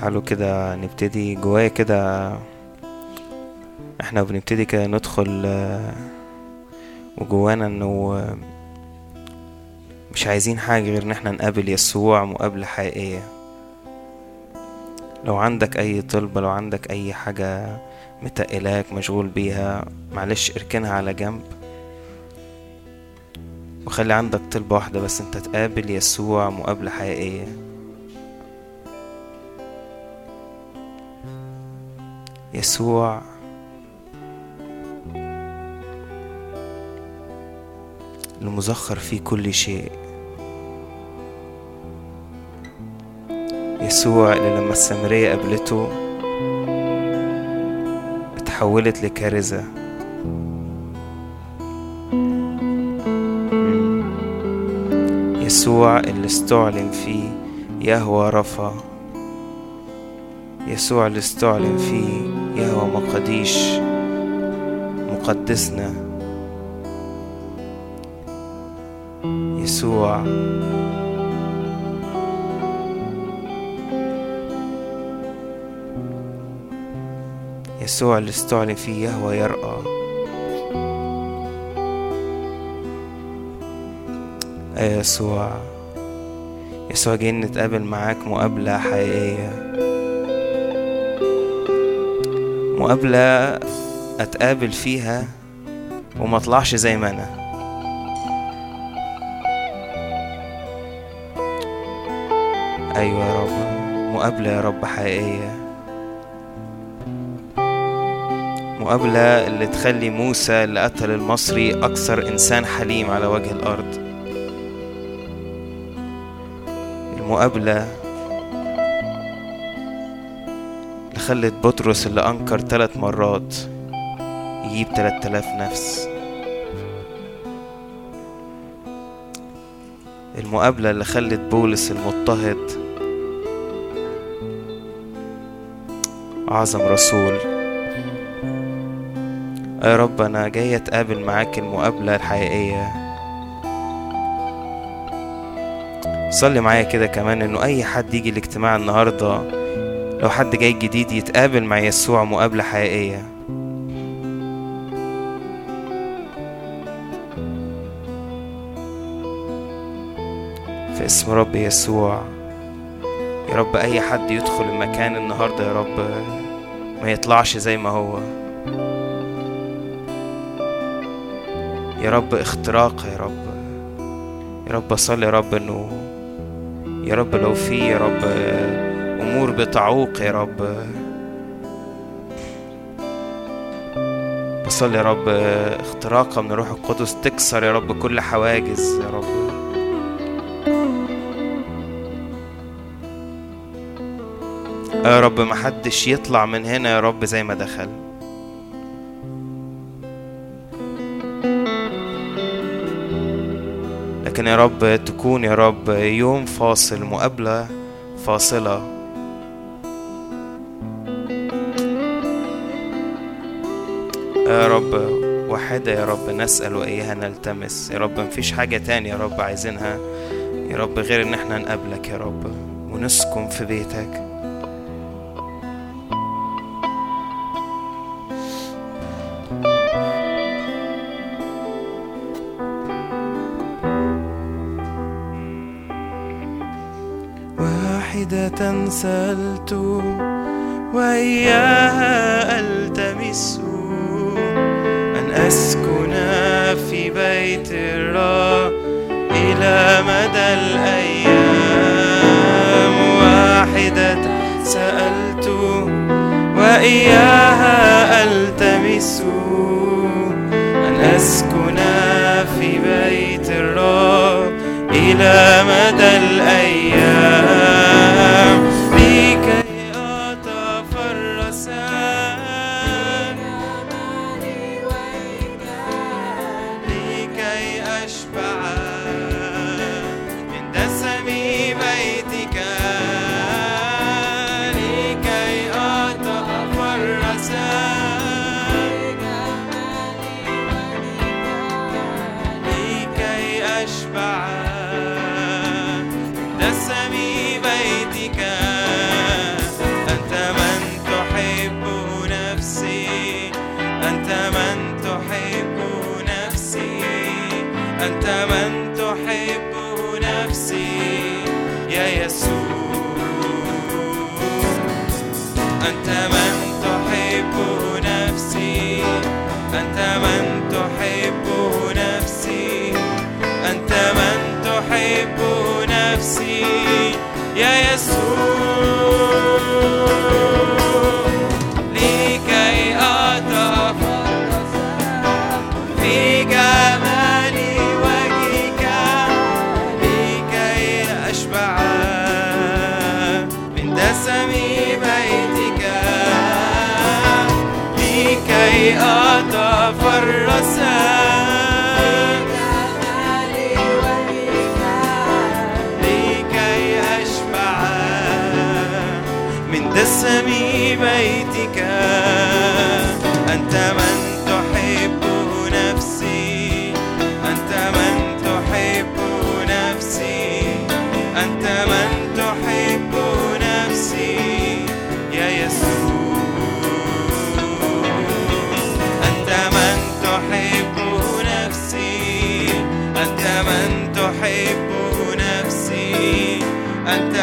تعالوا كده نبتدي جوايا كده. إحنا بنبتدي كده ندخل آه، وجوانا انه آه، مش عايزين حاجة غير ان إحنا نقابل يسوع مقابلة حقيقية. لو عندك أي طلبة لو عندك أي حاجة متقلاك مشغول بيها معلش اركنها على جنب. وخلي عندك طلبة واحدة بس انت تقابل يسوع مقابلة حقيقية. يسوع. المزخر فيه كل شيء. يسوع اللي لما السامرية قابلته اتحولت لكارثة. يسوع اللي استعلن فيه يهوى رفا. يسوع اللي استعلن فيه يهوى مقديش مقدسنا. يسوع. يسوع اللي استعلن فيه يهوى يرقى يا يسوع. يسوع جايين نتقابل معاك مقابلة حقيقية. مقابلة أتقابل فيها وما أطلعش زي ما أنا. أيوة يا رب. مقابلة يا رب حقيقية. مقابلة اللي تخلي موسى اللي قتل المصري أكثر إنسان حليم على وجه الأرض. المقابلة خلت بطرس اللي أنكر ثلاث مرات يجيب تلات آلاف نفس. المقابلة اللي خلت بولس المضطهد أعظم رسول. يا رب أنا جاي أتقابل معاك المقابلة الحقيقية. صلي معايا كده كمان إنه أي حد يجي الاجتماع النهاردة لو حد جاي جديد يتقابل مع يسوع مقابلة حقيقية. في اسم رب يسوع يا رب أي حد يدخل المكان النهاردة يا رب ما يطلعش زي ما هو. يا رب اختراق يا رب يا رب أصلي يا رب إنه يا رب لو في يا رب أمور بتعوق يا رب. بصلي يا رب اختراقة من الروح القدس تكسر يا رب كل حواجز يا رب. يا رب محدش يطلع من هنا يا رب زي ما دخل. لكن يا رب تكون يا رب يوم فاصل مقابلة فاصلة. يا رب واحدة يا رب نسأل وإياها نلتمس. يا رب مفيش حاجة تانية يا رب عايزينها. يا رب غير إن إحنا نقابلك يا رب ونسكن في بيتك. واحدة سألت وإياها أسكن في بيت الرب إلى مدى الأيام. واحدة سألت وإياها ألتمس أن أسكن في بيت الرب إلى سمي بيتك. أنت من تحب نفسي. أنت من تحب نفسي. أنت من تحب نفسي. يا يسوع. أنت من تحب نفسي. أنت من تحب نفسي. أنت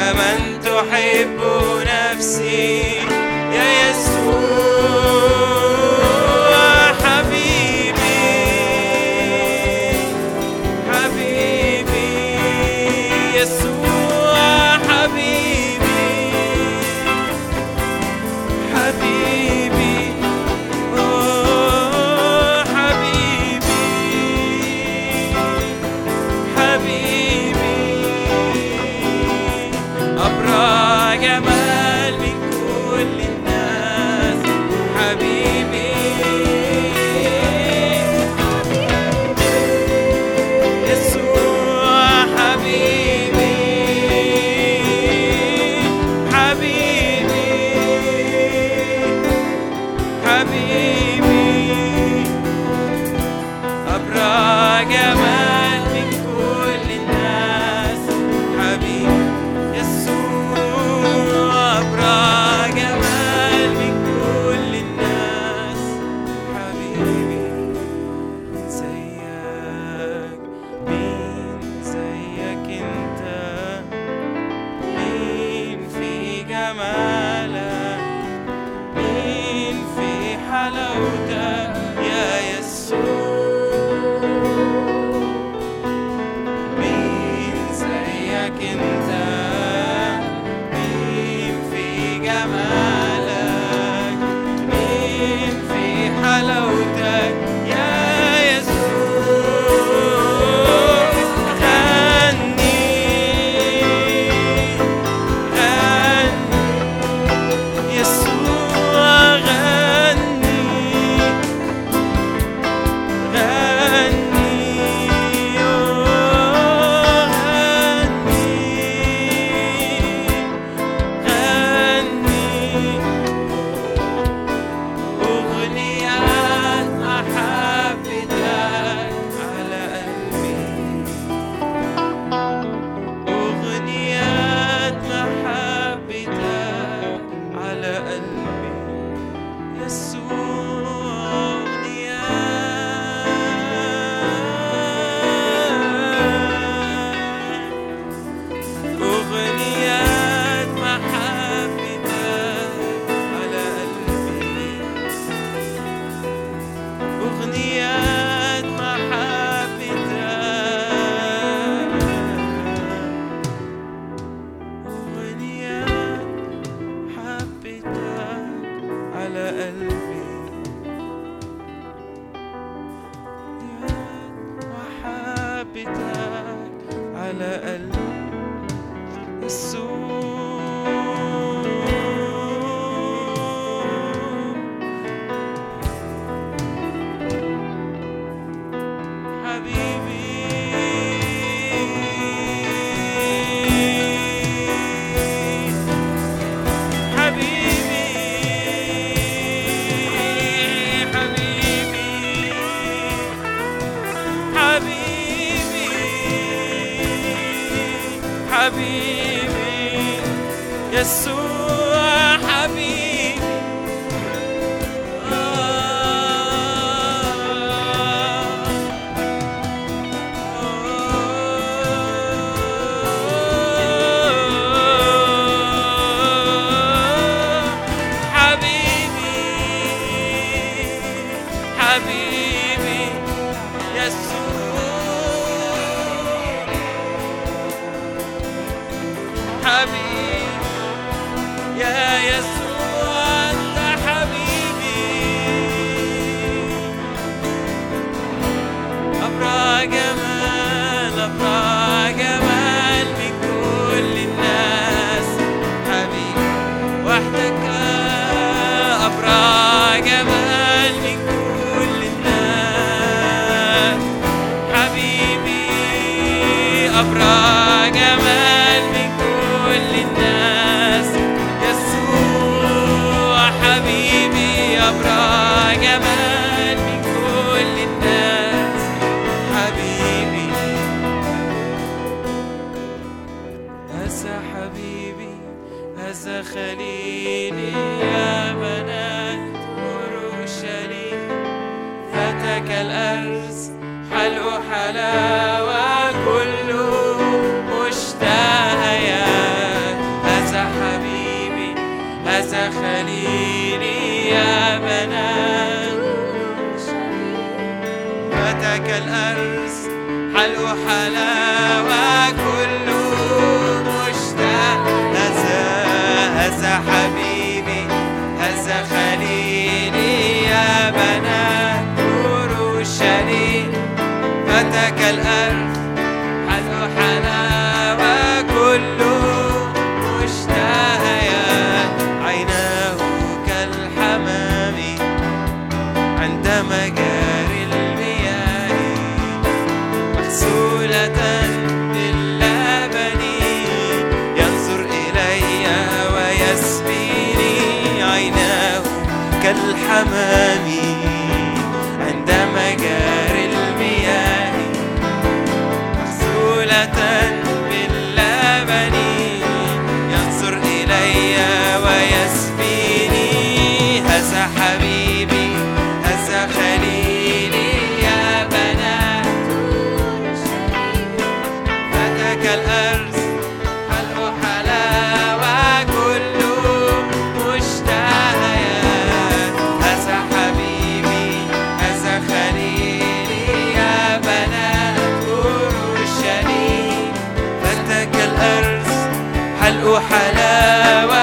حلو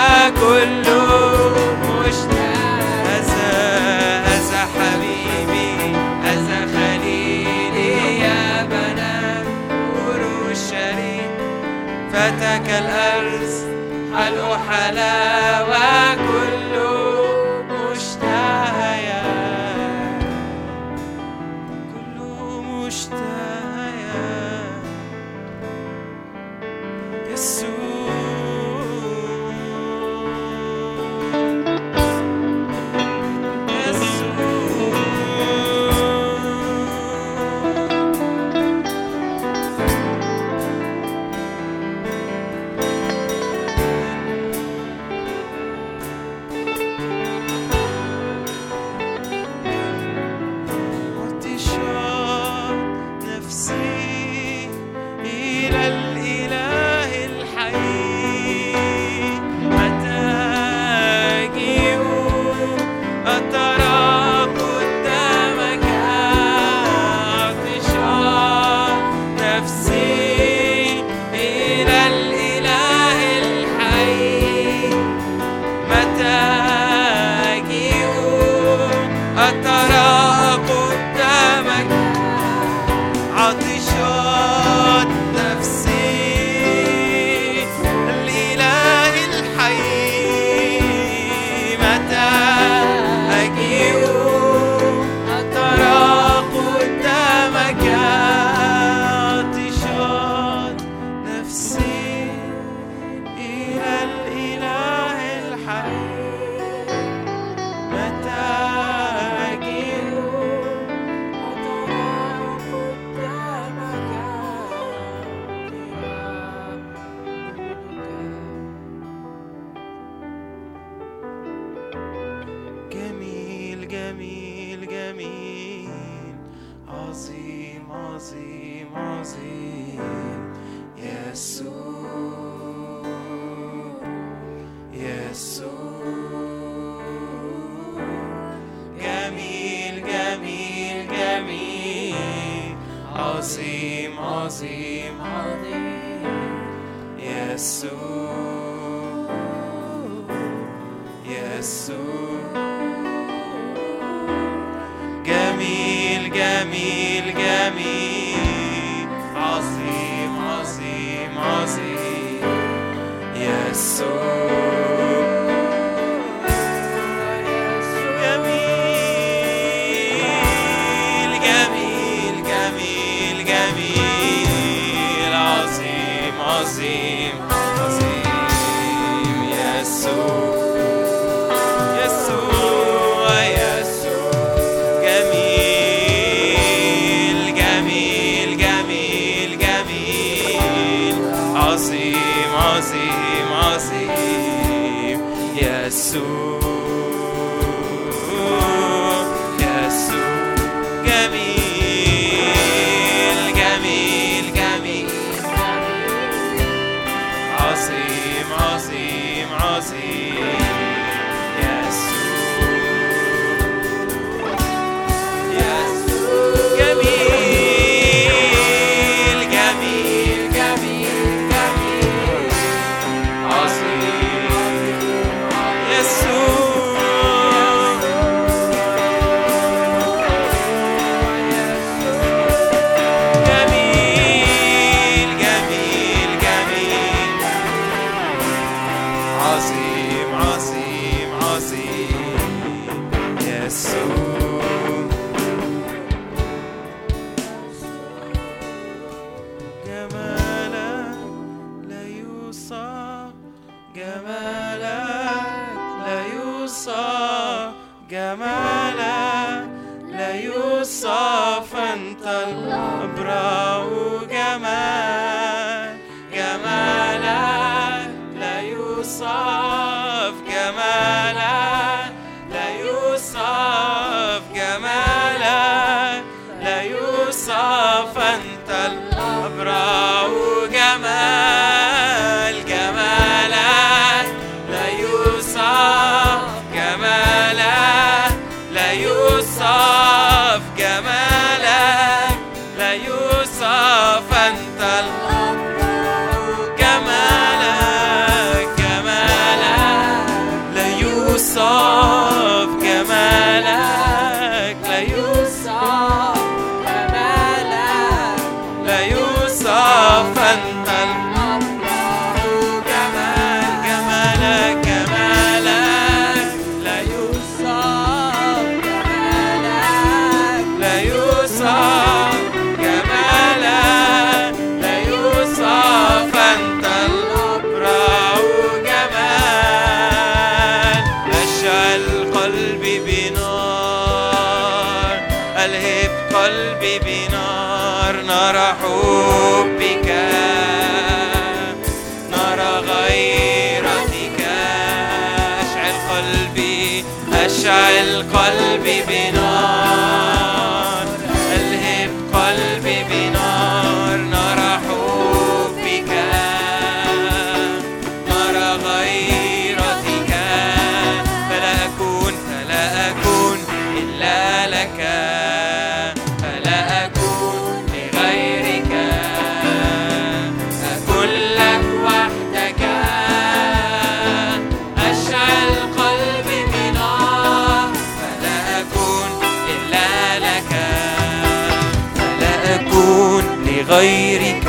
غيرك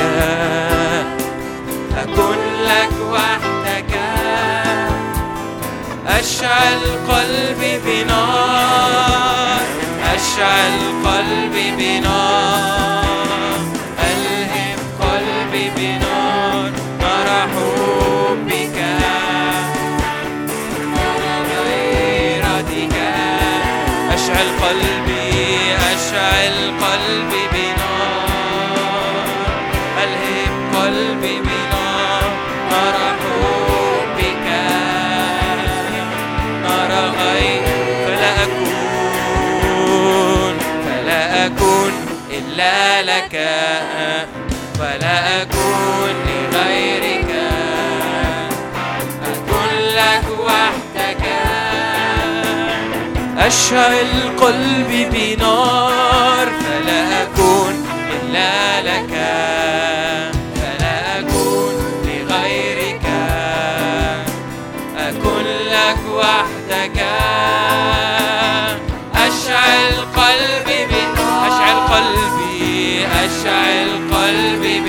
أكن لك وحدك. أشعل قلبي بنار. أشعل قلبي بنار. لك. فلا أكون لغيرك. أكون لك وحدك. أشعل قلبي بنار. فلا أكون إلا لك. فلا أكون لغيرك. أكون لك وحدك. أشعل قلبي بنار. أشعل قلبي مستحق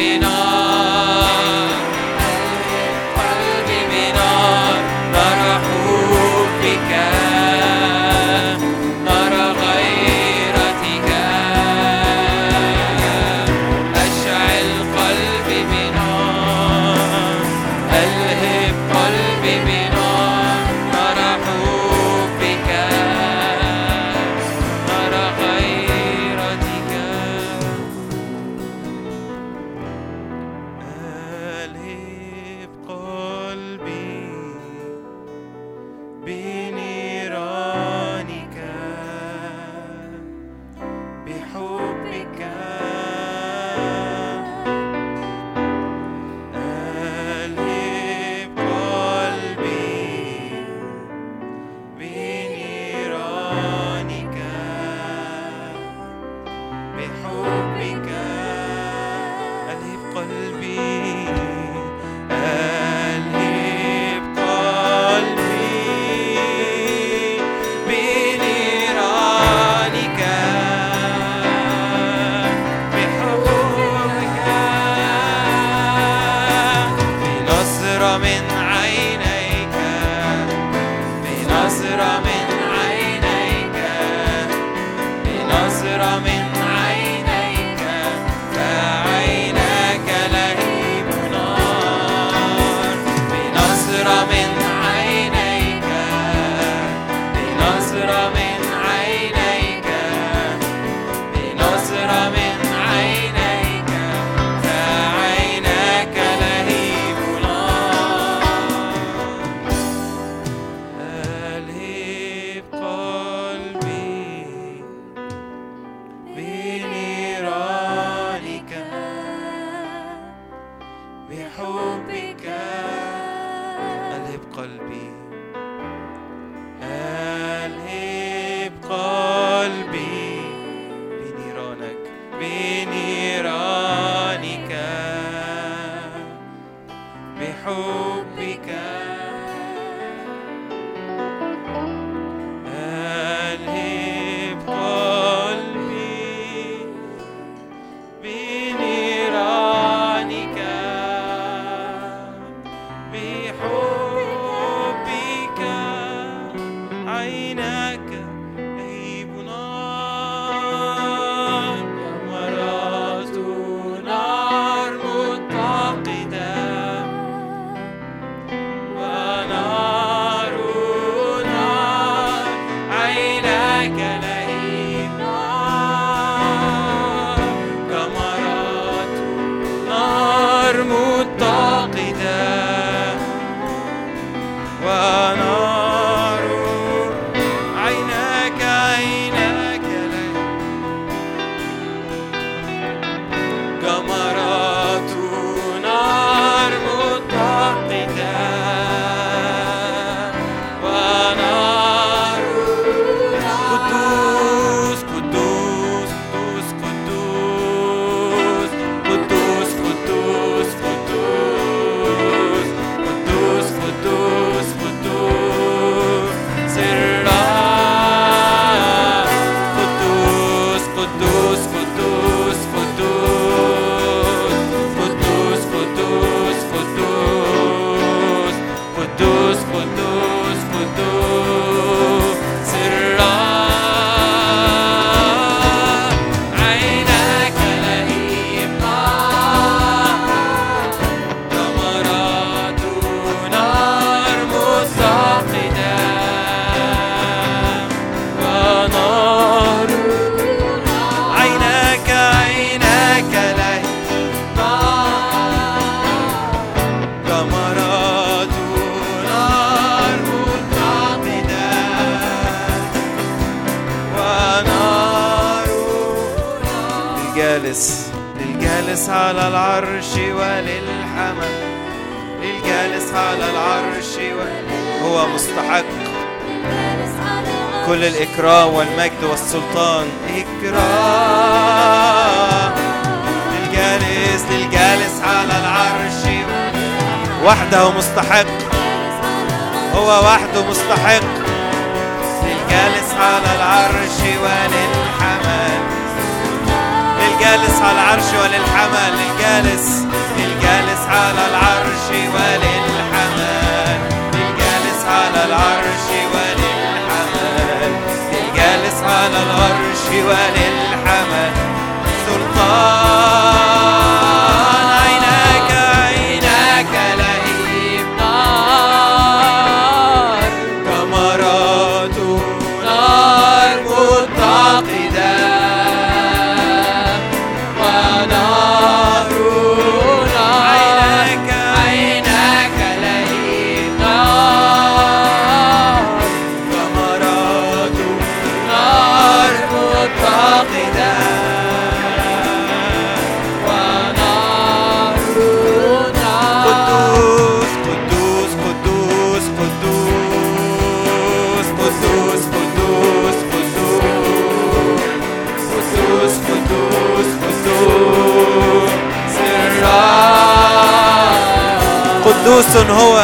هو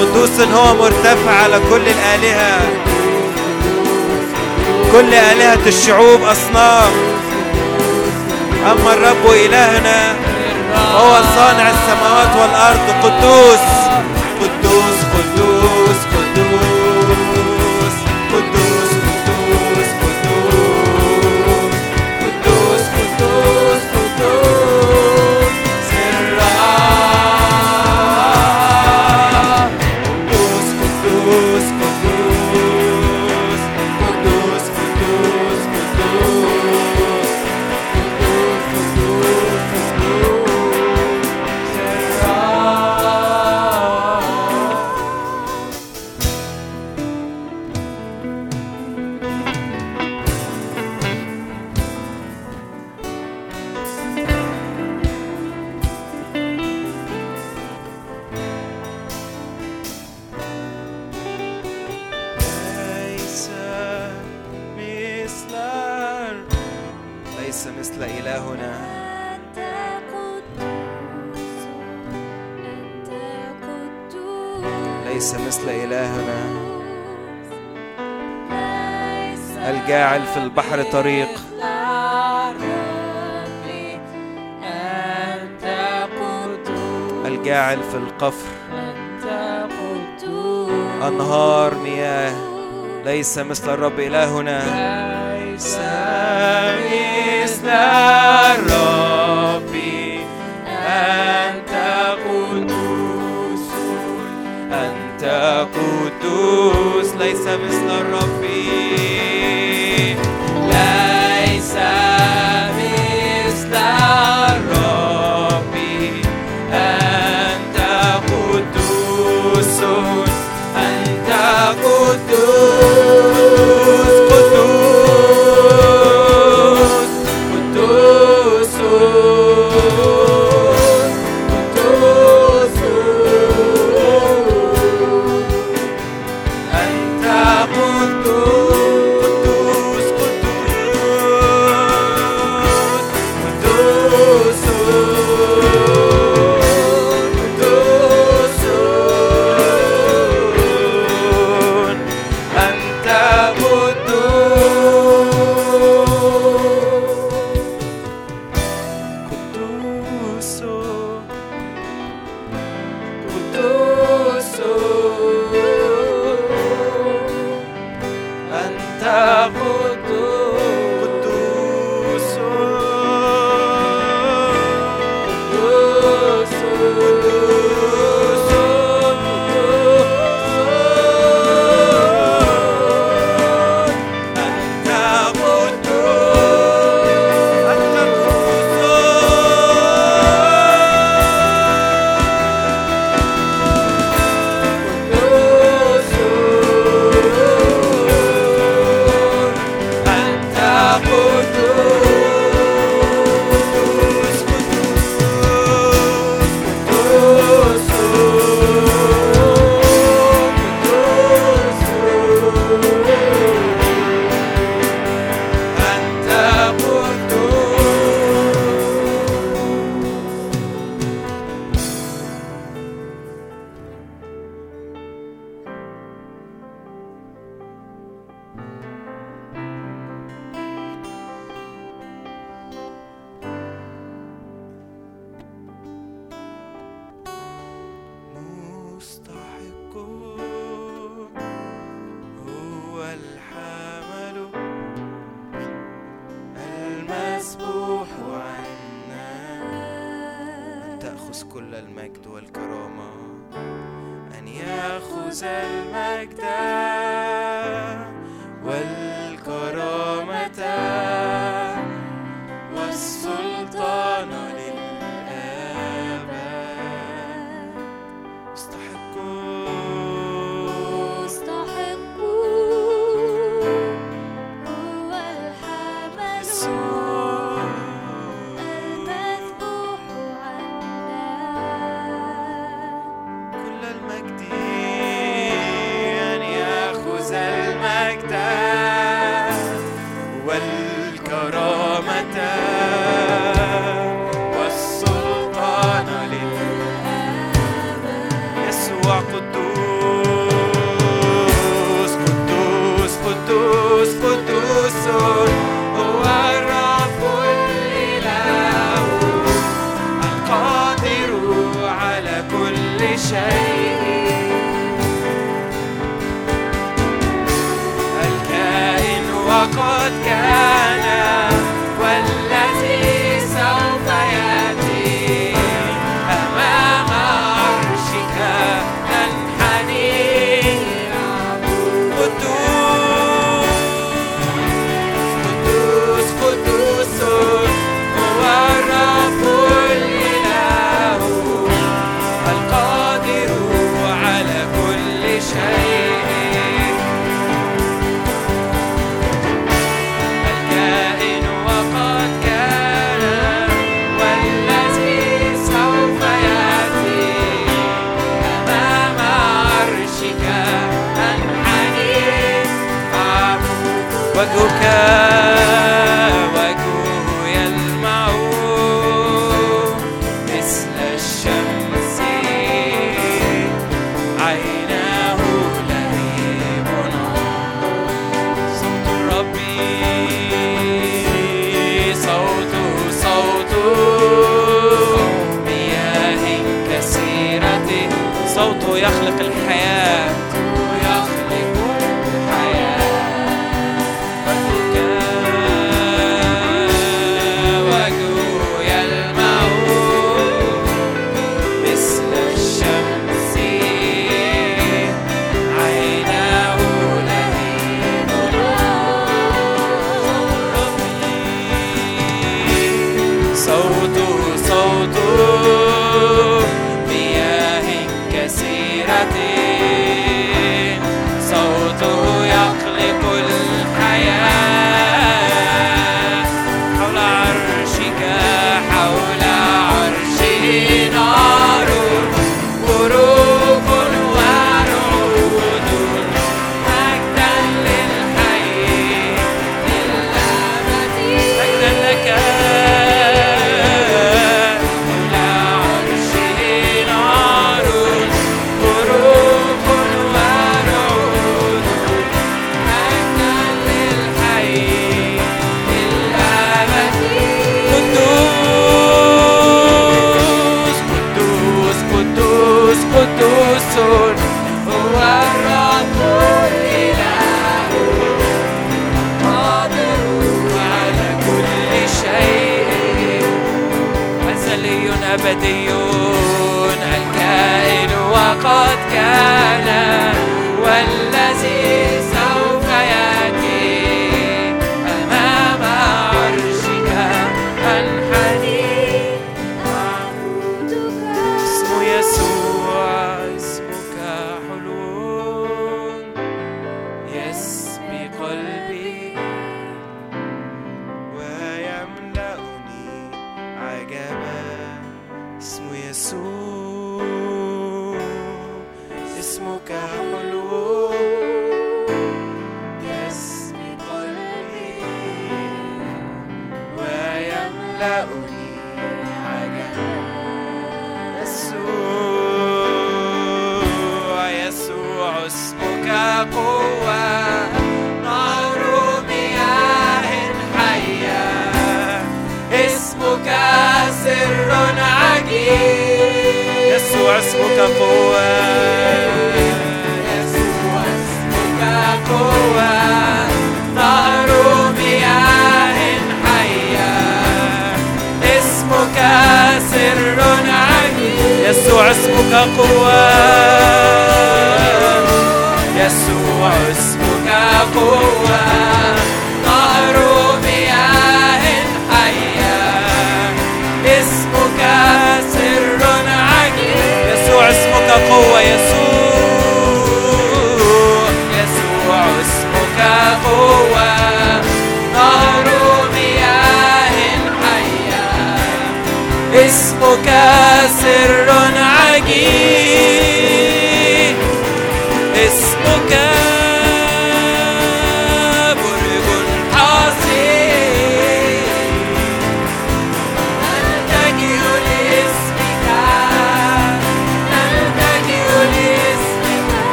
قدوس هو مرتفع على كل الآلهة. كل آلهة الشعوب أصنام أما الرب إلهنا هو صانع السماوات والأرض. قدوس. ليس مثل الرب إلهنا. ليس مثل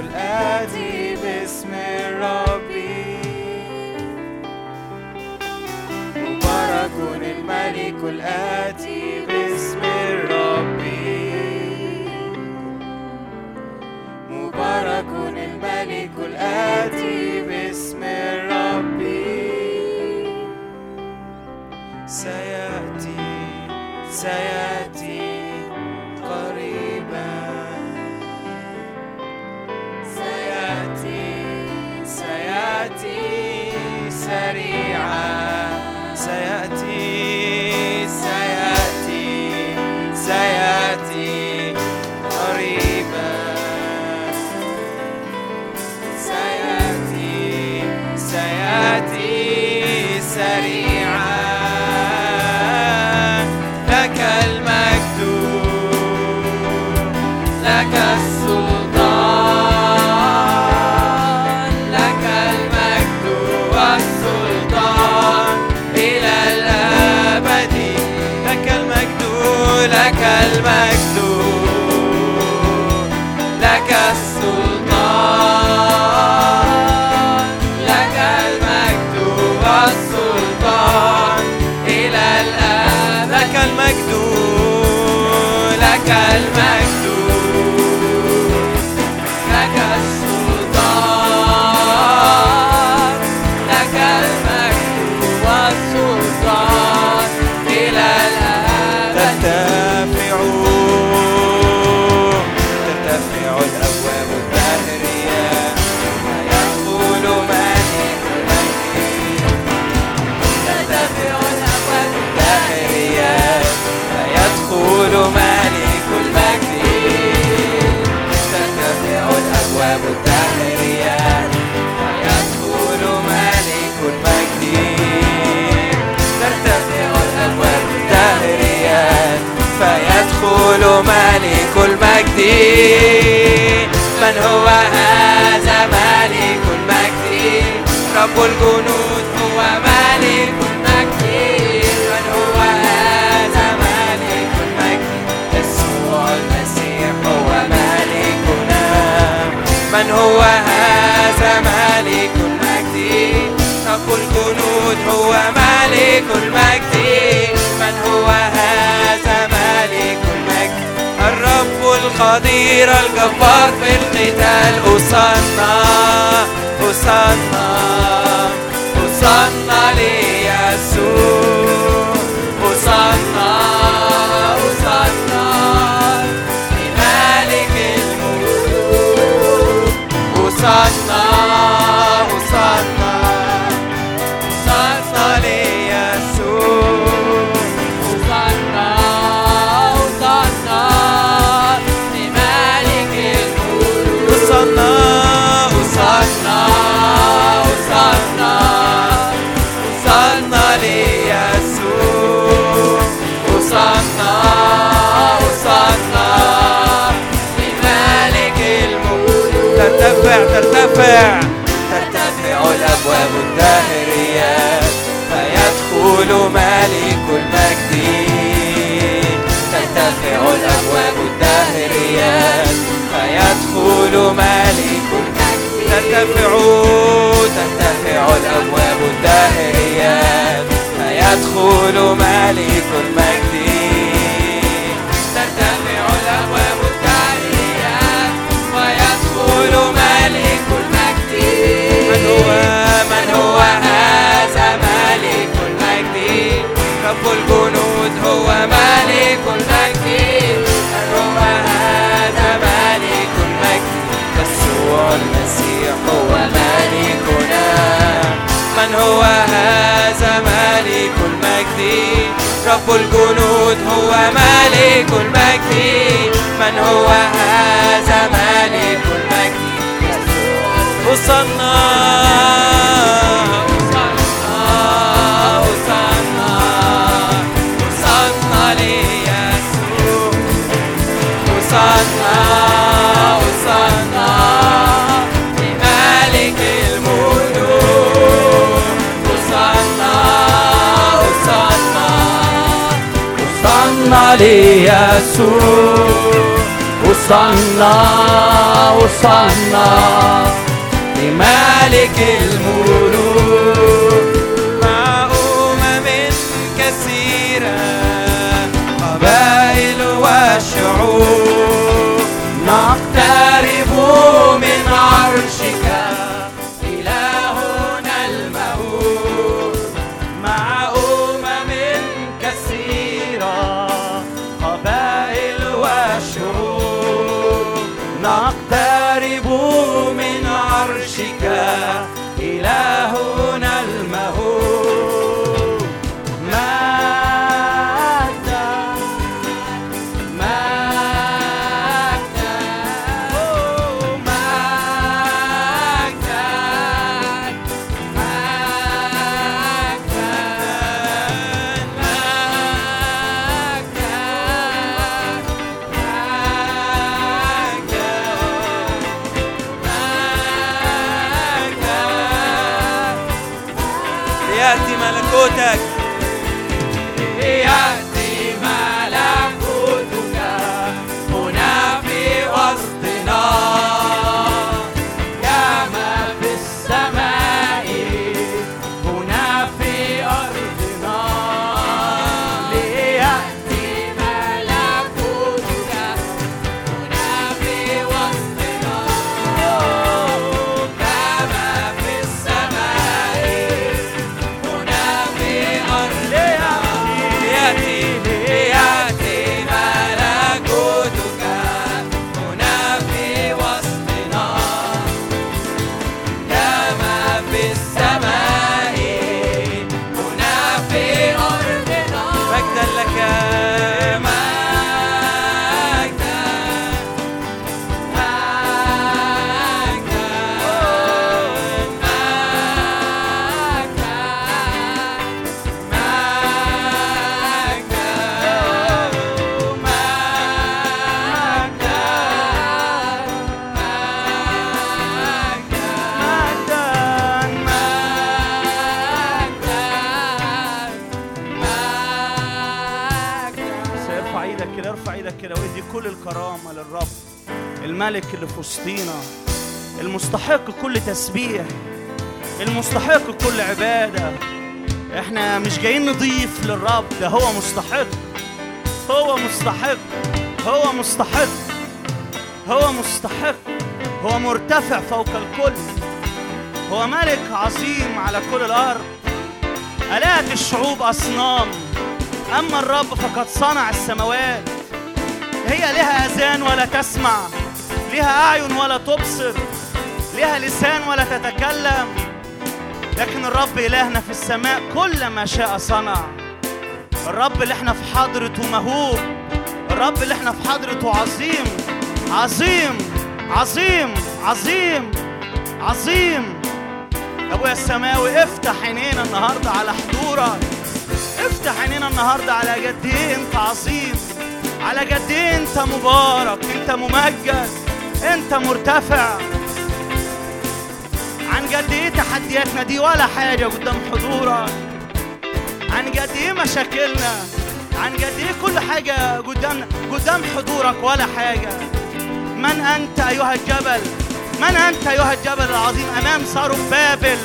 الآتي باسم ربي. مبارك الملك الآتي باسم ربي. مبارك الملك الآتي باسم ربي. سيأتي سيأتي. المجد من هو هذا ملك المجد رب الجنود هو ملك من هو هذا ملك المجد المسيح هو ملكنا من هو هذا ملك رب الجنود هو ملك المجد القدير الجبار في القتال. أصنع أصنع أصنع ليسوع. ترتفع ترتفع الأبواب الدهرية فيدخل ملك المجد ترتفع الأبواب الدهرية ويدخل هذا ملك المجد رب الجنود هو ملك المجد. من هو هذا ملك المجد وصلنا. وصلنا ليسوع وصلنا وصلنا لملك الملوك. مع أمم كثيرة قبائل وشعوب. وسطينا المستحق كل تسبيح. المستحق كل عبادة. إحنا مش جايين نضيف للرب ده هو مستحق. هو مستحق. هو مستحق. هو مستحق. هو مرتفع فوق الكل. هو ملك عظيم على كل الأرض. آلات الشعوب أصنام. أما الرب فقد صنع السماوات. هي لها أذان ولا تسمع. لها أعين ولا تبصر لها لسان ولا تتكلم. لكن الرب إلهنا في السماء كل ما شاء صنع. الرب اللي إحنا في حضرته مهوب الرب اللي إحنا في حضرته عظيم. عظيم عظيم عظيم عظيم. ابويا السماوي افتح عينينا النهارده على حضورك. افتح عينينا النهارده على قد إيه أنت عظيم. على قد إيه أنت مبارك أنت ممجد. انت مرتفع. عن قد إيه تحدياتنا دي ولا حاجة قدام حضورك؟ عن قد إيه مشاكلنا؟ عن قد إيه كل حاجة قدامنا قدام حضورك ولا حاجة؟ من أنت أيها الجبل؟ من أنت أيها الجبل العظيم أمام زربابل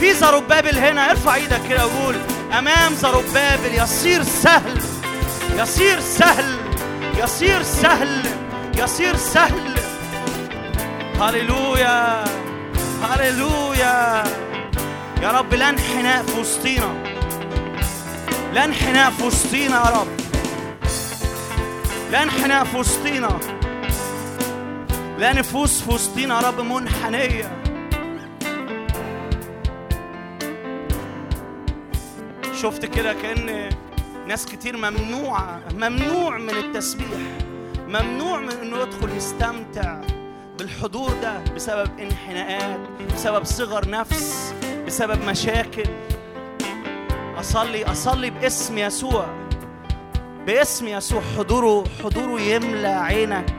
في زربابل هنا ارفع إيدك كده وقول أمام زربابل يصير سهل يصير سهل يصير سهل. يصير سهل. هللويا هللويا. يا رب لا انحناء في وسطينا لا انحناء في وسطينا يا رب. لا انحناء في وسطينا لا نفوس في وسطينا يا رب منحنية. شفت كده كأن ناس كتير ممنوعة ممنوع من التسبيح. ممنوع من إنه يدخل يستمتع بالحضور ده بسبب انحناءات بسبب صغر نفس بسبب مشاكل. أصلي أصلي باسم يسوع باسم يسوع. حضوره حضوره يملى عينك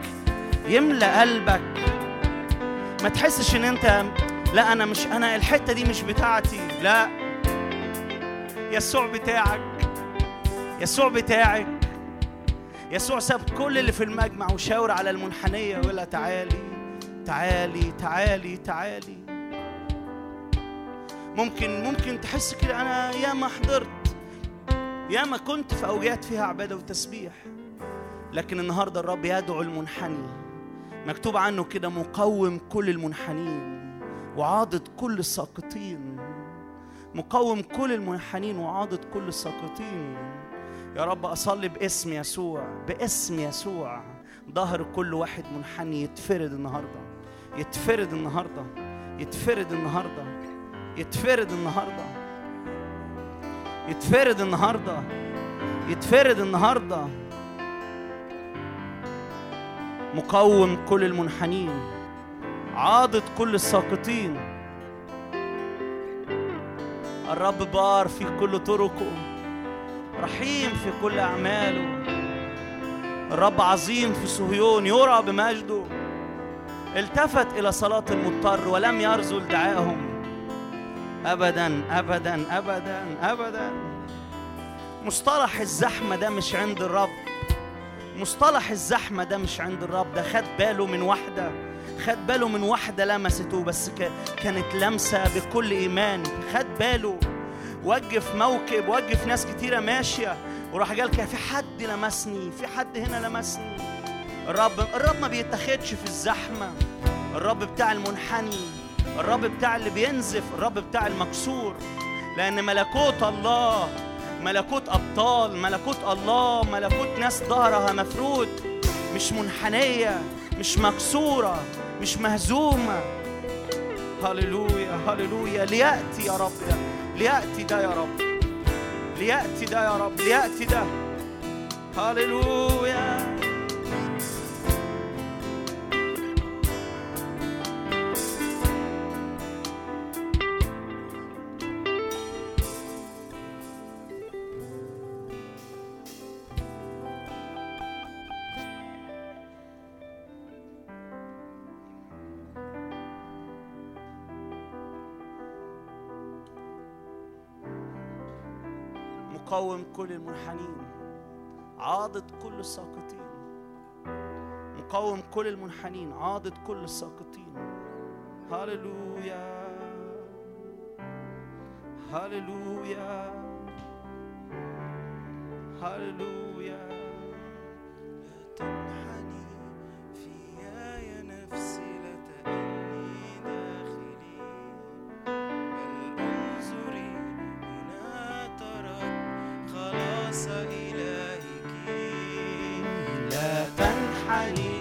يملى قلبك. ما تحسش إن أنت لا أنا مش أنا الحتة دي مش بتاعتي. لا. يسوع بتاعك. يسوع بتاعك. يسوع ساب كل اللي في المجمع وشاور على المنحنية ويقول لها تعالي تعالي تعالي تعالي. ممكن ممكن تحس كده أنا ياما حضرت ياما كنت في اوجات فيها عبادة وتسبيح لكن النهارده الرب يدعو المنحني. مكتوب عنه كده مقوم كل المنحنين وعاضد كل الساقطين. مقوم كل المنحنين وعاضد كل الساقطين. يا رب أصلي باسم يسوع باسم يسوع. ظهر كل واحد منحني يتفرد النهاردة يتفرد النهاردة يتفرد النهاردة يتفرد النهاردة يتفرد النهاردة يتفرد النهارده. مقوم كل المنحنين عاضد كل الساقطين. الرب بار في كل طرقه. رحيم في كل أعماله. الرب عظيم في صهيون يرى بمجده. التفت إلى صلاة المضطر ولم يرذل دعائهم أبدا أبدا أبدا أبدا. مصطلح الزحمة ده مش عند الرب. مصطلح الزحمة ده مش عند الرب. ده خد باله من واحدة. خد باله من واحدة لمسته بس كانت لمسة بكل إيمان. خد باله. وقف موكب وقف ناس كتيرة ماشية. وراح قال كده في حد لمسني في حد هنا لمسني. الرب الرب ما بيتاخدش في الزحمة. الرب بتاع المنحني. الرب بتاع اللي بينزف. الرب بتاع المكسور. لأن ملكوت الله ملكوت أبطال ملكوت الله ملكوت ناس ظهرها مفرود مش منحنية مش مكسورة مش مهزومة. هللويا هللويا. ليأتي يا رب ده ليأتي ده يا رب. ليأتي ده يا رب. ليأتي ده. هللويا. مقوم كل المنحنين عاضد كل الساقطين. قوم كل المنحنين عاضد كل الساقطين. هللويا هللويا هللويا. تنحني فيا يا نفسي. تنحني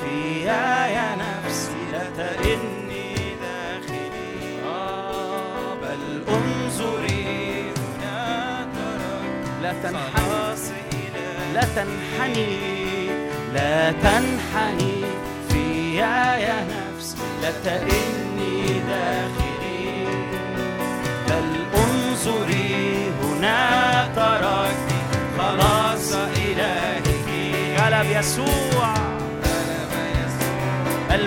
فيا يا نفسي لا تئني داخلي. آه، بل انظري هنا ترك لا تنحني. لا تنحني. لا تنحني فيا يا نفس لا تئني داخلي. بل انظري هنا تركت خلاص إلهك غلب يسوع.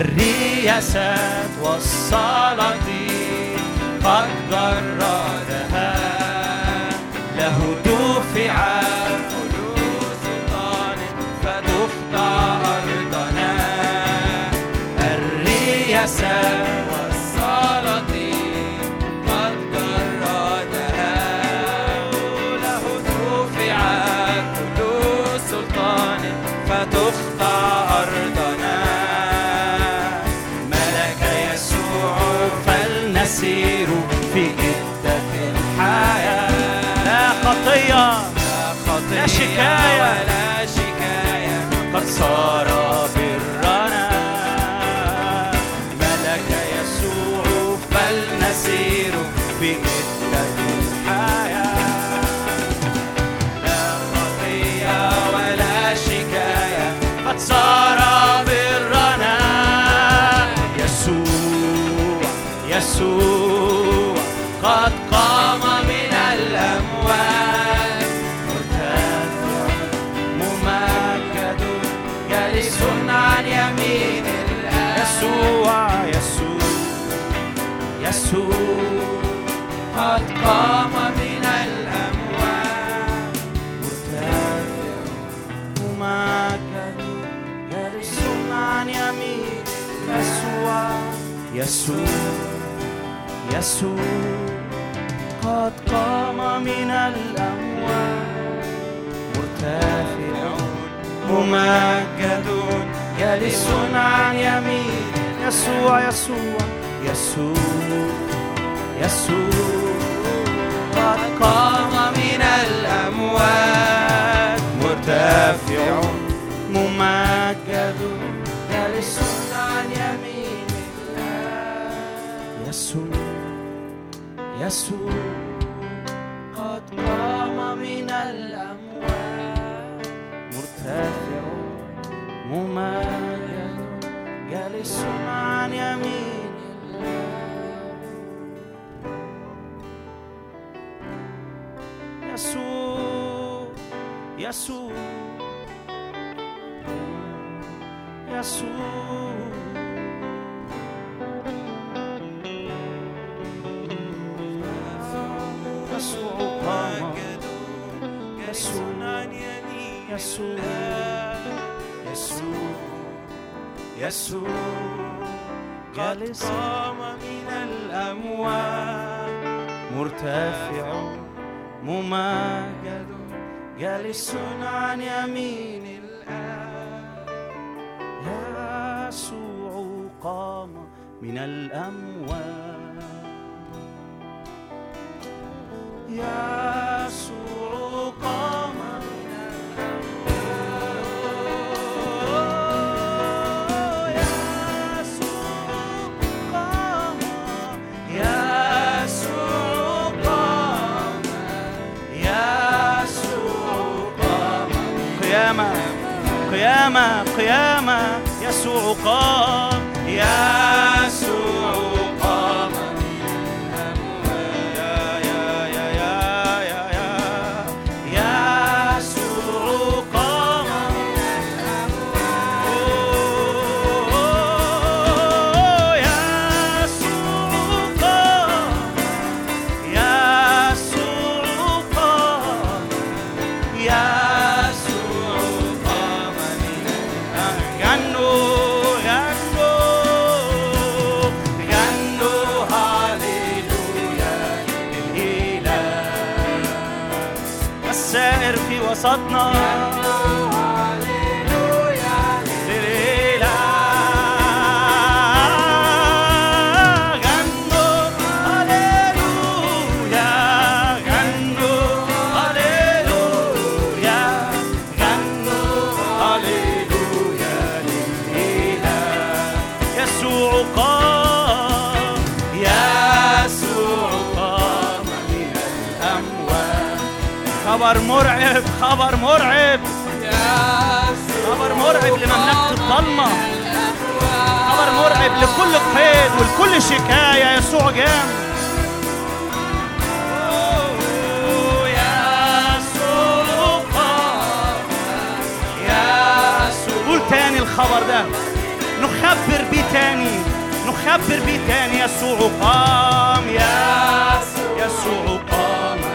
الرياسات والسلاطين قد جردها له دفع لا يسوع يسوع قد قام من الأموات مرتفع ممجد جالس عن يمين. يسوع يسوع يسوع يسوع قد قام من الأموات مرتفع ممجد جالس يسوع قد قام من الأموات مرتفع ممجد جالس عن يمين الله. يسوع يسوع يسوع. يسوع يسوع يسوع يسوع قد قام من الأموات مرتفع ممجد جالس عن يمين الآب يسوع قام من الأموات يسوع قيامة قيامة يسوع قام يا مرعب لمملكة الضلمة. خبر مرعب لكل قيد ولكل شكاية يسوع جام. تاني الخبر ده. نخبر بيه تاني. نخبر بيه تاني يسوع قام. يسوع قام.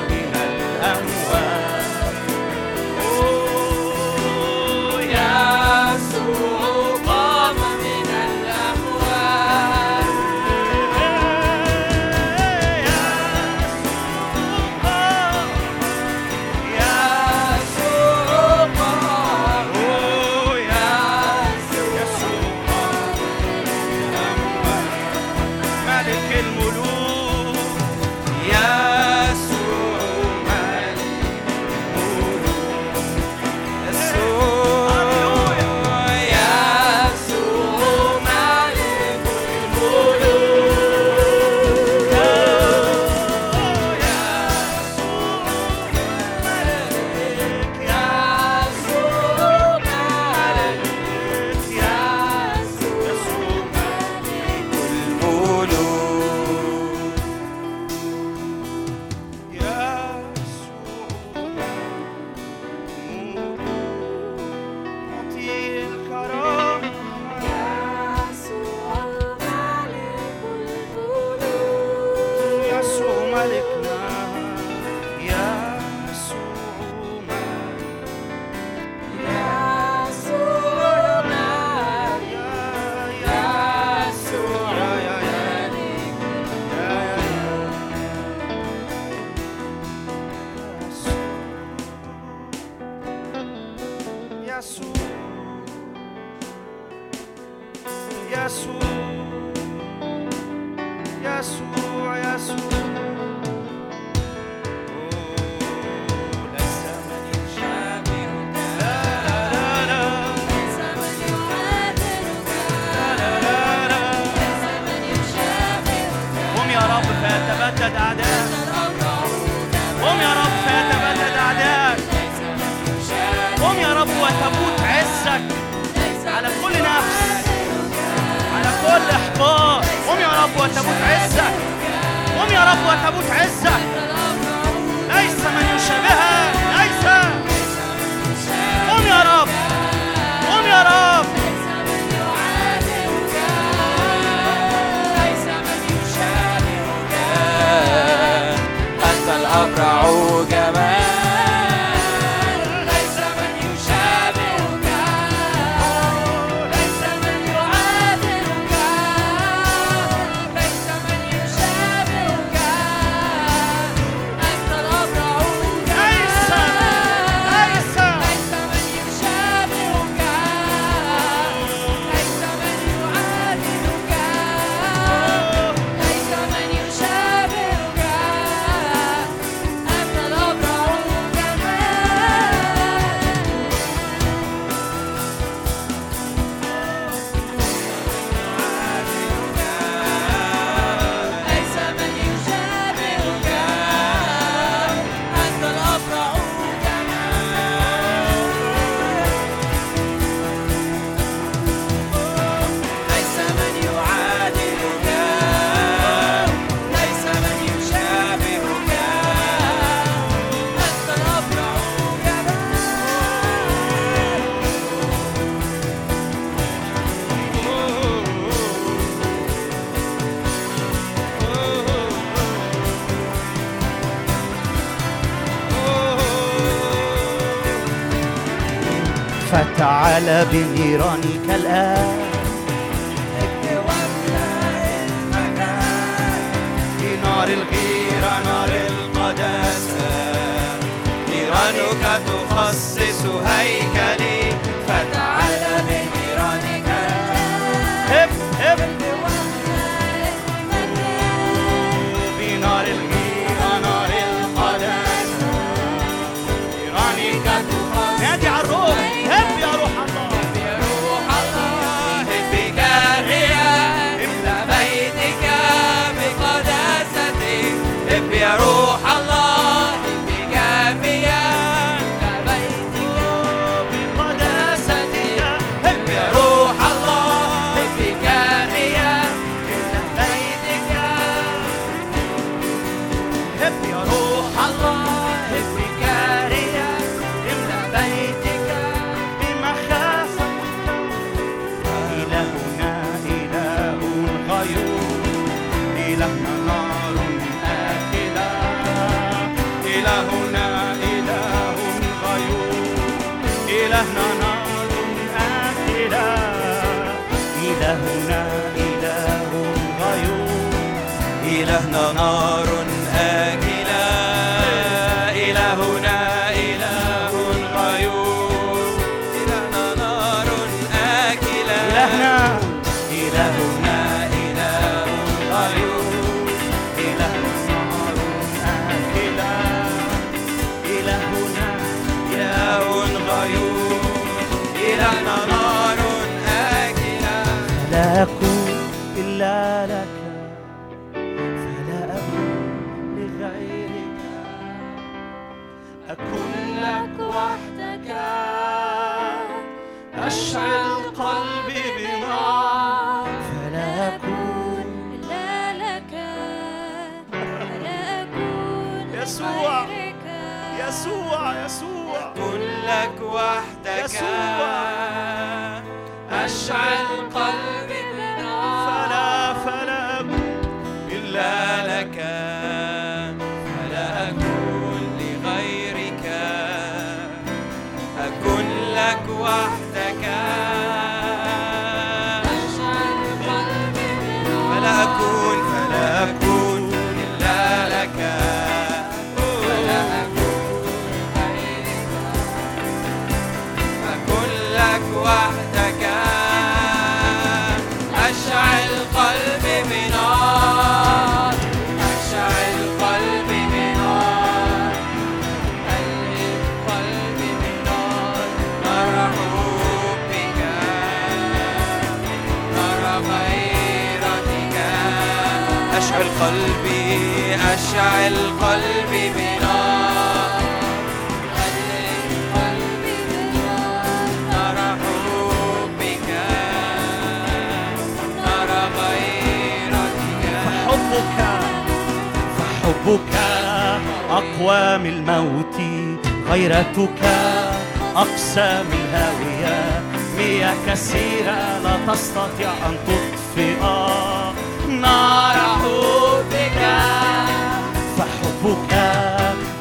على بنيراني I القلب بنار القلب بنار حبك فحبك فحبك الموت غيرتك أقسى من الهاوية مياه كثيرة لا تستطيع أن تطفئ نار حبك.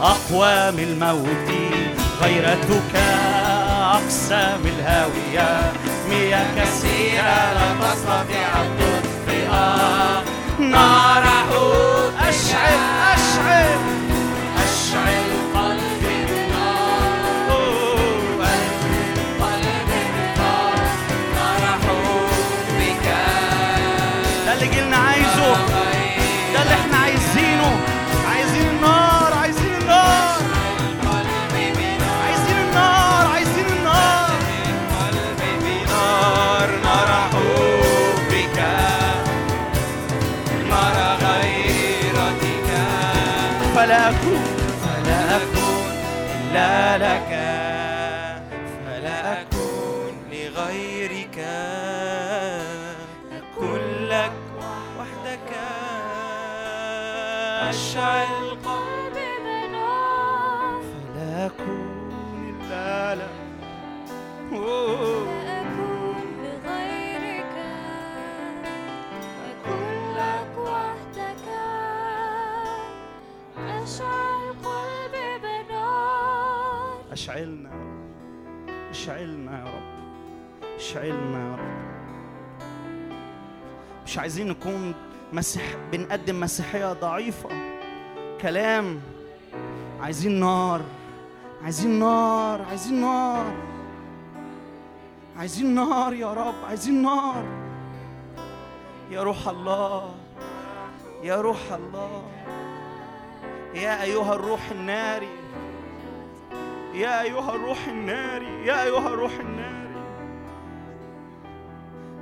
أقوى من الموت غيرتك أقسى من الهاوية مياه كثيرة لا تستطيع أن تطفئها نار حوت أشعل أشعل أشعل قلبي بالنار قلبي بالنار نار حوت بك. ده اللي جيلنا عايزه ده اللي إحنا that يا رب مش عايزين نكون مسيح بنقدم مسيحية ضعيفة. كلام. عايزين نار. عايزين نار. عايزين نار. عايزين نار يا رب. عايزين نار. يا روح الله. يا روح الله. يا أيها الروح الناري. يا أيها الروح الناري. يا أيها الروح الناري.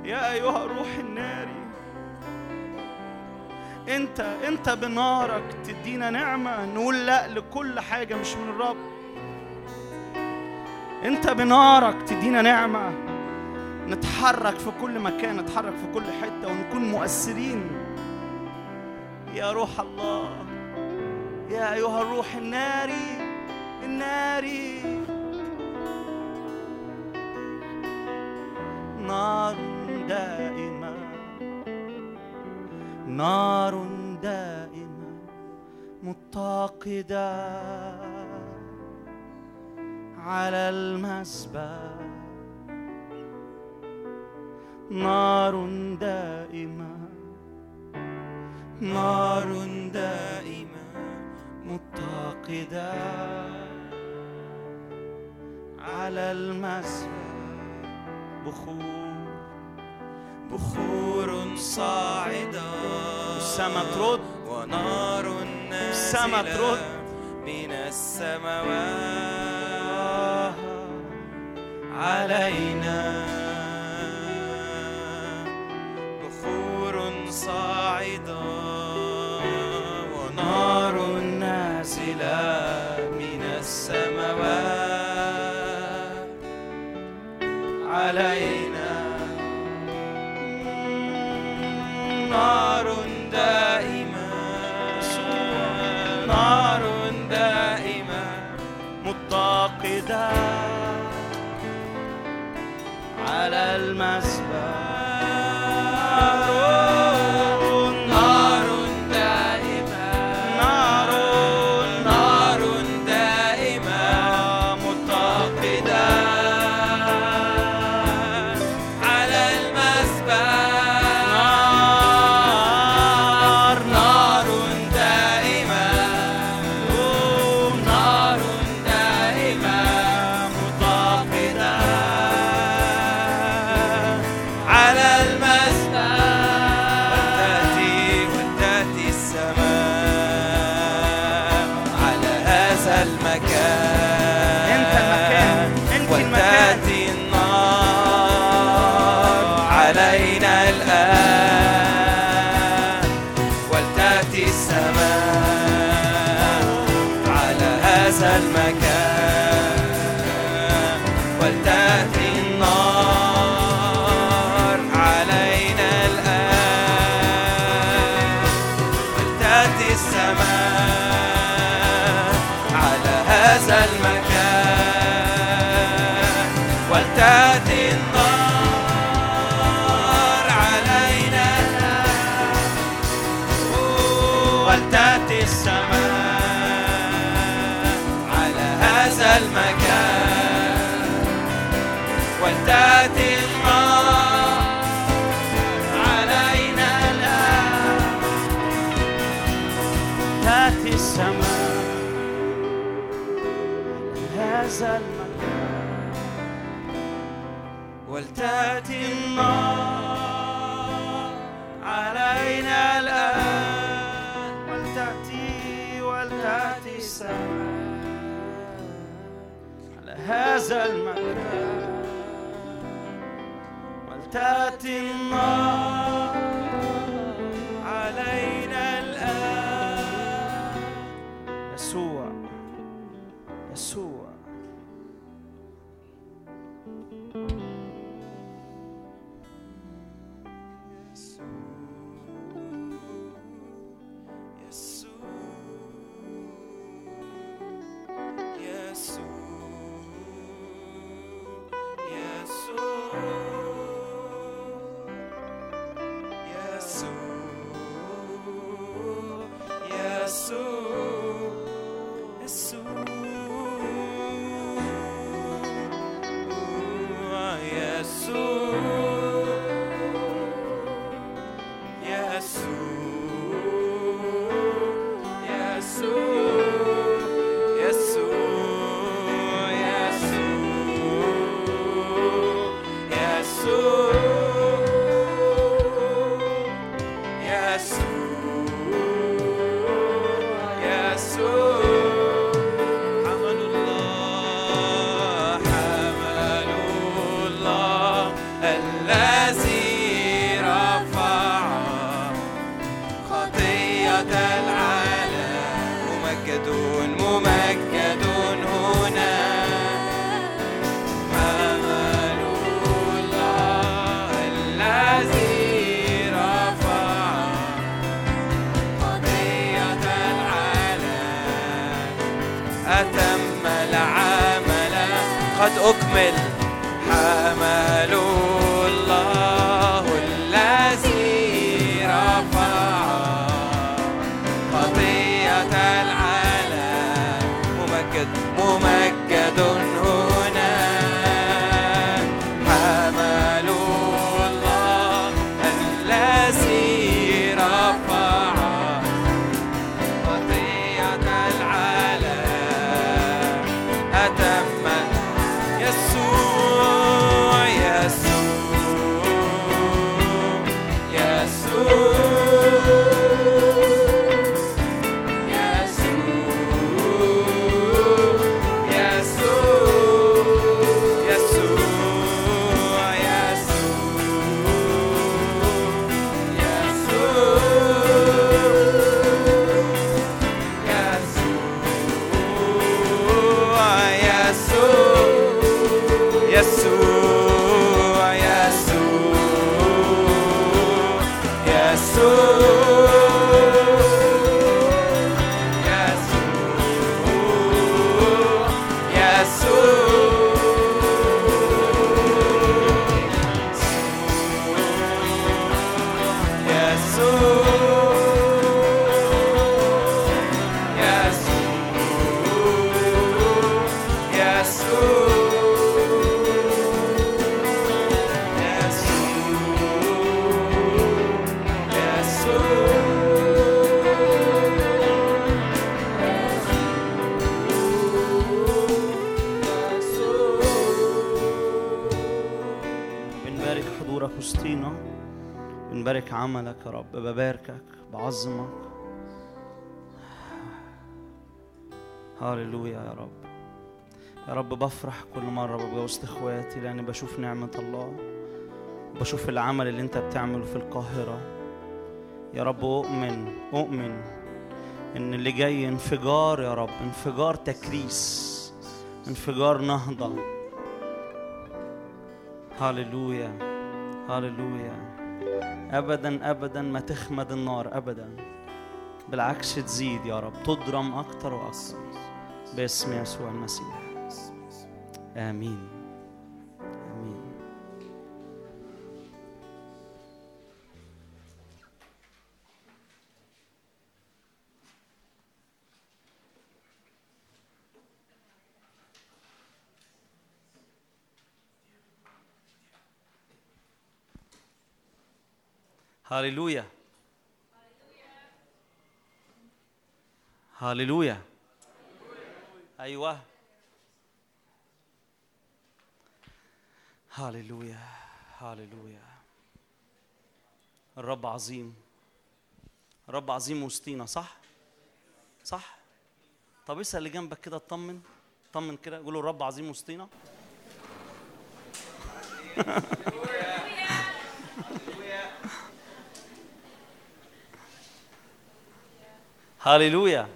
يا أيها الروح الناري أنت أنت بنارك تدينا نعمة نقول لا لكل حاجة مش من الرب. أنت بنارك تدينا نعمة نتحرك في كل مكان نتحرك في كل حتة ونكون مؤثرين. يا روح الله يا أيها الروح الناري الناري. نار دائمة نار دائمة متقدة على المسبح. نار دائمة نار دائمة متقدة على المسبح. بخور بخور صاعدة. السما ترد ونار نازلة ترد. من السماوات علينا. بخور صاعدة. ونار نازلة من السماوات. علينا. نار دائمة. نار دائمة. متقدة. على المسبح. هذا المكان ولتأتي النار علينا الآن. ولتأتي ولتأتي السماء. على هذا المكان. ولتأتي النار بفرح كل مرة ببقى وسط إخواتي لأني بشوف نعمة الله. بشوف العمل اللي أنت بتعمله في القاهرة. يا رب أؤمن أؤمن إن اللي جاي انفجار يا رب انفجار تكريس انفجار نهضة. هاللويا هاللويا. ابدا ابدا ما تخمد النار ابدا. بالعكس تزيد يا رب تضرم أكتر وأكتر باسم يسوع المسيح. امين امين هاليلويا هاليلويا أيوه هاليلويا هاليلويا الرب عظيم. الرب عظيم وسطينا صح؟ صح؟ طب اسأل اللي جنبك كده اطمن طمن كده. قول له الرب عظيم وسطينا. هاليلويا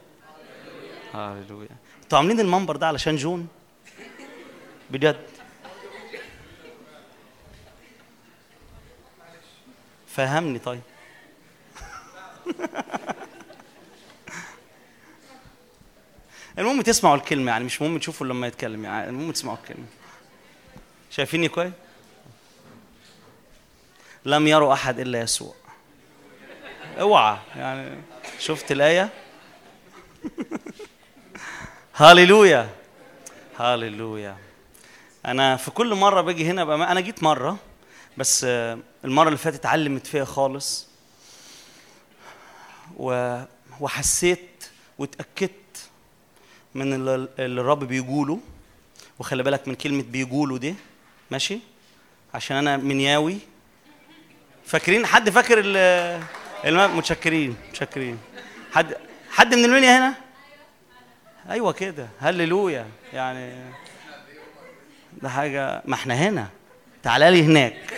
هاليلويا أنتوا عاملين المنبر ده علشان جون؟ بجد؟ فهمني طيب. المهم تسمعوا الكلمة يعني مش مهم تشوفوا لما يتكلم يعني المهم تسمعوا الكلمة. شايفيني كويس؟ لم يروا أحد إلا يسوع. اوعى يعني. شفت الآية؟ هاليلويا. هاليلويا. أنا في كل مرة باجي هنا بقى أنا جيت مرة بس المرة اللي فاتت علمت فيها خالص. و... وحسيت واتأكدت من اللي الرب بيقوله. وخلي بالك من كلمة بيقوله دي. ماشي؟ عشان أنا منياوي. فاكرين؟ حد فاكر ال. متشكرين متشكرين. حد حد من المنيا هنا؟ أيوه كده. هللويا. يعني ده حاجة ما إحنا هنا. تعالى لي هناك.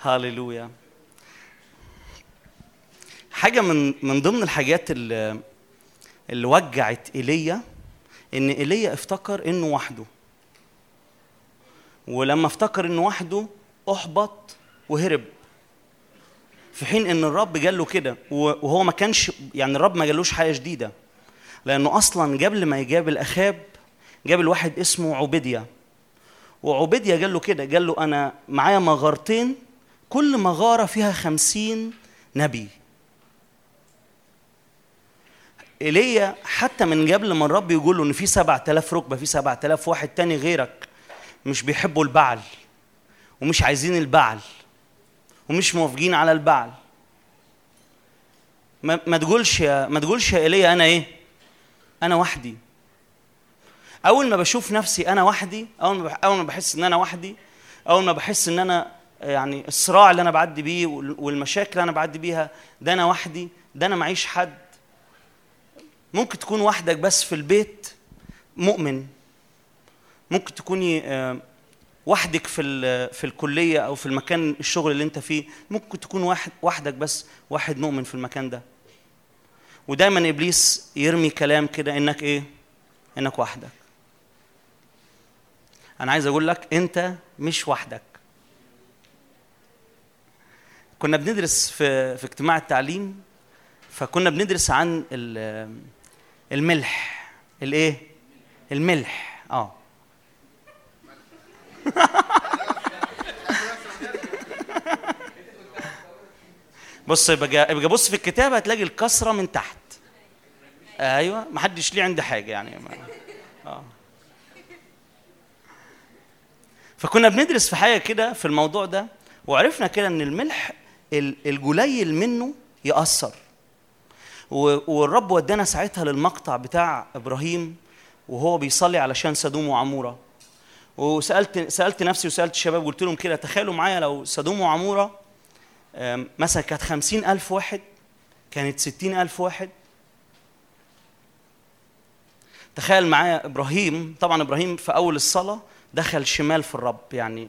هاليلويا. حاجة من من ضمن الحاجات اللي اللي وجعت إيليا إن إيليا افتكر إنه وحده. ولما افتكر إنه وحده أحبط وهرب. في حين إن الرب قال له كده وهو ما كانش يعني الرب ما قالوش حاجة جديدة. لأنه أصلا قبل ما يجاب الأخاب جاب الواحد اسمه عبيديا وعبيديا قال له كده قال له أنا معايا مغارتين كل مغارة فيها خمسين نبي. ايليا حتى من قبل ما الرب يقول له إن في سبعة آلاف ركبة في سبعة آلاف واحد تاني غيرك مش بيحبوا البعل ومش عايزين البعل ومش موافقين على البعل. ما, ما تقولش يا ما تقولش يا ايليا أنا إيه؟ أنا وحدي. أول ما بشوف نفسي أنا وحدي أول ما أول ما بحس إن أنا وحدي أول ما بحس إن أنا يعني الصراع اللي أنا بعدي بيه وال- والمشاكل اللي أنا بعدي بيها ده أنا وحدي ده أنا معيش حد. ممكن تكون وحدك بس في البيت مؤمن. ممكن تكوني آه، وحدك في في الكلية أو في المكان الشغل اللي أنت فيه. ممكن تكون واحد وحدك بس واحد مؤمن في المكان ده. ودايما إبليس يرمي كلام كده إنك إيه؟ إنك وحدك. أنا عايز أقول لك أنت مش وحدك. كنا بندرس في في اجتماع التعليم فكنا بندرس عن ال- الملح الإيه؟ الملح آه. بص يبقى يبقى بص في الكتاب هتلاقي الكسرة من تحت. أيوه ما حدش ليه عندي حاجة يعني. ما. آه. فكنا بندرس في حاجة كده في الموضوع ده وعرفنا كده إن الملح ال- القليل منه يأثر. و- والرب ودانا ساعتها للمقطع بتاع إبراهيم وهو بيصلي علشان سدوم وعمورة. وسالت سألت نفسي وسألت الشباب قلت لهم كده تخيلوا معايا لو سدوم وعمورة مثلا كانت خمسين ألف واحد كانت ستين ألف واحد. تخيل معايا إبراهيم طبعا إبراهيم في أول الصلاة دخل شمال في الرب يعني.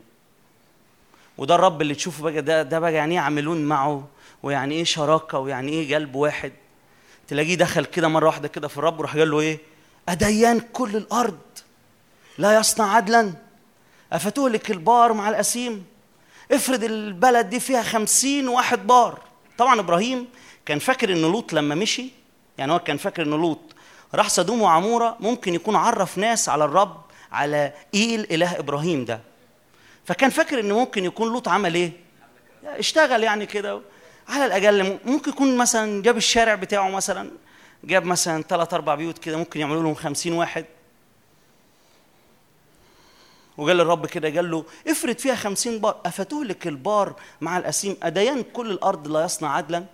وده الرب اللي تشوفه بقى ده ده بقى يعني إيه عاملون معه ويعني إيه شراكة ويعني إيه قلب واحد. تلاقيه دخل كده مرة واحدة كده في الرب وراح قال له إيه؟ أديان كل الأرض لا يصنع عدلا. أفتهلك البار مع الأسيم؟ افرض البلد دي فيها خمسين واحد بار طبعا إبراهيم كان فاكر إن لوط لما مشي يعني هو كان فاكر إن لوط راح سدوم وعمورة ممكن يكون عرف ناس على الرب على إيل إله إبراهيم ده. فكان فاكر إن ممكن يكون لوط عمل إيه؟ اشتغل يعني كده. على الأقل ممكن يكون مثلا جاب الشارع بتاعه مثلا جاب مثلا ثلاث أربع بيوت كده ممكن يعملوا لهم خمسين واحد. وقال للرب كده قال له افرض فيها خمسين بار. أفتهلك البار مع الأسيم؟ أديان كل الأرض لا يصنع عدلا؟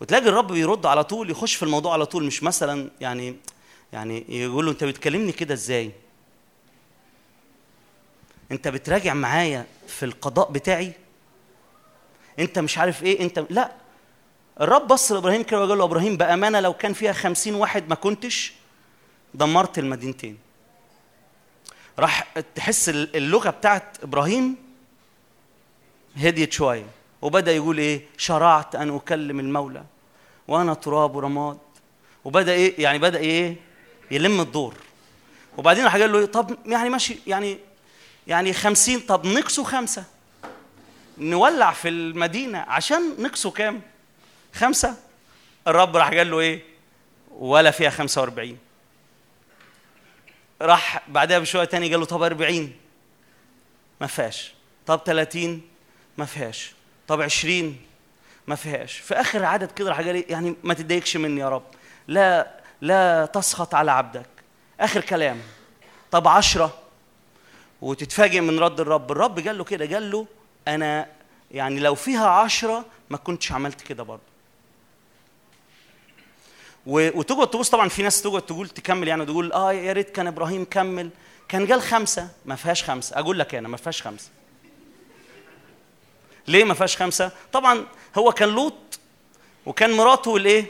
وتلاقي الرب بيرد على طول يخش في الموضوع على طول مش مثلا يعني يعني يقول له أنت بتكلمني كده إزاي؟ أنت بتراجع معايا في القضاء بتاعي؟ أنت مش عارف إيه؟ أنت لا. الرب بص لإبراهيم كده وقال له إبراهيم بأمانة لو كان فيها خمسين واحد ما كنتش دمرت المدينتين. راح تحس اللغة بتاعت إبراهيم هديت شوية وبدأ يقول إيه؟ شرعت أن أكلم المولى وأنا تراب ورماد وبدأ إيه؟ يعني بدأ إيه؟ يلم الدور. وبعدين راح قال له إيه؟ طب يعني ماشي يعني يعني خمسين طب نقصوا خمسة. نولع في المدينة عشان نقصوا كام؟ خمسة. الرب راح قال له إيه؟ ولا فيها خمسة وأربعين. راح بعدها بشوية تاني قال له طب أربعين؟ ما فيهاش. طب 30 ما فيهاش. طب 20 ما فيهاش. في آخر عدد كده راح قال؟ يعني ما تتضايقش مني يا رب. لا لا تسخط على عبدك. آخر كلام. طب عشرة؟ وتتفاجئ من رد الرب. الرب قال له كده قال له أنا يعني لو فيها عشرة ما كنتش عملت كده برضه. وتقعد تبص طبعا في ناس تقعد تقول تكمل يعني تقول آه يا ريت كان إبراهيم كمل. كان قال خمسة ما فيهاش خمسة. أقول لك أنا ما فيهاش خمسة. ليه ما فيهاش خمسة؟ طبعا هو كان لوط وكان مراته والإيه؟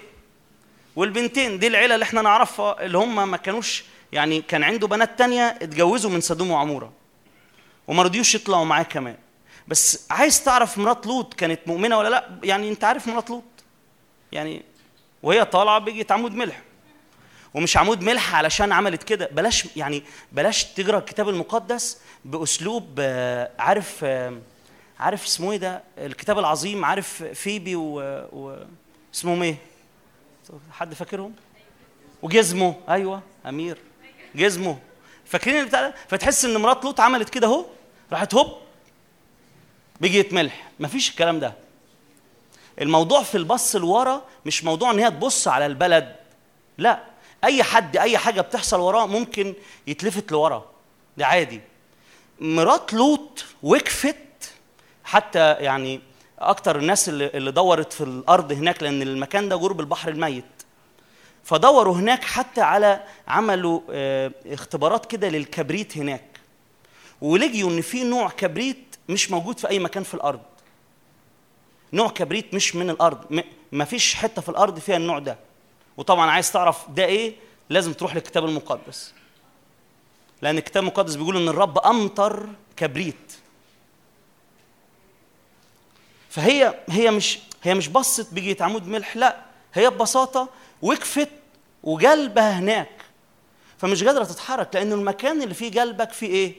والبنتين. دي العيلة اللي إحنا نعرفها اللي هم ما كانوش يعني كان عنده بنات تانية اتجوزوا من سدوم وعمورة. وما رضيوش يطلعوا معاه كمان. بس عايز تعرف مرات لوط كانت مؤمنة ولا لأ؟ يعني أنت عارف مرات لوط؟ يعني وهي طالعة بيجي عمود ملح. ومش عمود ملح علشان عملت كده. بلاش يعني بلاش تقرأ الكتاب المقدس بأسلوب آه، عارف آه، عارف اسمه إيه ده؟ الكتاب العظيم عارف فيبي و, و... اسمهم إيه؟ حد فاكرهم؟ وجزمه. أيوه أمير. جزمه. فاكرين البتاع ده؟ فتحس إن مرات لوط عملت كده أهو. راحت هوب بيجي ملح مفيش الكلام ده. الموضوع في البص لورا مش موضوع إن هي تبص على البلد. لا أي حد أي حاجة بتحصل وراه ممكن يتلفت لورا. ده عادي. مرات لوط وقفت حتى يعني أكتر الناس اللي, اللي دورت في الأرض هناك لأن المكان ده قرب البحر الميت. فدوروا هناك حتى على عملوا آه، اختبارات كده للكبريت هناك. ولقيوا إن في نوع كبريت مش موجود في أي مكان في الأرض. نوع كبريت مش من الأرض. مفيش حتة في الأرض فيها النوع ده. وطبعا عايز تعرف ده إيه لازم تروح للكتاب المقدس. لأن الكتاب المقدس بيقول إن الرب أمطر كبريت. فهي هي مش هي مش بصت بيجي عمود ملح لا. هي ببساطة وقفت وجلبها هناك. فمش قادرة تتحرك لأن المكان اللي فيه قلبك فيه إيه؟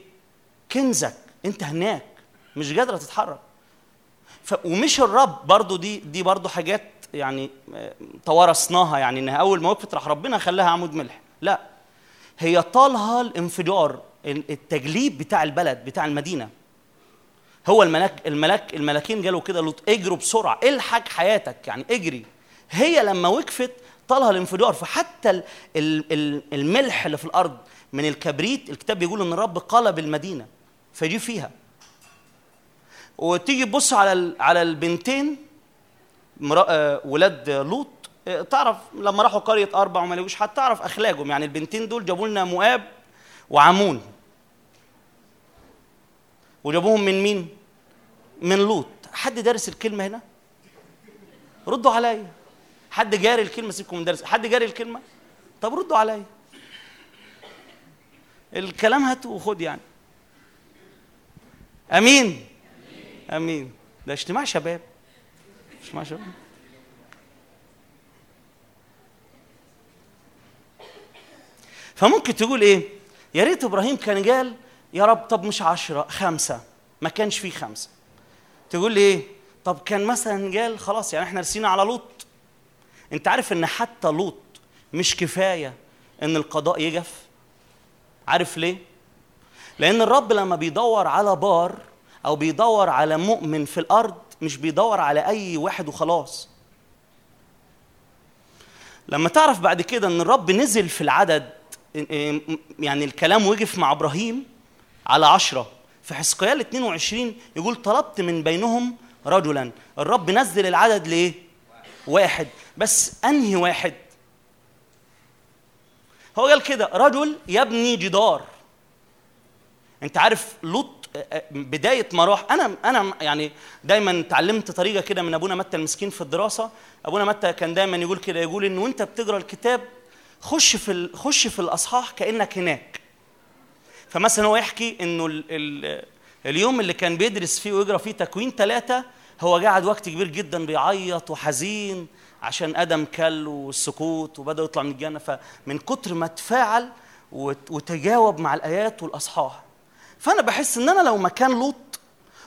كنزك. أنت هناك. مش قادرة تتحرك. ف... ومش الرب. برضو دي دي برضو حاجات يعني آه، توارثناها يعني إنها أول ما وقفت راح ربنا خلاها عمود ملح. لا. هي طالها الانفجار ال- التجليب بتاع البلد بتاع المدينة. هو الملاك الملاك الملاكين قالوا كده لوط اجروا بسرعة. الحق حياتك يعني اجري. هي لما وقفت طالها الانفجار فحتى ال- ال- ال- الملح اللي في الأرض من الكبريت الكتاب بيقول إن الرب قلب المدينة فدي فيها. وتيجي تبص على على البنتين. آه، ولاد لوط آه، تعرف لما راحوا قرية أربع وما لقوش حد تعرف أخلاقهم يعني البنتين دول جابوا لنا مؤاب وعمون وجابوهم من مين؟ من لوط حد دارس الكلمة هنا؟ ردوا عليا حد جاري الكلمة سيبكم من درس حد جاري الكلمة؟ طب ردوا عليا الكلام هات وخد يعني أمين آمين. ده اجتماع شباب. اجتماع شباب. فممكن تقول إيه؟ يا ريت إبراهيم كان قال يا رب طب مش عشرة خمسة. ما كانش فيه خمسة. تقول لي إيه؟ طب كان مثلا قال خلاص يعني إحنا رسينا على لوط. أنت عارف إن حتى لوط مش كفاية إن القضاء يجف عارف ليه؟ لأن الرب لما بيدور على بار أو بيدور على مؤمن في الأرض مش بيدور على أي واحد وخلاص. لما تعرف بعد كده إن الرب نزل في العدد يعني الكلام وقف مع إبراهيم على عشرة في حسقيال 22 يقول طلبت من بينهم رجلا. الرب نزل العدد ليه؟ واحد. بس أنهي واحد؟ هو قال كده رجل يبني جدار. أنت عارف لوط بداية ما راح أنا أنا يعني دايما اتعلمت طريقة كده من أبونا متى المسكين في الدراسة. أبونا متى كان دايما يقول كده يقول ان وأنت بتقرأ الكتاب خش في خش في الأصحاح كأنك هناك. فمثلا هو يحكي إنه ال ال اليوم اللي كان بيدرس فيه ويقرأ فيه تكوين ثلاثة هو قاعد وقت كبير جدا بيعيط وحزين عشان أدم كل والسكوت وبدأ يطلع من الجنة. فمن كتر ما تفاعل وت- وتجاوب مع الآيات والأصحاح فانا بحس ان أنا لو مكان لوط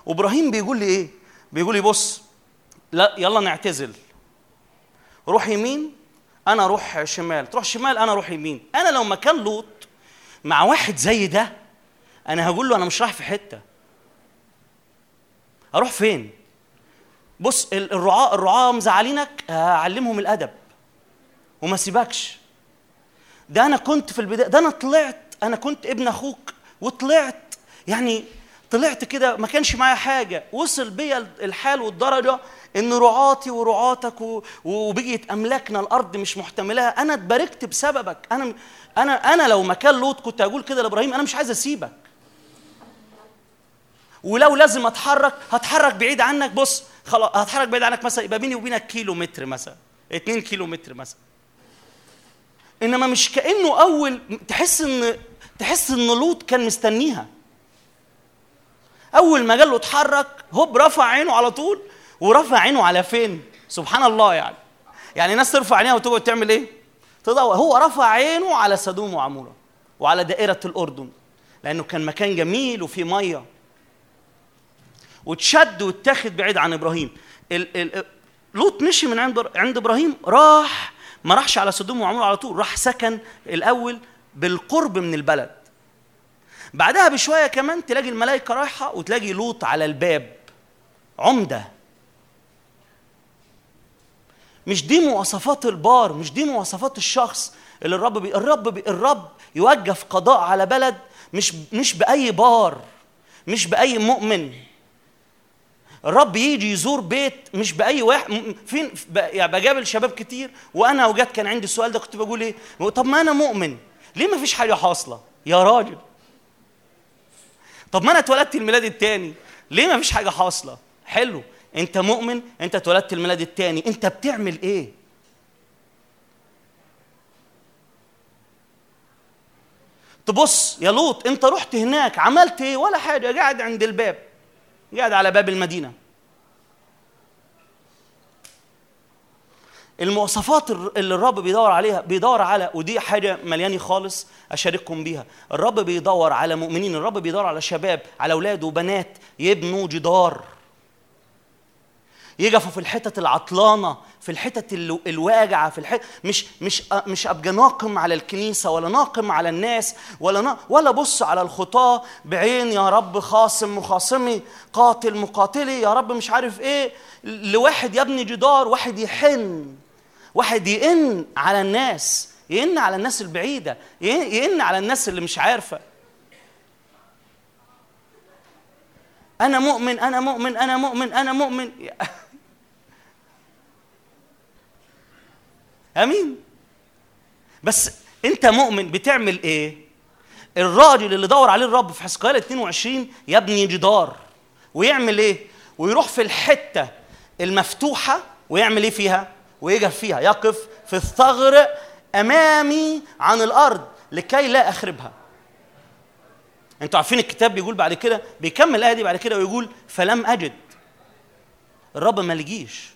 وابراهيم بيقول لي إيه؟ بيقول لي بص لا يلا نعتزل. روح يمين أنا أروح شمال. تروح شمال أنا أروح يمين. أنا لو مكان لوط مع واحد زي ده أنا هقول له أنا مش رايح في حتة. أروح فين؟ بص ال- الرعاة الرعاة مزعلينك هعلمهم الادب. وما سيبكش. ده أنا كنت في البداية ده أنا طلعت أنا كنت ابن أخوك وطلعت يعني طلعت كده ما كانش معايا حاجة. وصل بيا الحال والدرجة إن رعاتي ورعاتك وبقيت أملاكنا الأرض مش محتملاها أنا اتباركت بسببك. أنا أنا أنا لو مكان لوط كنت أقول كده لإبراهيم أنا مش عايز أسيبك. ولو لازم أتحرك هتحرك بعيد عنك. بص خلاص هتحرك بعيد عنك مثلا يبقى بيني وبينك كيلو متر مثلا 2 كيلو متر مثلا. إنما مش كأنه أول تحس إن تحس إن لوط كان مستنيها. أول ما قال له اتحرك هوب رفع عينه على طول ورفع عينه على فين؟ سبحان الله يعني. يعني ناس ترفع عينيها وتقعد تعمل إيه؟ تضوى هو رفع عينه على سدوم وعمورة وعلى دائرة الأردن لأنه كان مكان جميل وفيه مية. واتشد واتاخد بعيد عن إبراهيم. ال ال لوط مشي من عند عند إبراهيم راح ما راحش على سدوم وعمورة على طول راح سكن الأول بالقرب من البلد. بعدها بشوية كمان تلاقي الملائكة رايحة وتلاقي لوط على الباب. عمدة. مش دي مواصفات البار مش دي مواصفات الشخص اللي الرب بي الرب بي الرب يوقف قضاء على بلد مش مش بأي بار مش بأي مؤمن. الرب يجي يزور بيت مش بأي واحد فين يعني بقابل شباب كتير. وأنا أوقات كان عندي السؤال ده كنت بقول إيه؟ طب ما أنا مؤمن. ليه ما فيش حاجة حاصلة؟ يا راجل. طب ما أنا اتولدت الميلاد التاني. ليه ما فيش حاجة حاصلة؟ حلو. أنت مؤمن أنت اتولدت الميلاد التاني. أنت بتعمل إيه؟ تبص يا لوط أنت رحت هناك عملت إيه؟ ولا حاجة. قاعد عند الباب. قاعد على باب المدينة. المواصفات اللي الرب بيدور عليها بيدور على ودي حاجة ملياني خالص أشارككم بيها. الرب بيدور على مؤمنين الرب بيدور على شباب على أولاد وبنات يبنوا جدار. يقفوا في الحتت العطلانة في الحتت ال- الواجعة في الحتت مش مش أ- مش أبقى ناقم على الكنيسة ولا ناقم على الناس ولا ولا بص على الخطاة بعين يا رب خاصم مخاصمي قاتل مقاتلي يا رب مش عارف إيه لواحد يبني جدار واحد يحن. واحد يئن على الناس يئن على الناس البعيدة يئن على الناس اللي مش عارفة. أنا مؤمن أنا مؤمن أنا مؤمن أنا مؤمن. آمين. بس أنت مؤمن بتعمل إيه؟ الراجل اللي دور عليه الرب في حسقيال 22 يبني جدار ويعمل إيه؟ ويروح في الحتة المفتوحة ويعمل إيه فيها؟ ويقف فيها يقف في الثغر أمامي عن الأرض لكي لا أخربها. أنتوا عارفين الكتاب بيقول بعد كده بيكمل الآية دي بعد كده ويقول فلم أجد. الرب ما لجيش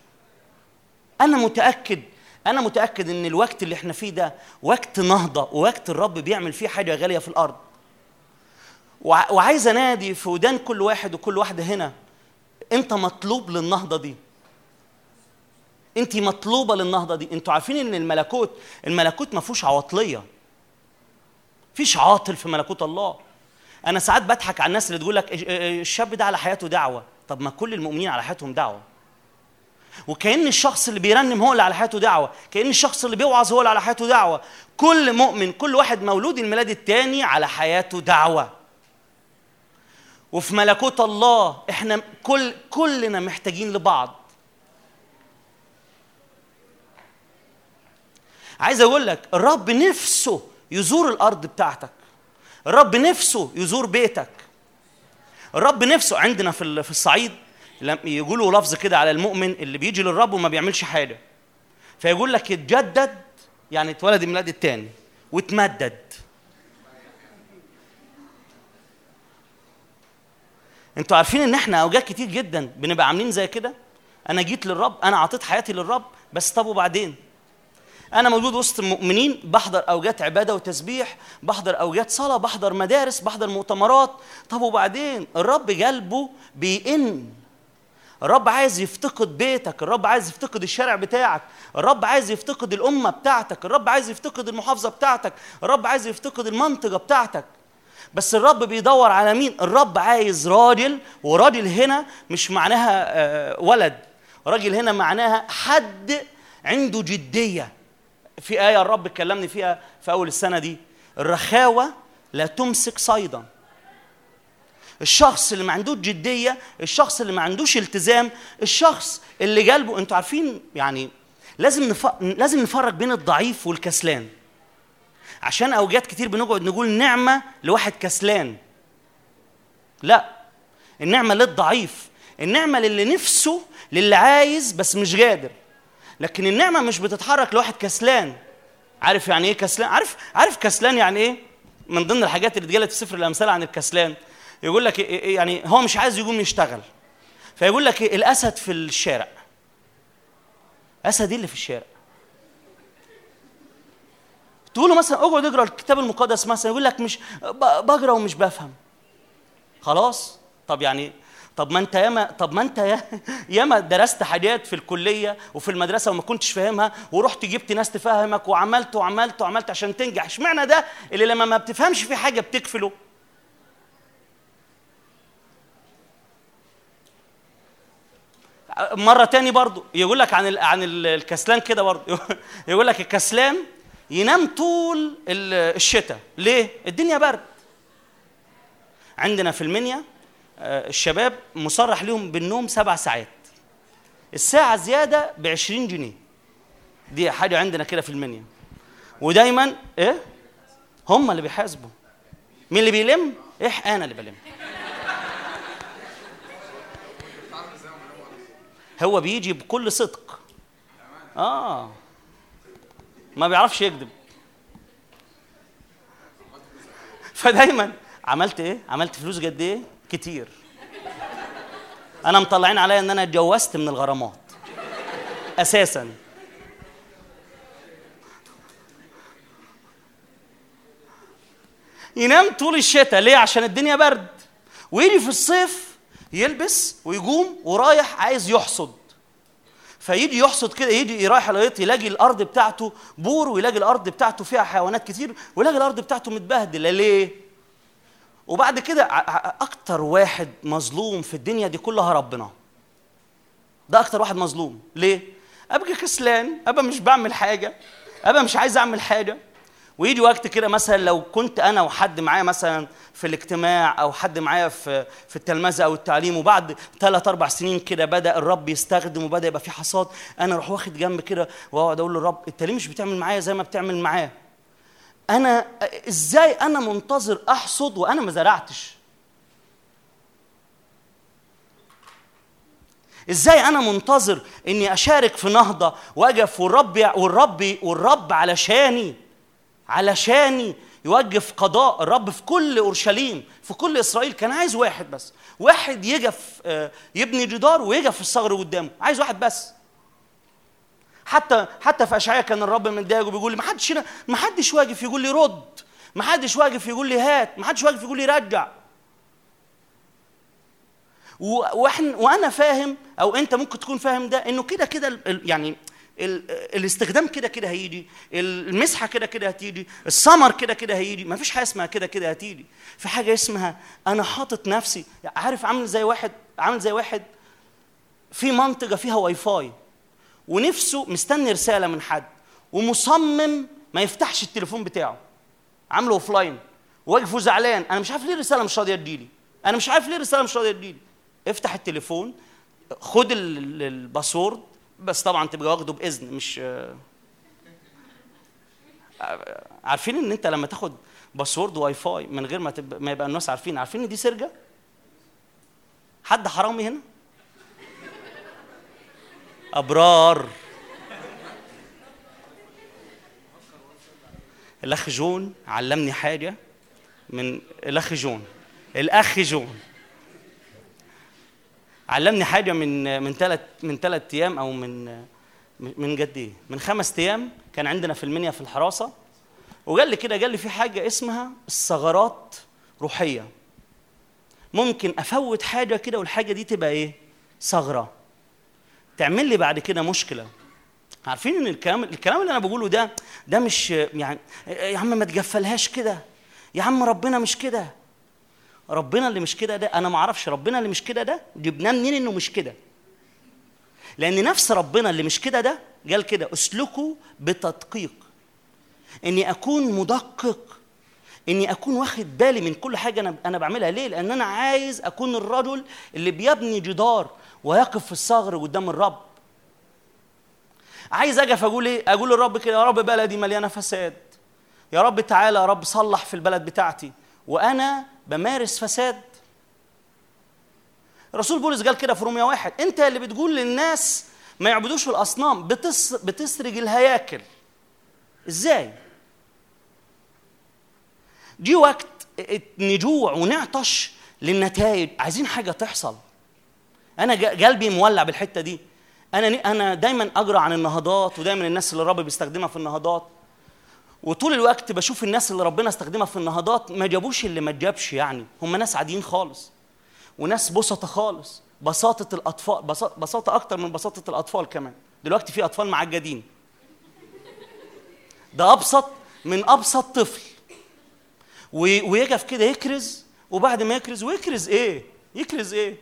أنا متأكد أنا متأكد إن الوقت اللي إحنا فيه ده وقت نهضة ووقت الرب بيعمل فيه حاجة غالية في الأرض. وع- وعايز أنادي في ودان كل واحد وكل واحدة هنا أنت مطلوب للنهضة دي. انت مطلوبة للنهضة دي. أنتوا عارفين ان الملكوت الملكوت ما فيهوش عواطلية. فيش عاطل في ملكوت الله. أنا ساعات بضحك على الناس اللي تقول لك "إيش- إيه- الشاب ده على حياته دعوة. طب ما كل المؤمنين على حياتهم دعوة. وكأن الشخص اللي بيرنم هو اللي على حياته دعوة. كأن الشخص اللي بيوعظ هو اللي على حياته دعوة. كل مؤمن كل واحد مولود الميلاد التاني على حياته دعوة. وفي ملكوت الله إحنا كل كلنا محتاجين لبعض. عايز أقول لك الرب نفسه يزور الأرض بتاعتك. الرب نفسه يزور بيتك. الرب نفسه عندنا في ال- في الصعيد يقولوا لفظ كده على المؤمن اللي بيجي للرب وما بيعملش حاجة. فيقول لك اتجدد يعني اتولد الميلاد التاني واتمدد. أنتوا عارفين إن إحنا اوجات كتير جدا بنبقى عاملين زي كده؟ أنا جيت للرب أنا اعطيت حياتي للرب بس طب وبعدين؟ أنا موجود وسط المؤمنين بحضر اوجات عبادة وتسبيح بحضر اوجات صلاة بحضر مدارس بحضر مؤتمرات. طب وبعدين؟ الرب قلبه بيئن. الرب عايز يفتقد بيتك الرب عايز يفتقد الشارع بتاعك الرب عايز يفتقد الأمة بتاعتك الرب عايز يفتقد المحافظة بتاعتك الرب عايز يفتقد المنطقة بتاعتك. بس الرب بيدور على مين؟ الرب عايز راجل وراجل هنا مش معناها آه، ولد. راجل هنا معناها حد عنده جدية. في آية الرب كلمني فيها في أول السنة دي. الرخاوة لا تمسك صيدا. الشخص اللي ما عندوش جدية الشخص اللي ما عندوش التزام الشخص اللي قلبه أنتوا عارفين يعني لازم نف... لازم نفرق بين الضعيف والكسلان. عشان اوجات كتير بنقعد نقول نعمة لواحد كسلان. لا النعمة للضعيف النعمة للي نفسه للي عايز بس مش قادر. لكن النعمة مش بتتحرك لواحد كسلان. عارف يعني إيه كسلان؟ عارف عارف كسلان يعني إيه؟ من ضمن الحاجات اللي اتقالت في سفر الأمثال عن الكسلان. يقول لك إيه- إيه- يعني هو مش عايز يقوم يشتغل. فيقول لك إيه الأسد في الشارع. اسد إيه اللي في الشارع؟ تقول له مثلا اقعد اقرأ الكتاب المقدس مثلا يقول لك مش بقرأ ومش بفهم. خلاص؟ طب يعني طب ما انت ياما طب ما انت يا- ياما درست حاجات في الكلية وفي المدرسة وما كنتش فاهمها ورحت جبت ناس تفهمك وعملت وعملت وعملت عشان تنجح. اشمعنى ده؟ اللي لما ما بتفهمش في حاجة بتكفله. مرة تاني برضو يقول لك عن عن ال- الكسلان كده برضو. يقول لك الكسلان ينام طول ال- الشتاء. ليه؟ الدنيا برد. عندنا في المنيا الشباب مصرح لهم بالنوم سبع ساعات. الساعة زيادة ب 20 جنيه. دي حاجة عندنا كده في المنيا. ودايما إيه؟ هم اللي بيحاسبوا. مين اللي بيلم؟ إيه أنا اللي بلم. هو بيجي بكل صدق. آه. ما بيعرفش يكذب. فدايما عملت إيه؟ عملت فلوس قد إيه؟ كتير. أنا مطلعين عليا إن أنا اتجوزت من الغرامات. أساسا. ينام طول الشتاء. ليه؟ عشان الدنيا برد. ويجي في الصيف يلبس ويقوم ورايح عايز يحصد. فيجي يحصد كده يجي رايح الغيط يلاقي الأرض بتاعته بور ويلاقي الأرض بتاعته فيها حيوانات كتير ويلاقي الأرض بتاعته متبهدلة. ليه؟ وبعد كده أكتر واحد مظلوم في الدنيا دي كلها ربنا. ده أكتر واحد مظلوم. ليه؟ أبقى كسلان أبقى مش بعمل حاجة أبقى مش عايز أعمل حاجة. ويجي وقت كده مثلا لو كنت أنا وحد معايا مثلا في الاجتماع أو حد معايا في في التلمذة أو التعليم وبعد ثلاث أربع سنين كده بدأ الرب يستخدم وبدأ يبقى في حصاد أنا أروح واخد جنب كده وأقعد أقول للرب أنت ليه مش بتعمل معايا زي ما بتعمل معاه أنا إزاي أنا منتظر أحصد وأنا ما زرعتش؟ إزاي أنا منتظر إني أشارك في نهضة وأقف والرب والرب والرب علشاني علشاني يوقف قضاء الرب في كل أورشليم في كل إسرائيل. كان عايز واحد بس واحد يقف آه، يبني جدار ويقف في الثغر قدامه عايز واحد بس. حتى حتى في أشعياء كان الرب متضايق وبيقول لي ما حدش ما حدش واقف يقول لي رد ما حدش واقف يقول لي هات ما حدش واقف يقول لي رجع. وإحنا وأنا فاهم أو أنت ممكن تكون فاهم ده إنه كده كده يعني ال- الاستخدام كده كده هيجي المسحة كده كده هتيجي السمر كده كده هيجي ما فيش حاجة اسمها كده كده هتيجي. في حاجة اسمها أنا حاطط نفسي عارف عامل زي واحد عامل زي واحد في منطقة فيها واي فاي. ونفسه مستني رسالة من حد ومصمم ما يفتحش التليفون بتاعه. عامله offline واقف وزعلان. أنا مش عارف ليه الرسالة مش راضية تجيلي. أنا مش عارف ليه الرسالة مش راضية تجيلي. افتح التليفون خد ال- ال- ال password. بس طبعا تبقى واخده بإذن مش آه، عارفين إن أنت لما تاخد password Wi-Fi من غير ما تبقى ما يبقى الناس عارفين. عارفين إن دي سرقة؟ حد حرامي هنا؟ أبرار. الأخ جون علمني حاجة من الأخ جون. الأخ جون. علمني حاجة من من ثلاث من ثلاث أيام أو من من قد إيه؟ من خمس أيام كان عندنا في المنيا في الحراسة وقال لي كده قال لي في حاجة اسمها الثغرات روحية. ممكن أفوت حاجة كده والحاجة دي تبقى إيه؟ ثغرة. تعمل لي بعد كده مشكلة. عارفين إن الكلام الكلام اللي أنا بقوله ده ده مش يعني يا عم ما تجفلهاش كده. يا عم ربنا مش كده. ربنا اللي مش كده ده أنا ما أعرفش ربنا اللي مش كده ده جبناه منين إنه مش كده؟ لأن نفس ربنا اللي مش كده ده قال كده أسلكوا بتدقيق. إني أكون مدقق إني أكون واخد بالي من كل حاجة أنا أنا بعملها. ليه؟ لأن أنا عايز أكون الرجل اللي بيبني جدار ويقف في الثغر قدام الرب. عايز أجي أقول إيه؟ أقول للرب كده يا رب بلدي مليانة فساد. يا رب تعالى يا رب صلح في البلد بتاعتي. وأنا بمارس فساد. الرسول بولس قال كده في روميا واحد أنت اللي بتقول للناس ما يعبدوش الأصنام بتس بتسرج الهياكل. إزاي؟ جه وقت نجوع ونعطش للنتائج. عايزين حاجة تحصل. أنا قلبي مولع بالحتة دي. أنا أنا دايما أقرأ عن النهضات ودايما الناس اللي الرب بيستخدمها في النهضات. وطول الوقت بشوف الناس اللي ربنا استخدمها في النهضات ما جابوش اللي ما اتجابش يعني. هم ناس عاديين خالص. وناس بسطة خالص. بساطة الأطفال بسا- بساطة أكتر من بساطة الأطفال كمان. دلوقتي في أطفال معقدين. ده أبسط من أبسط طفل. و- ويقف كده يكرز وبعد ما يكرز ويكرز إيه؟ يكرز إيه؟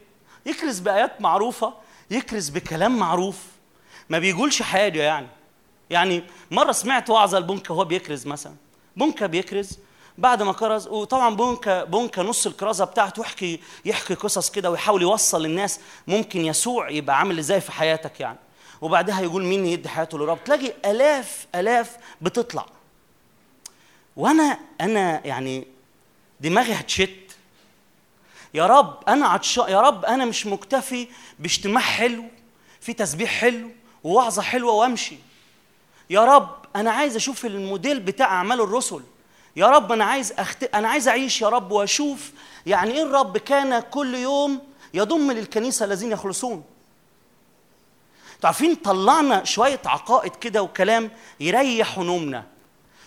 يكرز بآيات معروفة يكرز بكلام معروف. ما بيقولش حاجة يعني. يعني مرة سمعت وعظة لبونكا وهو بيكرز مثلا. بونكا بيكرز بعد ما كرز وطبعا بونكا بونكا نص الكرازة بتاعته يحكي يحكي قصص كده ويحاول يوصل للناس ممكن يسوع يبقى عامل إزاي في حياتك يعني. وبعدها يقول مين يدي حياته للرب. تلاقي آلاف آلاف بتطلع. وأنا أنا يعني دماغي هتشت. يا رب أنا عطشان يا رب أنا مش مكتفي باجتماع حلو في تسبيح حلو ووعظة حلوة وامشي. يا رب أنا عايز أشوف الموديل بتاع اعمال الرسل. يا رب أنا عايز أخت... أنا عايز اعيش يا رب واشوف يعني إيه الرب كان كل يوم يضم للكنيسة الذين يخلصون. أنتوا عارفين طلعنا شوية عقائد كده وكلام يريح نومنا.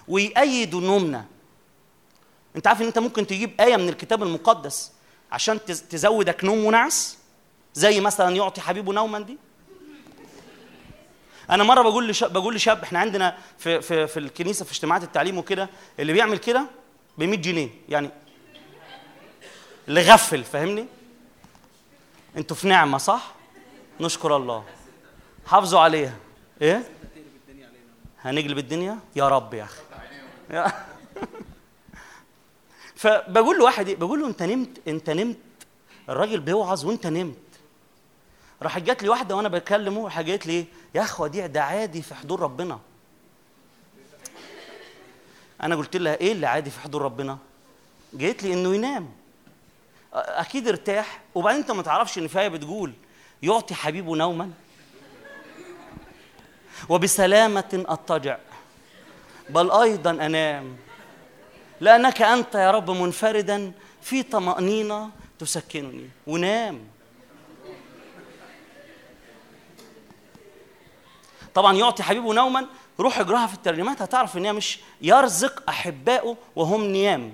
ويأيد نومنا انت عارف ان انت ممكن تجيب آية من الكتاب المقدس عشان تز- تزودك نوم ونعس؟ زي مثلا يعطي حبيبه نوما دي؟ أنا مرة بقول لشاب بقول لشاب إحنا عندنا في في في الكنيسة في اجتماعات التعليم وكده اللي بيعمل كده ب 100 جنيه يعني اللي غفل فاهمني؟ أنتوا في نعمة صح؟ نشكر الله. حافظوا عليها. إيه؟ هنقلب الدنيا؟ يا رب يا أخي. فبقول له واحد إيه؟ بقول له انت نمت انت نمت. الراجل بيوعظ وانت نمت. راح جات لي واحدة وأنا بكلمه راح جات لي يا أخوة دي ده عادي في حضور ربنا. أنا قلت لها إيه اللي عادي في حضور ربنا؟ جيت لي إنه ينام. أكيد ارتاح. وبعدين أنت ما تعرفش إن في آية بتقول يعطي حبيبه نوما وبسلامة اضطجع بل أيضا أنام. لأنك أنت يا رب منفردا في طمأنينة تسكنني. ونام. طبعا يعطي حبيبه نوما. روح اجراها في الترجمات هتعرف إن هي مش يرزق احبائه وهم نيام.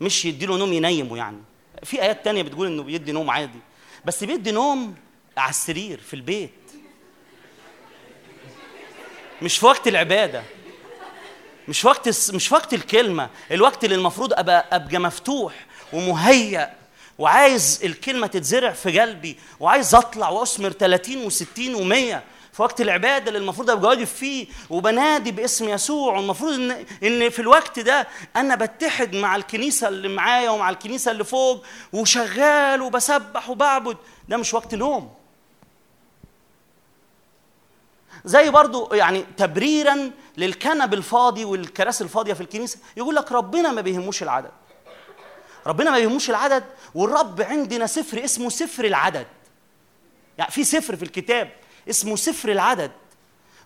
مش يديله نوم ينيمه يعني. في آيات تانية بتقول إنه بيدي نوم عادي. بس بيدي نوم على السرير في البيت. مش في وقت العبادة. مش وقت مش وقت الكلمة الوقت اللي المفروض ابقى أبقى مفتوح ومهيأ وعايز الكلمة تتزرع في قلبي وعايز أطلع وأثمر 30 و60 و100 في وقت العبادة اللي المفروض أبقى واقف فيه وبنادي باسم يسوع والمفروض ان إن في الوقت ده أنا بتحد مع الكنيسة اللي معايا ومع الكنيسة اللي فوق وشغال وبسبح وبعبد. ده مش وقت نوم. زي برضو يعني تبريرا للكنب الفاضي والكراسي الفاضية في الكنيسة. يقول لك ربنا ما بيهموش العدد. ربنا ما بيهموش العدد والرب عندنا سفر اسمه سفر العدد. يعني في سفر في الكتاب اسمه سفر العدد.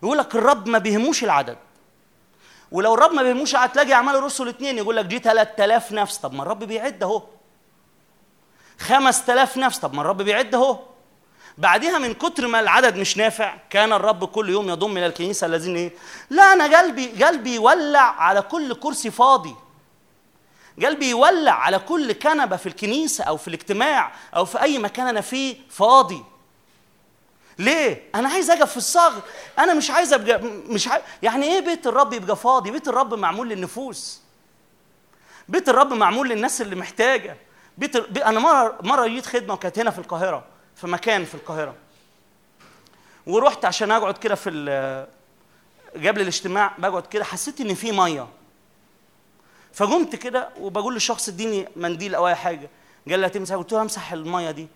يقول لك الرب ما بيهموش العدد. ولو الرب ما بيهموش العدد تلاقي أعمال الرسل اتنين. يقول لك دي 3000 نفس. طب ما الرب بيعد أهو. 5000 نفس. طب ما الرب بيعد أهو. بعدها من كتر ما العدد مش نافع كان الرب كل يوم يضم إلى الكنيسة الذين إيه؟ لا أنا قلبي قلبي يولع على كل كرسي فاضي. قلبي يولع على كل كنبة في الكنيسة أو في الاجتماع أو في أي مكان أنا فيه فاضي. ليه؟ أنا عايز أقف في الصغر. أنا مش عايز أبقى مش عايز يعني إيه بيت الرب يبقى فاضي؟ بيت الرب معمول للنفوس. بيت الرب معمول للناس اللي محتاجة. بيت ال... أنا مرة مرة جيت خدمة وكانت هنا في القاهرة. في مكان في القاهرة. ورحت عشان أقعد كده في. قبل الاجتماع بقعد كده حسيت إن في مية. فقمت كده وبقول للشخص اديني منديل أو أي حاجة. قال لي هتمسح قلت له همسح المية دي.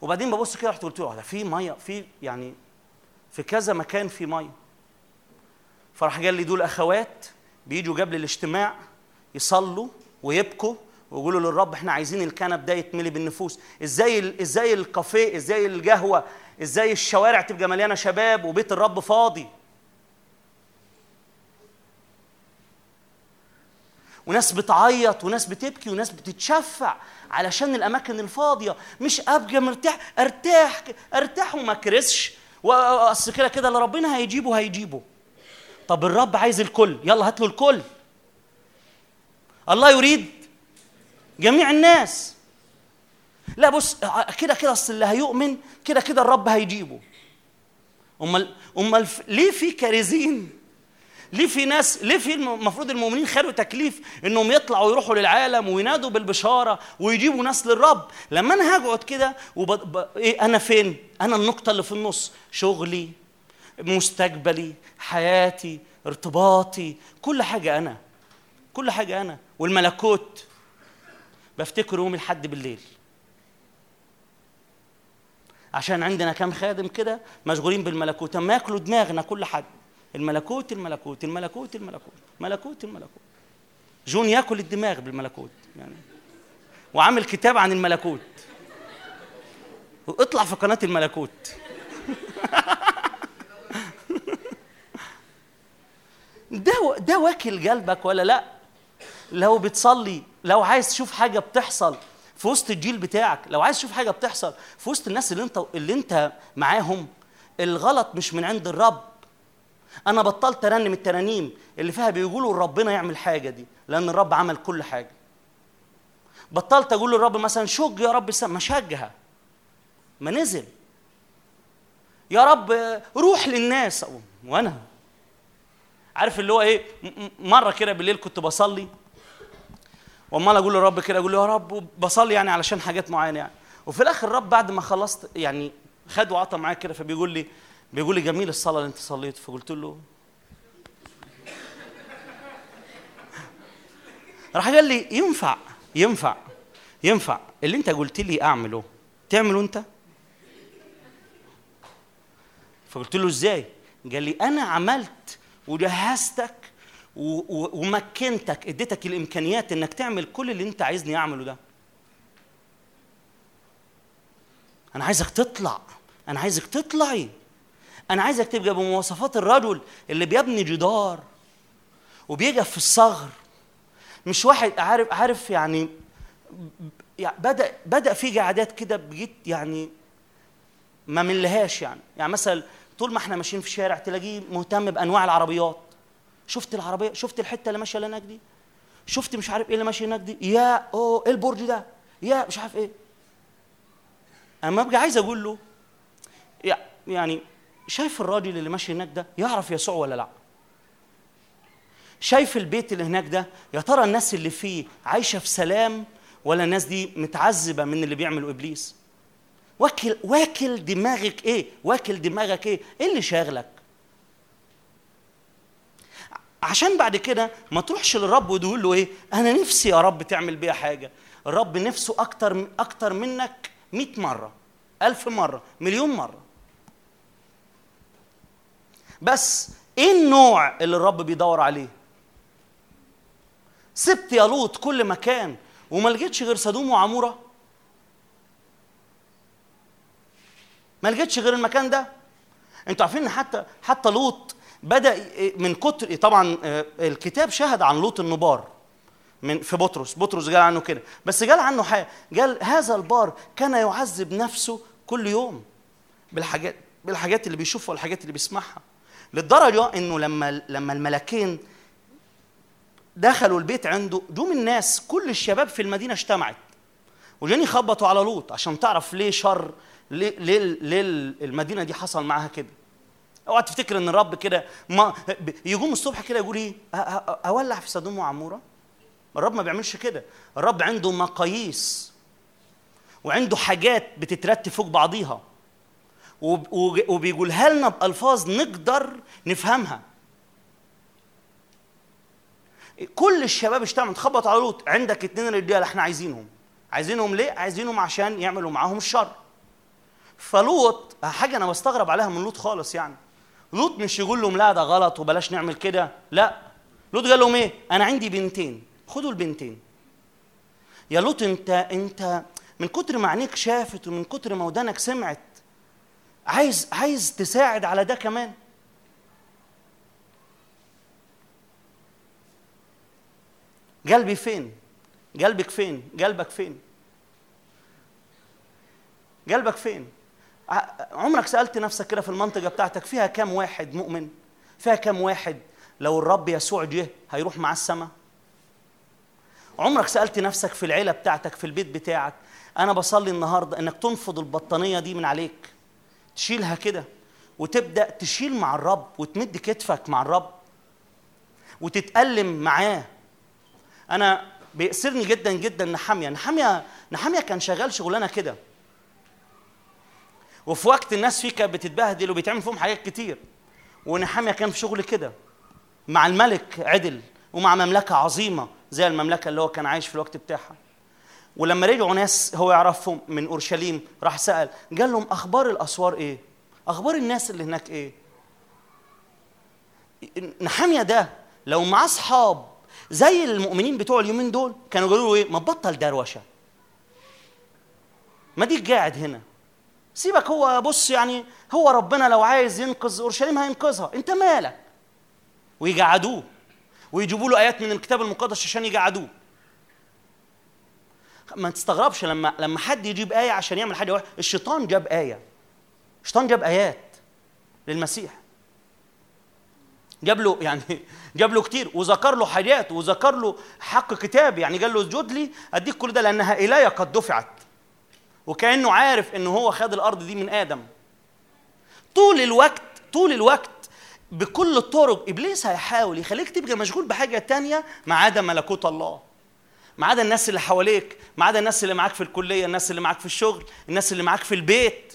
وبعدين ببص كده رحت قلت له ده في مية في يعني في كذا مكان في مية. فراح قال لي دول أخوات بيجوا قبل الاجتماع يصلوا ويبكوا ويقولوا للرب إحنا عايزين الكنب ده يتملي بالنفوس. إزاي إزاي الكافيه إزاي القهوة إزاي الشوارع تبقى مليانة شباب وبيت الرب فاضي. وناس بتعيط وناس بتبكي وناس بتتشفع علشان الأماكن الفاضية. مش أبقى مرتاح أرتاح أرتاح وما كرسش واصل كده كده اللي ربنا هيجيبه هيجيبه. طب الرب عايز الكل. يلا هات له الكل. الله يريد جميع الناس. لا بص كده كده أصل اللي هيؤمن كده كده الرب هيجيبه. أمال أمال ليه في كارزين ليه في ناس ليه في الم- المفروض المؤمنين خدوا تكليف إنهم يطلعوا يروحوا للعالم وينادوا بالبشارة ويجيبوا ناس للرب؟ لما أنا هقعد كده وب... ب... إيه أنا فين؟ أنا النقطة اللي في النص. شغلي مستقبلي حياتي ارتباطي كل حاجة أنا. كل حاجة أنا. والملكوت. بفتكر يوم الحد بالليل. عشان عندنا كام خادم كده مشغولين بالملكوت. اما ياكلوا دماغنا كل حد. الملكوت الملكوت الملكوت الملكوت ملكوت الملكوت. جون ياكل الدماغ بالملكوت يعني. وعامل كتاب عن الملكوت. اطلع في قناة الملكوت. ده ده واكل قلبك ولا لا؟ لو بتصلي لو عايز تشوف حاجة بتحصل في وسط الجيل بتاعك لو عايز تشوف حاجة بتحصل في وسط الناس اللي انت اللي انت معاهم الغلط مش من عند الرب. أنا بطلت أرنم الترانيم اللي فيها بيقولوا ربنا يعمل حاجة دي لأن الرب عمل كل حاجة. بطلت أقول للرب مثلا شج يا رب ما شجها ما نزل. يا رب روح للناس. وأنا. عارف اللي هو إيه؟ مرة كده بالليل كنت بصلي. وامال أقول للرب كده أقول له يا رب بصلي يعني علشان حاجات معينة يعني. وفي الآخر الرب بعد ما خلصت يعني خد وعطى معايا كده فبيقول لي بيقول لي جميل الصلاة اللي أنت صليت. فقلت له راح قال لي ينفع ينفع ينفع اللي أنت قلت لي أعمله. تعمله أنت؟ فقلت له إزاي؟ قال لي أنا عملت وجهزتك ومكنتك اديتك الإمكانيات إنك تعمل كل اللي أنت عايزني أعمله ده. أنا عايزك تطلع أنا عايزك تطلعي. أنا عايزك تبقى بمواصفات الرجل اللي بيبني جدار وبيقف في الصغر. مش واحد عارف عارف يعني بدأ بدأ في قعدات كده بجيت يعني ما منلهاش يعني. يعني مثلا طول ما إحنا ماشيين في الشارع تلاقيه مهتم بأنواع العربيات. شفت العربية شفت الحتة اللي ماشية هناك دي؟ شفت مش عارف إيه اللي ماشي هناك دي؟ يا أوه إيه البرج ده؟ يا مش عارف إيه. اما ابقى عايز أقول له يع- يعني شايف الراجل اللي ماشي هناك ده يعرف يسوع ولا لأ؟ شايف البيت اللي هناك ده يا ترى الناس اللي فيه عايشة في سلام ولا الناس دي متعذبة من اللي بيعمله إبليس؟ واكل واكل دماغك إيه؟ واكل دماغك إيه؟ إيه اللي شاغلك؟ عشان بعد كده ما تروحش للرب وتقول له إيه؟ أنا نفسي يا رب تعمل بيها حاجة. الرب نفسه أكتر أكتر منك 100 مرة ألف مرة مليون مرة. بس إيه النوع اللي الرب بيدور عليه؟ سبت يا لوط كل مكان وما لقيتش غير سدوم وعمورة. ما لقيتش غير المكان ده. أنتوا عارفين إن حتى حتى لوط بدأ من كتر طبعا آه، الكتاب شهد عن لوط النبار من في بطرس. بطرس قال عنه كده. بس قال عنه حاجة. قال هذا البار كان يعذب نفسه كل يوم بالحاجات بالحاجات اللي بيشوفها والحاجات اللي بيسمعها. للدرجة إنه لما لما الملكين دخلوا البيت عنده جم الناس كل الشباب في المدينة اجتمعت. وجاني يخبطوا على لوط عشان تعرف ليه شر ليه ليه, ليه المدينة دي حصل معاها كده. اوعى تفتكر إن الرب كده ما يقوم الصبح كده يقول إيه؟ أولع في سدوم وعموره؟ الرب ما بيعملش كده. الرب عنده مقاييس وعنده حاجات بتترتب فوق بعضيها. وبيقولها لنا بألفاظ نقدر نفهمها. كل الشباب اجتمعوا. تخبط على لوط. عندك اتنين رجاله إحنا عايزينهم. عايزينهم ليه؟ عايزينهم عشان يعملوا معاهم الشر. فلوط حاجة أنا بستغرب عليها من لوط خالص يعني. لوط مش يقول لهم لا ده غلط وبلاش نعمل كده. لا. لوط قال لهم إيه؟ أنا عندي بنتين. خدوا البنتين. يا لوط أنت أنت من كتر ما عينيك شافت ومن كتر ما ودانك سمعت عايز عايز تساعد على ده كمان. قلبي فين؟ قلبك فين؟ قلبك فين؟ قلبك فين؟ عمرك سألت نفسك كده في المنطقة بتاعتك فيها كام واحد مؤمن؟ فيها كام واحد لو الرب يسوع جه هيروح مع السماء عمرك سألت نفسك في العيلة بتاعتك في البيت بتاعك أنا بصلي النهاردة إنك تنفض البطانية دي من عليك تشيلها كده وتبدأ تشيل مع الرب وتمد كتفك مع الرب وتتألم معاه. أنا بيأسرني جدا جدا نحامية نحامية نحامية كان شغال شغلانة كده. وفي وقت الناس فيه كانت بتتبهدل وبيتعمل فيهم حاجات كتير. ونحامية كان في شغل كده مع الملك عدل ومع مملكة عظيمة زي المملكة اللي هو كان عايش في الوقت بتاعها. ولما رجعوا ناس هو يعرفهم من أورشليم راح سأل قال لهم أخبار الأسوار إيه؟ أخبار الناس اللي هناك إيه؟ نحامية ده لو معاه أصحاب زي المؤمنين بتوع اليومين دول كانوا قالوا له إيه؟ ما تبطل دروشة. ما ديك قاعد هنا. سيبك هو بص يعني هو ربنا لو عايز ينقذ اورشليم هينقذها. انت مالك؟ ويقعدوه ويجيبوا له آيات من الكتاب المقدس عشان يقعدوه ما تستغربش لما لما حد يجيب آية عشان يعمل حاجة واحدة. الشيطان جاب آية. الشيطان جاب آيات للمسيح. جاب له يعني جاب له كتير. وذكر له حاجات. وذكر له حق كتاب. يعني قال له اسجد لي أديك كل ده لأنها الي قد دفعت. وكأنه عارف إن هو خد الأرض دي من آدم. طول الوقت طول الوقت بكل الطرق إبليس هيحاول يخليك تبقى مشغول بحاجة تانية ما عدا ملكوت الله. ما عدا الناس اللي حواليك ما عدا الناس اللي معاك في الكلية الناس اللي معاك في الشغل الناس اللي معاك في البيت.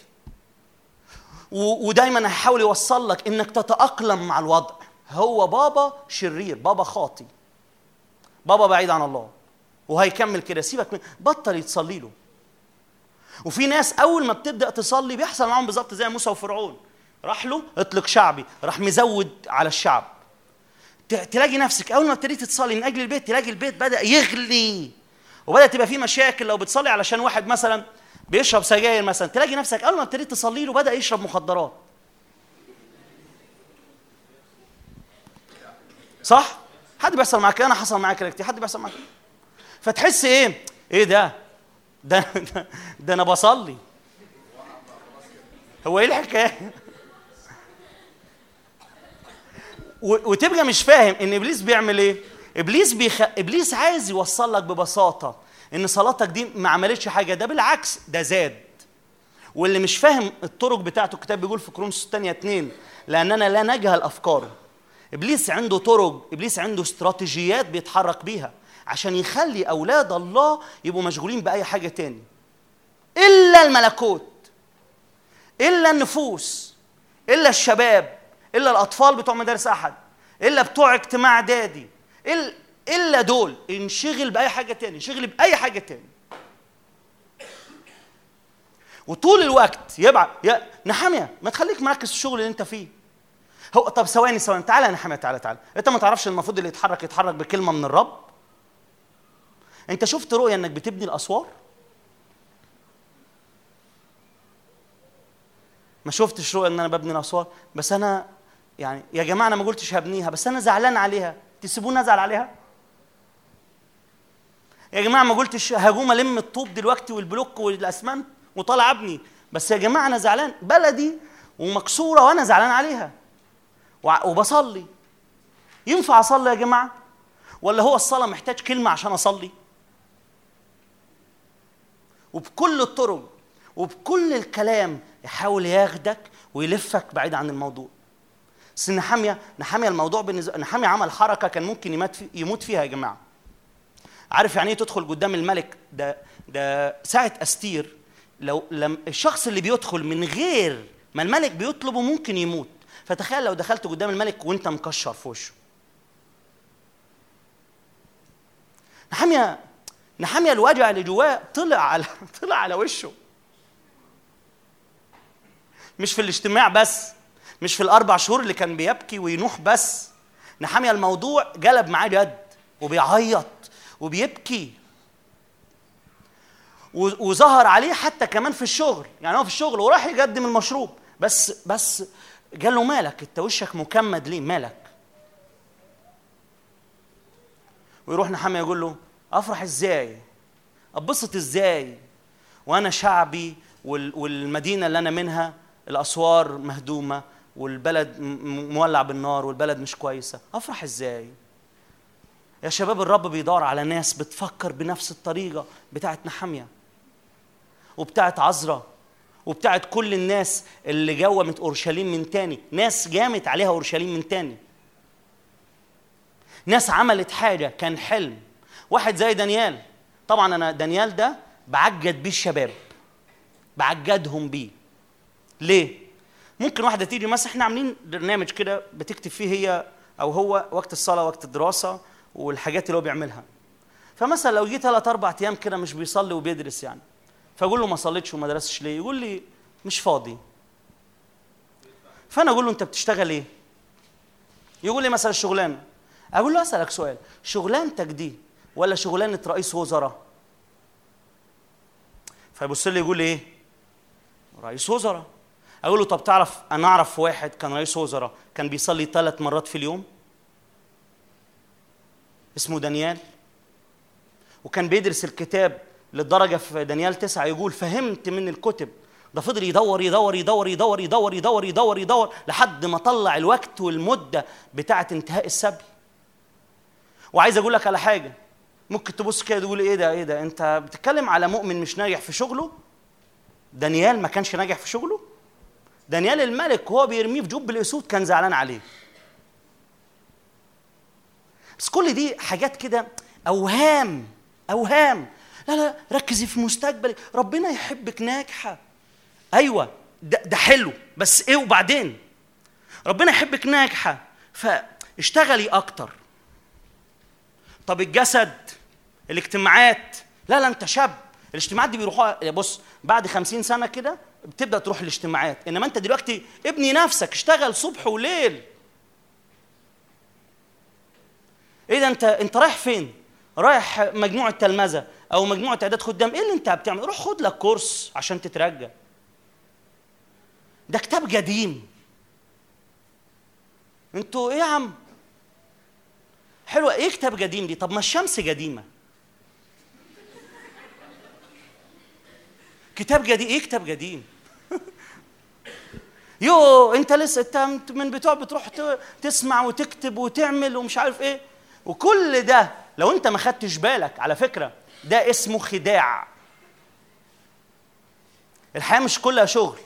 ودايما هيحاول يوصل لك إنك تتأقلم مع الوضع. هو بابا شرير بابا خاطي. بابا بعيد عن الله. وهيكمل كده. سيبك من بطل يتصلي له. وفي ناس أول ما بتبدأ تصلي بيحصل معاهم بالظبط زي موسى وفرعون. راح له اطلق شعبي. راح مزود على الشعب. تلاقي نفسك أول ما ابتديت تصلي من أجل البيت تلاقي البيت بدأ يغلي. وبدا تبقى فيه مشاكل. لو بتصلي علشان واحد مثلا بيشرب سجاير مثلا تلاقي نفسك أول ما ابتديت تصلي له بدأ يشرب مخدرات. صح؟ حد بيحصل معاك؟ أنا حصل معايا كده كتير. حد بيحصل معاك؟ فتحس إيه؟ إيه ده؟ ده ده, أنا بصلي. هو إيه الحكاية؟ وتبقى مش فاهم إن إبليس بيعمل إيه. إبليس بيخ... إبليس عايز يوصل لك ببساطة إن صلاتك دي ما عملتش حاجة. ده بالعكس ده زاد. واللي مش فاهم الطرق بتاعته الكتاب بيقول في كرونس الثانية اتنين لاننا لا نجهل أفكاره. إبليس عنده طرق إبليس عنده استراتيجيات بيتحرك بيها. عشان يخلي أولاد الله يبقوا مشغولين بأي حاجة تاني. إلا الملكوت إلا النفوس إلا الشباب إلا الأطفال بتوع مدارس أحد إلا بتوع اجتماع دادي إلا, إلا دول. انشغل بأي حاجة تاني انشغل بأي حاجة تاني. وطول الوقت يبعت يا نحامية ما تخليك مركز في الشغل اللي أنت فيه. هو طب ثواني ثواني تعالى يا نحامية تعالى تعالى. أنت ما تعرفش المفروض اللي يتحرك يتحرك بكلمة من الرب؟ انت شفت رؤية انك بتبني الاسوار؟ ما شفتش رؤية ان أنا ببني الاسوار بس أنا يعني يا جماعة أنا ما قلتش هبنيها بس أنا زعلان عليها. تسيبوني ازعل عليها؟ يا جماعة ما قلتش هقوم الم الطوب دلوقتي والبلوك والاسمنت وطالع ابني. بس يا جماعة أنا زعلان بلدي ومكسورة وأنا زعلان عليها. وبصلي. ينفع اصلي يا جماعة؟ ولا هو الصلاة محتاج كلمة عشان اصلي؟ وبكل الطرق وبكل الكلام يحاول ياخدك ويلفك بعيد عن الموضوع. بس نحامية نحامية الموضوع بالنسبة نحامية عمل حركة كان ممكن يموت, في يموت فيها يا جماعة. عارف يعني إيه تدخل قدام الملك؟ ده ده ساعة أستير لو لم الشخص اللي بيدخل من غير ما الملك بيطلبه ممكن يموت. فتخيل لو دخلت قدام الملك وأنت مكشر في وشه. نحامية نحاميه الوجع اللي جواه طلع على طلع على وشه. مش في الاجتماع بس مش في الأربع شهور اللي كان بيبكي وينوح بس. نحاميه الموضوع جلب معاه جد وبيعيط وبيبكي. وظهر عليه حتى كمان في الشغل يعني هو في الشغل وراح يقدم المشروب. بس بس قال له مالك؟ انت وشك مكمد ليه؟ مالك؟ ويروح نحامي يقول له افرح إزاي؟ اتبسط إزاي؟ وأنا شعبي وال- والمدينة اللي أنا منها الاسوار مهدومة والبلد مولع بالنار والبلد مش كويسة. افرح إزاي؟ يا شباب الرب بيدور على ناس بتفكر بنفس الطريقة بتاعت نحاميه وبتاعت عذراء وبتاعت كل الناس اللي جومت اورشليم من تاني. ناس جامت عليها اورشليم من تاني. ناس عملت حاجة كان حلم. واحد زي دانيال. طبعا أنا دانيال ده بعجد بيه الشباب. بعجدهم بيه. ليه؟ ممكن واحدة تيجي مثلا إحنا عاملين برنامج كده بتكتب فيه هي أو هو وقت الصلاة وقت الدراسة والحاجات اللي هو بيعملها. فمثلا لو جه ثلاث أربع أيام كده مش بيصلي وبيدرس يعني. فأقول له ما صليتش وما درستش ليه؟ يقول لي مش فاضي. فأنا أقول له أنت بتشتغل إيه؟ يقول لي مثلا الشغلانه أقول له أسألك سؤال. شغلانتك دي ولا شغلانة رئيس وزراء. فيبص لي يقول لي إيه؟ رئيس وزراء. أقول له طب تعرف أنا أعرف واحد كان رئيس وزراء كان بيصلي ثلاث مرات في اليوم. اسمه دانيال. وكان بيدرس الكتاب للدرجه في دانيال تسعة يقول فهمت من الكتب. ده فضل يدور يدور يدور يدور يدور يدور يدور يدور لحد ما طلع الوقت والمدة بتاعة انتهاء السبي. وعايز أقول لك على حاجة. ممكن تبص كده تقول إيه ده إيه ده؟ أنت بتتكلم على مؤمن مش ناجح في شغله؟ دانيال ما كانش ناجح في شغله؟ دانيال الملك وهو بيرميه في جب الأسود كان زعلان عليه. بس كل دي حاجات كده أوهام أوهام. لا لا ركزي في مستقبلك. ربنا يحبك ناجحة. أيوه ده, ده حلو. بس إيه وبعدين؟ ربنا يحبك ناجحة. فاشتغلي أكتر. طب الجسد؟ الاجتماعات. لا لا انت شاب. الاجتماعات دي بيروحوها بص بعد خمسين سنة كده بتبدأ تروح الاجتماعات. إنما أنت دلوقتي ابني نفسك اشتغل صبح وليل. إيه ده أنت أنت رايح فين؟ رايح مجموعة تلمذة أو مجموعة إعداد خدام؟ إيه اللي أنت بتعمل روح خد لك كورس عشان تترجى. ده كتاب قديم. أنتوا إيه يا عم؟ حلوة. إيه كتاب قديم دي؟ طب ما الشمس قديمة. كتاب قديم إيه كتاب قديم؟ يو أنت لسه أنت من بتوع بتروح تسمع وتكتب وتعمل ومش عارف إيه. وكل ده لو أنت ما خدتش بالك على فكرة ده اسمه خداع. الحياة مش كلها شغل.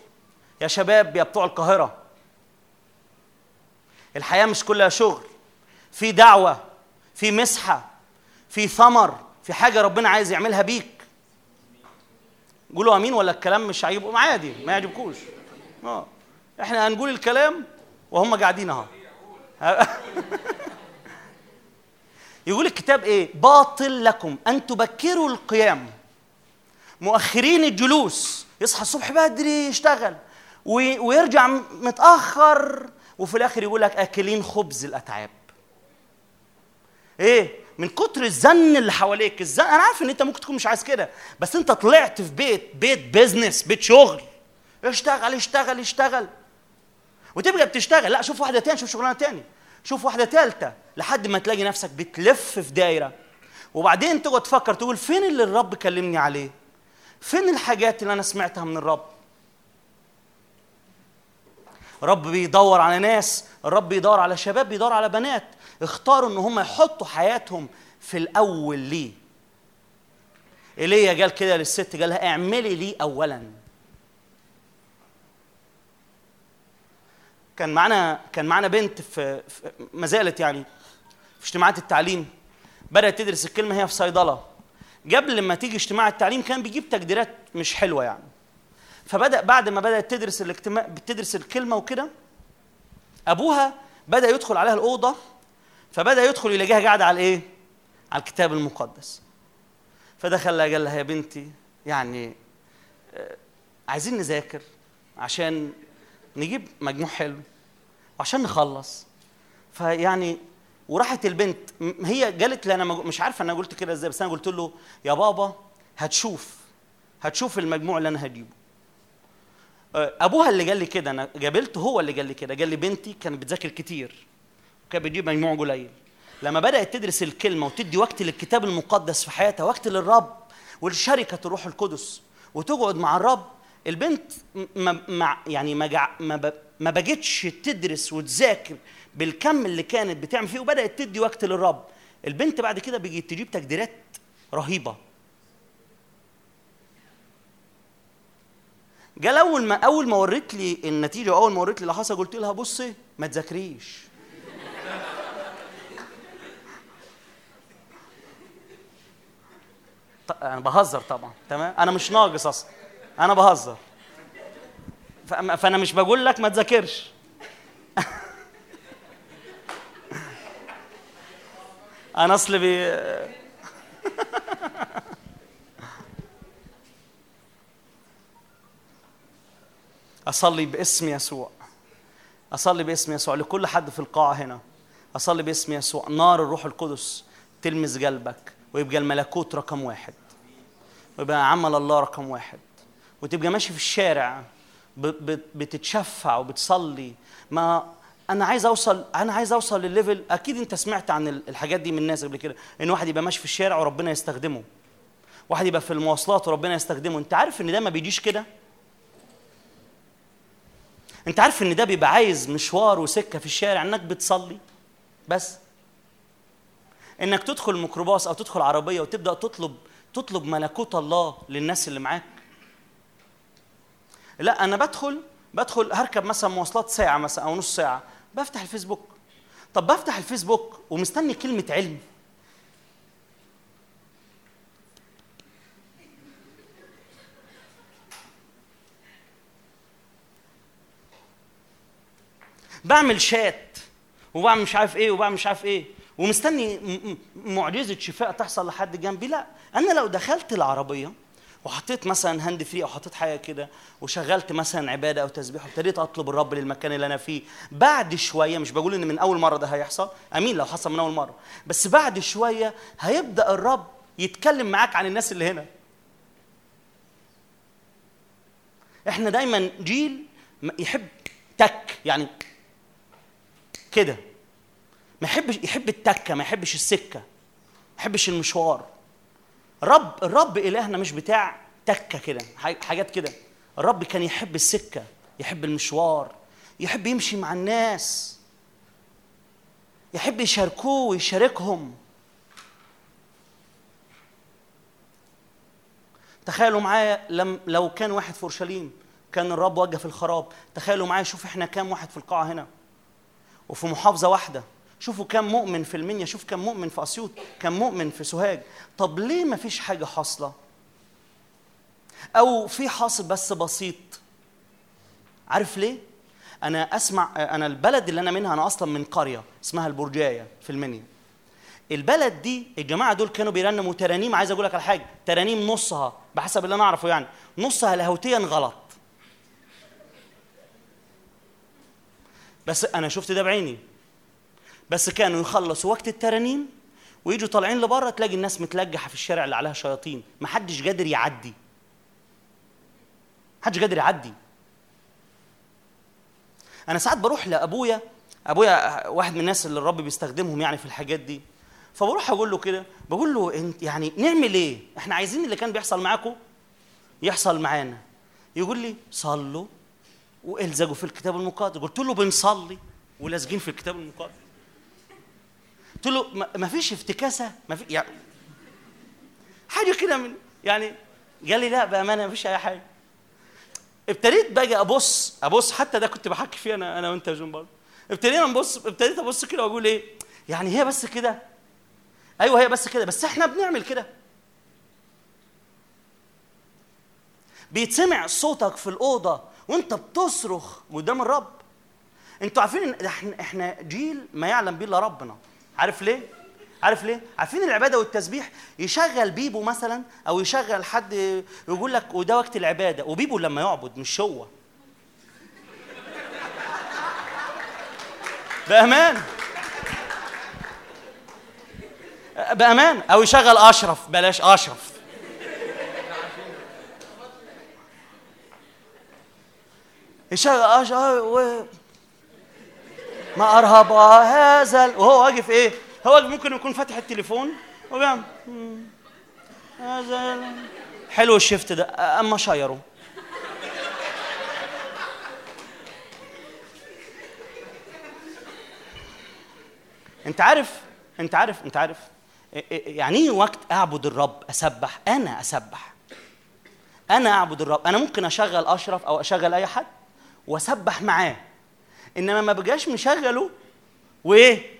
يا شباب يا بتوع القاهرة. الحياة مش كلها شغل. في دعوة في مسحة في ثمر في حاجة ربنا عايز يعملها بيك. قولوا آمين ولا الكلام مش عاجبكم عادي ما يعجبكوش. آه. إحنا هنقول الكلام وهم قاعدين أهو. يقول الكتاب إيه؟ باطل لكم أن تبكروا القيام. مؤخرين الجلوس. يصحى الصبح بدري يشتغل. وي- ويرجع متأخر. وفي الآخر يقول لك أكلين خبز الأتعاب. إيه؟ من كتر الزن اللي حواليك. الزن أنا عارف إن أنت ممكن تكون مش عايز كده بس أنت طلعت في بيت بيت بيزنس بيت شغل. اشتغل اشتغل اشتغل. وتبقى بتشتغل. لا شوف واحدة تاني شوف شغلانة تاني شوف واحدة ثالثه لحد ما تلاقي نفسك بتلف في دايرة. وبعدين تقعد تفكر تقول فين اللي الرب كلمني عليه؟ فين الحاجات اللي أنا سمعتها من الرب؟ رب بيدور على ناس. الرب بيدور على شباب بيدور على بنات. اختاروا ان هم يحطوا حياتهم في الأول ليه. إيليا قال كده للست قال لها اعملي لي اولا. كان معانا كان معانا بنت في, في ما زالت يعني في اجتماعات التعليم. بدأت تدرس الكلمة هي في صيدلة. قبل ما تيجي اجتماع التعليم كان بيجيب تقديرات مش حلوة يعني. فبدأ بعد ما بدأت تدرس الاجتماع بتدرس الكلمة وكده أبوها بدأ يدخل عليها الأوضة فبدأ يدخل يلاقيها قاعدة على إيه؟ على الكتاب المقدس. فدخل لها قال لها يا بنتي يعني آه، عايزين نذاكر عشان نجيب مجموع حلو وعشان نخلص. فيعني وراحت البنت هي قالت لي أنا مش عارفة أنا قلت كده إزاي بس أنا قلت له يا بابا هتشوف هتشوف المجموع اللي أنا هجيبه. آه، أبوها اللي قال لي كده أنا قابلته هو اللي قال لي كده قال لي بنتي كانت بتذاكر كتير. وكانت بتجيب مجموع قليل. لما بدأت تدرس الكلمة وتدي وقت للكتاب المقدس في حياتها وقت للرب ولشركه الروح القدس وتقعد مع الرب البنت ما يعني ما ما, ما بقتش تدرس وتذاكر بالكم اللي كانت بتعمل فيه وبدأت تدي وقت للرب. البنت بعد كده بقت تجيب تقديرات رهيبة. قال أول ما أول ما وريت لي النتيجة واول ما وريت لي اللي حصل قلت لها بصي ما تذاكريش. أنا بهزر طبعا تمام؟ أنا مش ناقص أصلا أنا بهزر. فأنا مش بقول لك ما تذاكرش. أنا اصل بي أصلي باسم يسوع. أصلي باسم يسوع لكل حد في القاعة هنا. أصلي باسم يسوع. نار الروح القدس تلمس قلبك. ويبقى الملكوت رقم واحد. ويبقى عمل الله رقم واحد. وتبقى ماشي في الشارع بتتشفع وبتصلي. ما أنا عايز أوصل أنا عايز أوصل للليفل. أكيد أنت سمعت عن ال- الحاجات دي من الناس قبل كده. إن واحد يبقى ماشي في الشارع وربنا يستخدمه. واحد يبقى في المواصلات وربنا يستخدمه. أنت عارف إن ده ما بيجيش كده؟ أنت عارف إن ده بيبقى عايز مشوار وسكة في الشارع إنك بتصلي؟ بس. إنك تدخل ميكروباص أو تدخل عربية وتبدأ تطلب تطلب ملكوت الله للناس اللي معاك. لا أنا بدخل بدخل هركب مثلا مواصلات ساعة مثلا أو نص ساعة بفتح الفيسبوك. طب بفتح الفيسبوك ومستني كلمة علم. بعمل شات وبعمل مش عارف إيه وبعمل مش عارف إيه. ومستني معجزة شفاء تحصل لحد جنبي. لا أنا لو دخلت العربية وحطيت مثلا hand free أو حطيت حاجة كده وشغلت مثلا عبادة أو تسبيح وابتديت أطلب الرب للمكان اللي أنا فيه بعد شوية مش بقول إن من أول مرة ده هيحصل آمين لو حصل من أول مرة بس بعد شوية هيبدأ الرب يتكلم معاك عن الناس اللي هنا. إحنا دايما جيل يحب تك يعني كده. ما يحبش يحب التكة ما يحبش السكة ما يحبش المشوار. الرب الرب إلهنا مش بتاع تكة كده حاجات كده. الرب كان يحب السكة يحب المشوار يحب يمشي مع الناس يحب يشاركوه ويشاركهم. تخيلوا معايا لم لو كان واحد في أورشليم كان الرب وجه في الخراب. تخيلوا معايا شوف إحنا كام واحد في القاعة هنا. وفي محافظة واحدة. شوفوا كم مؤمن في المنيا شوف كم مؤمن في أسيوط كم مؤمن في سوهاج. طب ليه ما فيش حاجة حاصلة؟ أو في حاصل بس بسيط. عارف ليه؟ أنا أسمع أنا البلد اللي أنا منها أنا أصلا من قرية اسمها البرجاية في المنيا. البلد دي الجماعة دول كانوا بيرنموا ترانيم عايز أقول لك على حاجة ترانيم نصها بحسب اللي أنا أعرفه يعني نصها لاهوتيا غلط. بس أنا شفت ده بعيني. بس كانوا يخلصوا وقت الترانيم ويجوا طالعين لبره تلاقي الناس متلجحة في الشارع اللي عليها شياطين. محدش قادر يعدي. محدش قادر يعدي. أنا ساعات بروح لأبويا أبويا واحد من الناس اللي الرب بيستخدمهم يعني في الحاجات دي. فبروح أقول له كده بقول له انت يعني نعمل إيه؟ إحنا عايزين اللي كان بيحصل معاكم يحصل معانا. يقول لي صلوا. والزجوا في الكتاب المقدس. قلت له بنصلي. ولازقين في الكتاب المقدس. قلت له ما- فيش افتكاسة؟ ما في يعني حاجة كده من يعني قال لي لا بأمانة ما فيش أي حاجة. ابتديت باجي أبص أبص حتى ده كنت بحكي فيه أنا أنا وأنت يا جون برضه. ابتدينا نبص ابتديت أبص كده وأقول إيه يعني هي بس كده. أيوه هي بس كده بس إحنا بنعمل كده. بيتسمع صوتك في الأوضة وأنت بتصرخ قدام الرب. أنتوا عارفين إن إحنا إحنا جيل ما يعلم به إلا ربنا. عارف ليه؟ عارف ليه؟ عارفين العبادة والتسبيح؟ يشغل بيبو مثلا أو يشغل حد يقول لك وده وقت العبادة. وبيبو لما يعبد مش هو. بأمان. بأمان. أو يشغل أشرف. بلاش أشرف. يشغل اشرف. ما ارهب هذا وهو واقف إيه؟ هو ممكن يكون فاتح التليفون. وبيعمل. هذا حلو الشفت ده. أما شايره. أنت عارف أنت عارف أنت عارف. يعني إيه وقت أعبد الرب أسبح؟ أنا أسبح. أنا أعبد الرب. أنا ممكن أشغل أشرف أو أشغل أي حد وأسبح معاه. إنما ما بقاش مشغله وإيه؟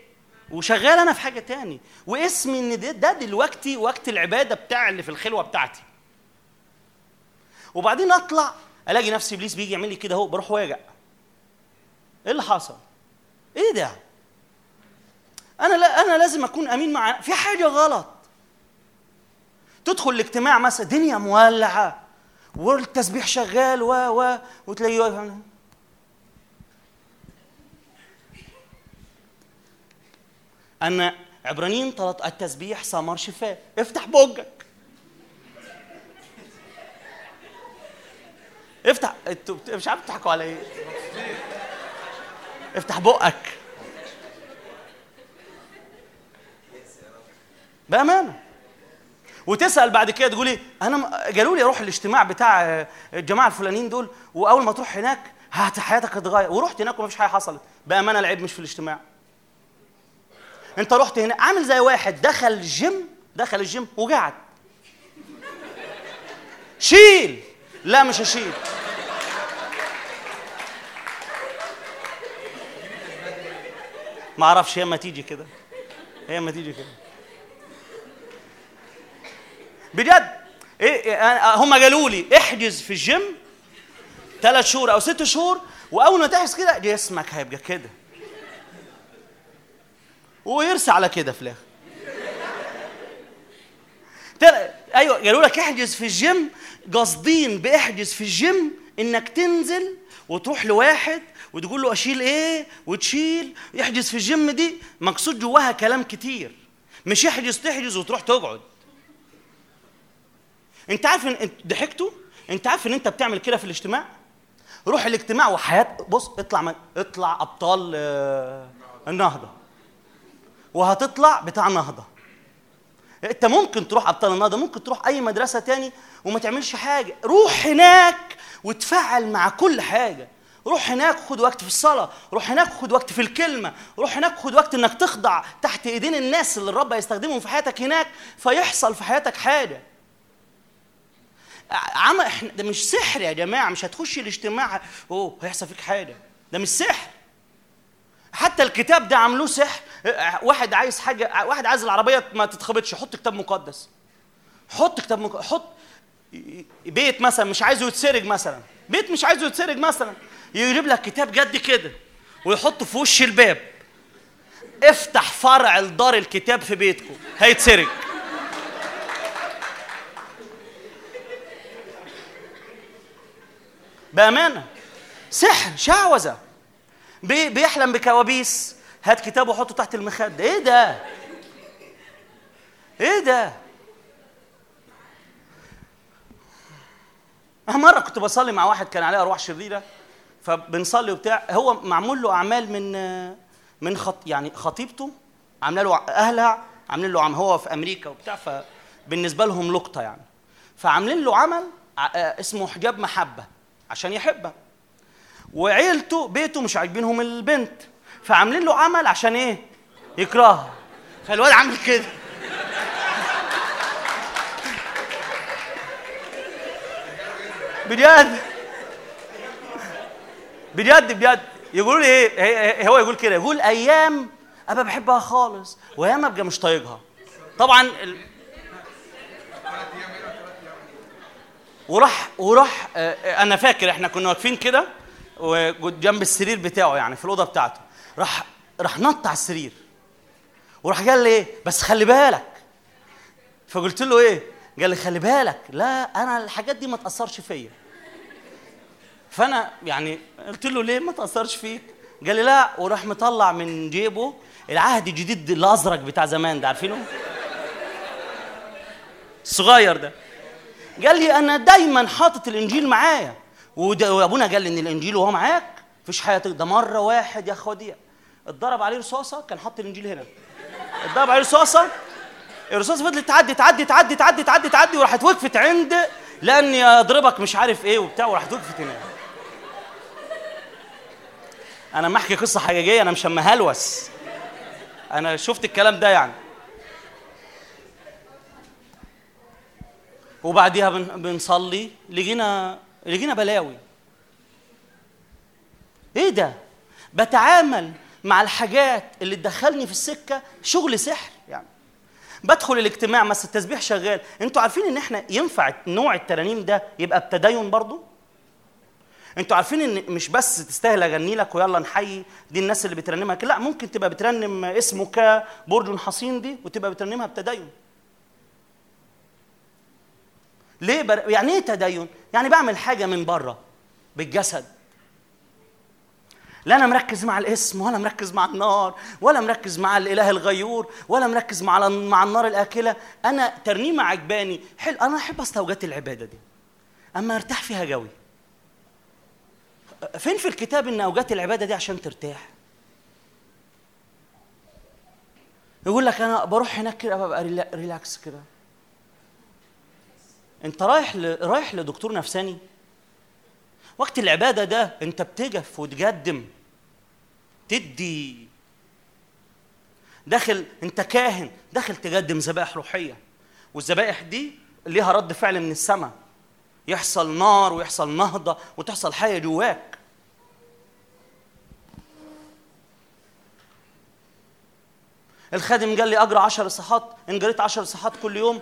وشغال أنا في حاجة تاني. واسمي إن ده, ده دلوقتي وقت العبادة بتاع اللي في الخلوة بتاعتي. وبعدين أطلع ألاقي نفسي إبليس بيجي يعمل لي كده أهو بروح واجع. إيه اللي حصل؟ إيه ده؟ أنا لا أنا لازم أكون أمين مع في حاجة غلط. تدخل الاجتماع مثلا دنيا مولعة والتسبيح شغال و و وتلاقيه أن عبرانيين طلط التسبيح ثمر شفاء افتح بوجك افتح. أنتوا مش عارف تضحكوا على إيه. افتح بقك. بأمانة. وتسأل بعد كده تقول أنا قالوا لي أروح الاجتماع بتاع آه، الجماعة الفلانيين دول وأول ما تروح هناك حياتك هتتغير. ورحت هناك ومفيش حاجة حصلت. بأمانة العيب مش في الاجتماع. انت رحت هنا عامل زي واحد دخل الجيم دخل الجيم وقعد. شيل. لا مش هشيل. ما أعرفش هي ما تيجي كده. هي ما تيجي كده. بجد إيه إيه، هم قالوا لي احجز في الجيم ثلاث شهور أو ست شهور وأول ما تحجز كده جسمك هيبقى كده. ويرسى على كده في الآخر. أيوه قالوا لك احجز في الجيم. قاصدين بإحجز في الجيم إنك تنزل وتروح لواحد وتقول له أشيل إيه وتشيل. يحجز في الجيم دي مقصود جواها كلام كتير. مش يحجز تحجز وتروح تقعد. أنت عارف ان ضحكتوا؟ أنت عارف إن أنت بتعمل كده في الاجتماع؟ روح الاجتماع وحياه بص اطلع من اطلع أبطال آه، النهضة. وهتطلع بتاع نهضه انت ممكن تروح أبطال النهضة ممكن تروح أي مدرسة تاني وما تعملش حاجة. روح هناك وتفعل مع كل حاجة. روح هناك خد وقت في الصلاة روح هناك خد وقت في الكلمة روح هناك خد وقت إنك تخضع تحت إيدين الناس اللي الرب هيستخدمهم في حياتك هناك فيحصل في حياتك حاجة. عم إحنا ده مش سحر يا جماعة مش هتخش الاجتماع أوه هيحصل فيك حاجة. ده مش سحر. حتى الكتاب ده عملوه سحر. واحد عايز حاجة واحد عايز العربية ما تتخبطش حط كتاب مقدس. حط كتاب مقدس حط بيت مثلا مش عايزه يتسرق مثلا. بيت مش عايزه يتسرق مثلا. يجيب لك كتاب جد كده ويحطه في وش الباب. افتح فرع لدار الكتاب في بيتكم هيتسرق. بأمانة. سحر شعوذه بي بيحلم بكوابيس. هات كتابه وحطه تحت المخدة. إيه ده؟ إيه ده؟ أنا مرة كنت بصلي مع واحد كان عليه أرواح شريرة فبنصلي وبتاع. هو معمول له أعمال من من خط يعني خطيبته عامله له أهلها عاملين له عم هو في أمريكا وبتاع فبالنسبة لهم لقطة يعني. فعاملين له عمل آه، اسمه حجاب محبة عشان يحبها. وعيلته بيته مش عاجبينهم البنت. فعاملين له عمل عشان إيه؟ يكرهها. فالواد عامل كده. بجد. بجد بجد. يقولوا لي إيه؟ هو يقول كده. يقول أيام ابقى بحبها خالص وأيام أبقى مش طايقها. طبعا ال... وراح وراح آه، آه، أنا فاكر إحنا كنا واقفين كده. وجنب السرير بتاعه يعني في الأوضة بتاعته. راح راح نط على السرير. وراح قال لي إيه؟ بس خلي بالك. فقلت له إيه؟ قال لي خلي بالك. لا أنا الحاجات دي ما تأثرش فيا. فأنا يعني قلت له ليه ما تأثرش فيك؟ قال لي لا. وراح مطلع من جيبه العهد الجديد الأزرق بتاع زمان ده عارفينه؟ الصغير ده. قال لي أنا دايما حاطط الإنجيل معايا. وابونا قال إن الإنجيل وهو معاك مفيش حاجة ده مرة واحد يا اخواتي اتضرب عليه رصاصة كان حاطط الإنجيل هنا. اتضرب عليه رصاصة الرصاصة فضلت تعدي تعدي تعدي تعدي تعدي تعدي وراحت وقفت عند لاني اضربك مش عارف إيه وبتاع وراحت وقفت هنا أنا ما أحكي قصة حقيقية أنا مش هلوس. أنا شفت الكلام ده يعني. وبعديها بن- بنصلي لقينا لقينا بلاوي. إيه ده؟ بتعامل مع الحاجات اللي تدخلني في السكة شغل سحر يعني. بدخل الاجتماع بس التسبيح شغال. أنتوا عارفين ان إحنا ينفع نوع الترانيم ده يبقى بتدين برضو؟ أنتوا عارفين ان مش بس تستاهل اغني لك ويلا نحيي دي الناس اللي بترنمها لا ممكن تبقى بترنم اسمك برج حصين دي وتبقى بترنمها بتدين. ليه بر... يعني إيه تدين؟ يعني بعمل حاجة من بره بالجسد. لا أنا مركز مع الاسم ولا مركز مع النار ولا مركز مع الإله الغيور ولا مركز مع مع النار الآكلة. أنا ترنيمة عجباني. حلو أنا أحب استوجات العبادة دي. أما أرتاح فيها قوي. فين في الكتاب إن اوجات العبادة دي عشان ترتاح؟ يقول لك أنا بروح هناك كده ببقى ريلا- ريلاكس كده. انت رايح ل... رايح لدكتور نفساني. وقت العبادة ده انت بتجف وتقدم تدي. داخل انت كاهن داخل تقدم ذبائح روحية. والذبائح دي ليها رد فعل من السماء. يحصل نار ويحصل نهضة وتحصل حاجة جواك. الخادم قال لي اجرى 10 صحات إن جريت 10 صحات كل يوم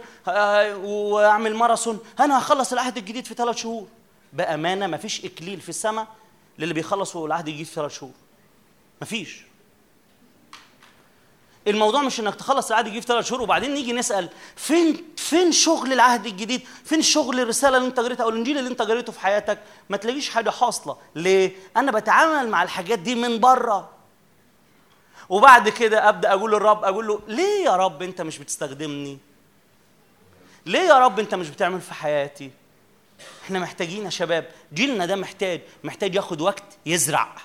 وأعمل ماراثون أنا هخلص العهد الجديد في ثلاث شهور بأمانة مفيش إكليل في السماء للي بيخلصوا العهد الجديد في ثلاث شهور مفيش الموضوع مش إنك تخلص العهد الجديد في ثلاث شهور وبعدين نيجي نسأل فين فين شغل العهد الجديد؟ فين شغل الرسالة اللي أنت قريتها أو الإنجيل اللي أنت قريته في حياتك؟ ما تلاقيش حاجة حاصلة، ليه؟ أنا بتعامل مع الحاجات دي من بره. وبعد كده أبدأ أقول للرب أقول له ليه يا رب أنت مش بتستخدمني؟ ليه يا رب أنت مش بتعمل في حياتي؟ إحنا محتاجين يا شباب، جيلنا ده محتاج محتاج ياخد وقت يزرع.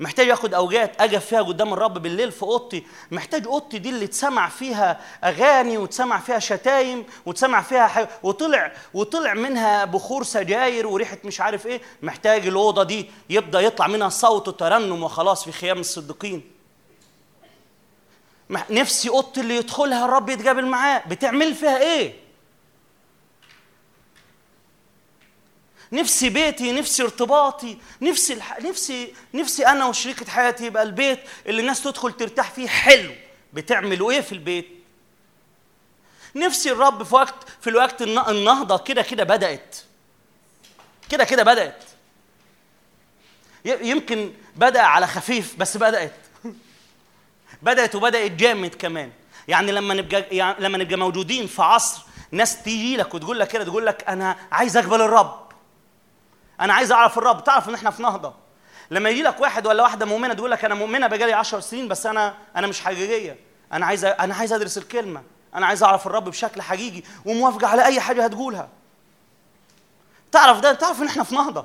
محتاج ياخد اوجات اجف فيها قدام الرب بالليل في أوضتي. محتاج أوضتي دي اللي تسمع فيها أغاني وتسمع فيها شتايم وتسمع فيها حي... وطلع وطلع منها بخور سجاير وريحة مش عارف إيه. محتاج الأوضة دي يبدأ يطلع منها صوت وترنم وخلاص في خيام الصديقين. نفسي أوضتي اللي يدخلها الرب يتقابل معاه. بتعمل فيها إيه؟ نفسي بيتي نفسي ارتباطي نفسي الح... نفسي نفسي أنا وشريكة حياتي يبقى البيت اللي الناس تدخل ترتاح فيه حلو. بتعملوا إيه في البيت؟ نفسي الرب في وقت في الوقت الن- النهضة كده كده بدأت. كده كده بدأت. يمكن بدأ على خفيف بس بدأت. بدأت وبدأت جامد كمان. يعني لما نبقى يعني لما نبقى موجودين في عصر ناس تيجي لك وتقول لك كده تقول لك أنا عايز أقبل الرب. أنا عايز اعرف الرب تعرف ان إحنا في نهضة. لما يجي لك واحد ولا واحدة مؤمنة تقول لك أنا مؤمنة بقالي 10 سنين بس أنا أنا مش حقيقية. أنا عايز أنا عايز أدرس الكلمة. أنا عايز أعرف الرب بشكل حقيقي وموافقة على أي حاجة هتقولها. تعرف ده؟ تعرف إن إحنا في نهضة.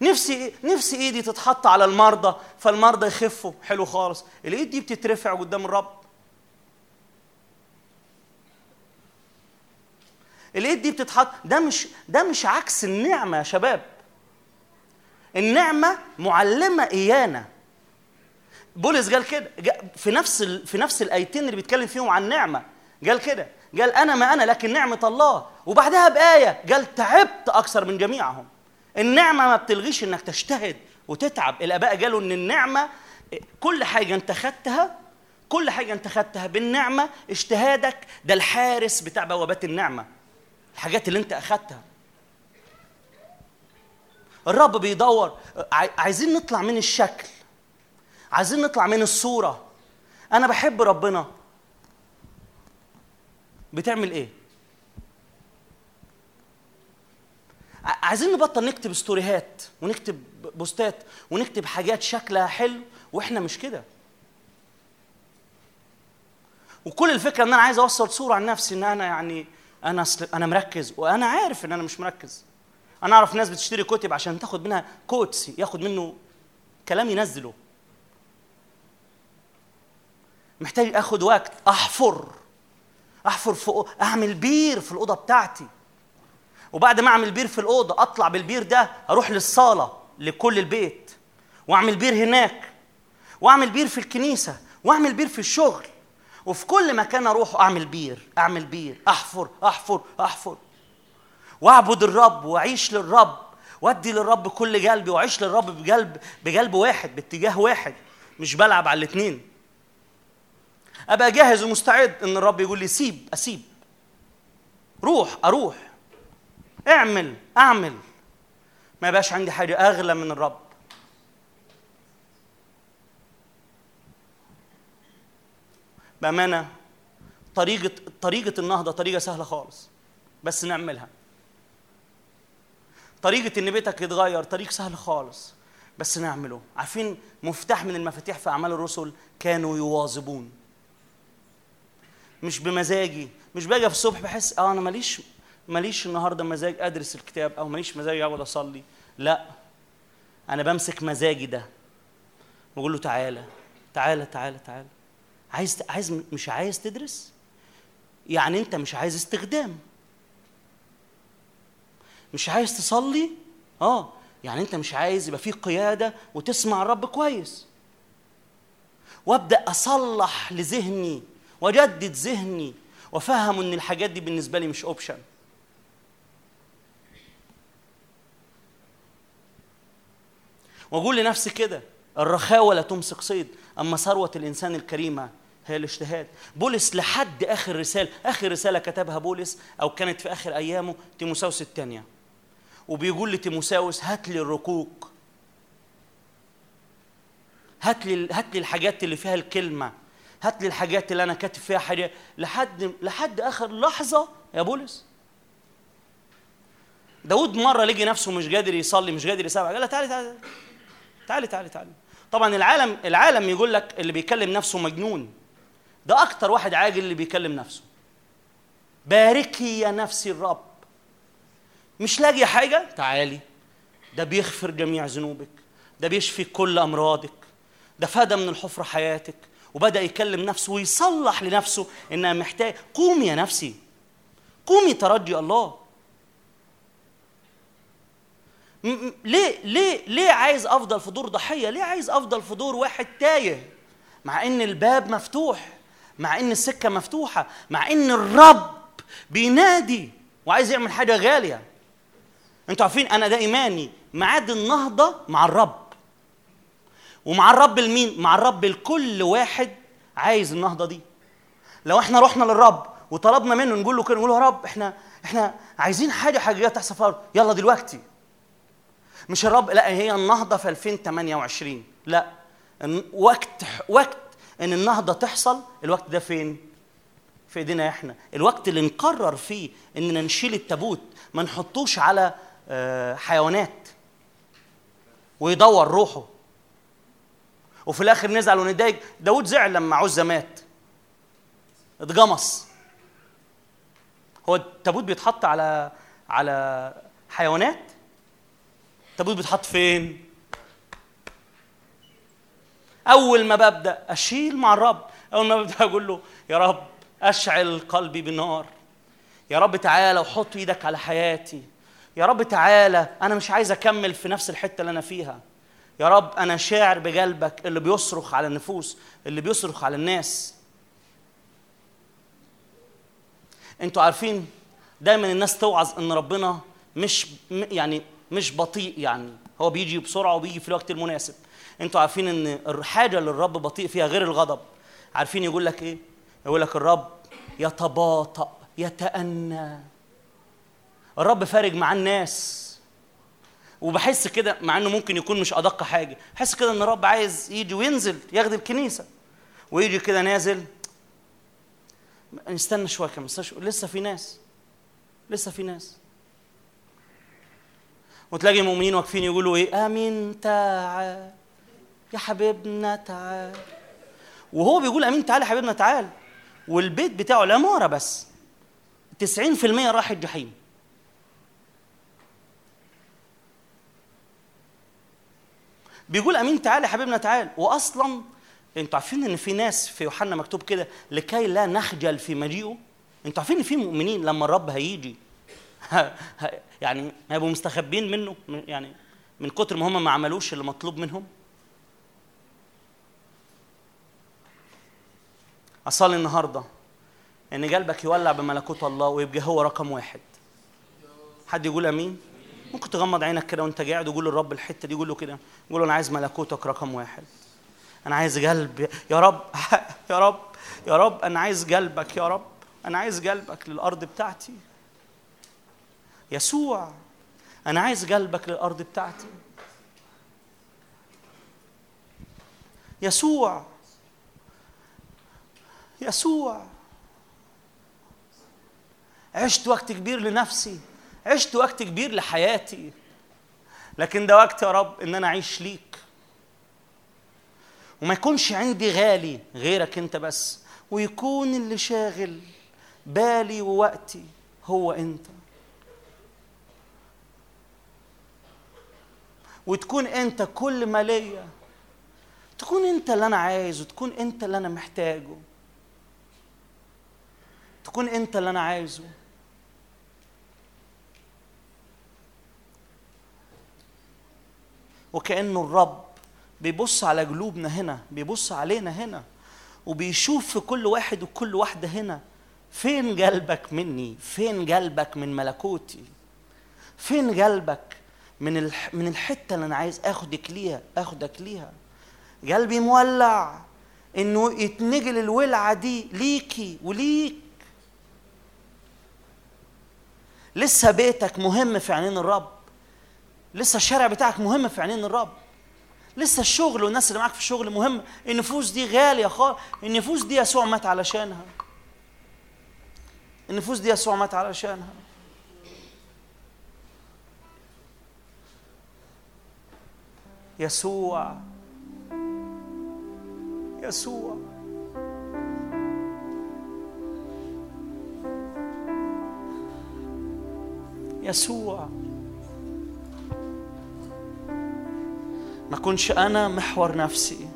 نفسي نفسي إيدي تتحط على المرضى فالمرضى يخفوا. حلو خالص. الإيد دي بتترفع قدام الرب. الإيد دي بتتحط. ده مش ده مش عكس النعمة يا شباب. النعمة معلمة إيانا. بولس قال كده في نفس ال... في نفس الآيتين اللي بيتكلم فيهم عن النعمه قال كده قال أنا ما أنا لكن نعمة الله. وبعدها بآية قال تعبت أكثر من جميعهم. النعمة ما بتلغيش إنك تجتهد وتتعب. الآباء قالوا إن النعمة كل حاجة أنت خدتها كل حاجة أنت خدتها بالنعمة اجتهادك ده الحارس بتاع بوابات النعمة. الحاجات اللي انت اخدتها. الرب بيدور عاي- عايزين نطلع من الشكل عايزين نطلع من الصورة. أنا بحب ربنا. بتعمل؟ ع- عايزين نبطل نكتب ستوريهات ونكتب بوستات ونكتب حاجات شكلها حلو وإحنا مش كده. وكل الفكرة إن أنا عايز أوصل صورة عن نفسي إن أنا يعني أنا أصل أنا مركز وأنا عارف إن أنا مش مركز. أنا أعرف ناس بتشتري كتب عشان تاخد منها كوتس ياخد منه كلام ينزله. محتاج آخد وقت أحفر. أحفر أو- أعمل بير في الأوضة بتاعتي. وبعد ما أعمل بير في الأوضة أطلع بالبير ده أروح للصالة لكل البيت. وأعمل بير هناك. وأعمل بير في الكنيسة. وأعمل بير في الشغل. وفي كل مكان أروح أعمل بير أعمل بير أحفر أحفر أحفر. وأعبد الرب وأعيش للرب وأدي للرب كل قلبي وأعيش للرب بقلب بقلب واحد باتجاه واحد. مش بلعب على الاثنين أبقى جاهز ومستعد إن الرب يقول لي سيب أسيب. روح أروح. اعمل أعمل. ما يبقاش عندي حاجة أغلى من الرب. بأمانة طريقة طريقة النهضة طريقة سهلة خالص بس نعملها. طريقة إن بيتك يتغير طريق سهل خالص بس نعمله. عارفين مفتاح من المفاتيح في أعمال الرسل؟ كانوا يواظبون. مش بمزاجي. مش باجي في الصبح بحس آه أنا ماليش ماليش النهارده مزاج أدرس الكتاب أو ماليش مزاج أقعد أصلي. لا أنا بمسك مزاجي ده. واقول له تعالى تعالى تعالى تعالى. عايز عايز مش عايز تدرس؟ يعني انت مش عايز استخدام. مش عايز تصلي؟ آه. يعني انت مش عايز يبقى في قيادة وتسمع الرب كويس. وابدأ أصلح لذهني وأجدد ذهني وأفهم إن الحاجات دي بالنسبة لي مش اوبشن وأقول لنفسي كده الرخاوة لا تمسك صيد أما ثروة الإنسان الكريمة هي الاجتهاد. بولس لحد آخر رسالة آخر رسالة كتبها بولس أو كانت في آخر أيامه تيموساوس الثانية. وبيقول لتيموساوس هات لي الركوك. هات لي هات لي الحاجات اللي فيها الكلمة. هات لي الحاجات اللي أنا كاتب فيها حاجة. لحد لحد آخر لحظة يا بولس. داود مرة لقي نفسه مش قادر يصلي مش قادر يسبح قال له تعالي تعالي تعالي تعالي تعالي. طبعا العالم العالم يقول لك اللي بيكلم نفسه مجنون. ده أكتر واحد عاجل اللي بيكلم نفسه. باركي يا نفسي الرب. مش لاقي حاجة؟ تعالي. ده بيغفر جميع ذنوبك. ده بيشفي كل أمراضك. ده فدى من الحفرة حياتك. وبدأ يكلم نفسه ويصلح لنفسه إنها محتاج قومي يا نفسي. قومي ترجي الله. ليه ليه ليه عايز أفضل في دور ضحية؟ ليه عايز أفضل في دور واحد تايه؟ مع إن الباب مفتوح. مع إن السكة مفتوحة مع إن الرب بينادي وعايز يعمل حاجة غالية. أنتوا عارفين أنا ده ايماني ميعاد النهضة مع الرب. ومع الرب لمين؟ مع الرب لكل واحد عايز النهضة دي. لو إحنا رحنا للرب وطلبنا منه نقول له كده نقول له يا رب إحنا إحنا عايزين حاجة حاجيه تحصل في الأرض. يلا دلوقتي. مش الرب لا هي النهضة في 2028 لا. وقت وقت إن النهضة تحصل الوقت ده فين؟ في إيدينا إحنا. الوقت اللي نقرر فيه إننا نشيل التابوت ما نحطوش على آه، حيوانات ويدور روحه. وفي الآخر نزعل ونتضايق. داود زعل لما عزة مات. اتجمص. هو التابوت بيتحط على على حيوانات؟ التابوت بيتحط فين؟ أول ما ببدأ أشيل مع الرب. أول ما ببدأ أقول له يا رب أشعل قلبي بالنار يا رب تعالى وحط إيدك على حياتي. يا رب تعالى أنا مش عايز أكمل في نفس الحتة اللي أنا فيها. يا رب أنا شاعر بقلبك اللي بيصرخ على النفوس اللي بيصرخ على الناس. أنتوا عارفين دايما الناس توعظ إن ربنا مش يعني مش بطيء يعني. هو بيجي بسرعة وبيجي في الوقت المناسب. أنتوا عارفين ان الحاجة اللي الرب بطيء فيها غير الغضب. عارفين يقول لك إيه؟ يقول لك الرب يتباطأ يتأنى. الرب فارق مع الناس. وبحس كده مع انه ممكن يكون مش أدق حاجة. بحس كده ان الرب عايز يجي وينزل ياخد الكنيسة. ويجي كده نازل. نستنى شوية كمان. لسه في ناس. لسه في ناس. وتلاقي المؤمنين واقفين يقولوا إيه؟ آمين تعال. يا حبيبنا تعال. وهو بيقول أمين تعال يا حبيبنا تعال. والبيت بتاعه العمارة بس. 90% راح الجحيم. بيقول أمين تعال يا حبيبنا تعال. واصلا أنتوا عارفين إن في ناس في يوحنا مكتوب كده لكي لا نخجل في مجيئه؟ أنتوا عارفين إن في مؤمنين لما الرب هيجي؟ يعني هيبقوا مستخبين منه من- يعني من كتر ما هم ما عملوش اللي مطلوب منهم؟ أصلي النهارده. ان قلبك يولع بملكوت الله ويبقى هو رقم واحد. حد يقول آمين؟ ممكن تغمض عينك كده وأنت قاعد وقول للرب الحتة دي قول له كده. قول له أنا عايز ملكوتك رقم واحد. أنا عايز قلب. يا رب يا رب يا رب أنا عايز قلبك يا رب. أنا عايز قلبك للأرض بتاعتي. يسوع أنا عايز قلبك للأرض بتاعتي. يسوع يسوع. عشت وقت كبير لنفسي عشت وقت كبير لحياتي. لكن ده وقت يا رب إن أنا أعيش ليك. وما يكونش عندي غالي غيرك أنت بس ويكون اللي شاغل بالي ووقتي هو أنت. وتكون أنت كل ما ليا تكون أنت اللي أنا عايزه تكون أنت اللي أنا محتاجه. تكون انت اللي أنا عايزه. وكأنه الرب بيبص على قلوبنا هنا بيبص علينا هنا وبيشوف في كل واحد وكل واحدة هنا فين قلبك مني؟ فين قلبك من ملكوتي؟ فين قلبك من. من الحتة اللي أنا عايز أخدك ليها أخدك ليها؟ قلبي مولع إنه يتنقل الولعة دي ليكي وليك. لسه بيتك مهم في عينين الرب. لسه الشارع بتاعك مهم في عينين الرب. لسه الشغل والناس اللي معاك في الشغل مهم. النفوس دي غالية خالص النفوس دي يسوع مات علشانها. النفوس دي يسوع مات علشانها. يسوع. يسوع. يسوع. ما كنش أنا محور نفسي.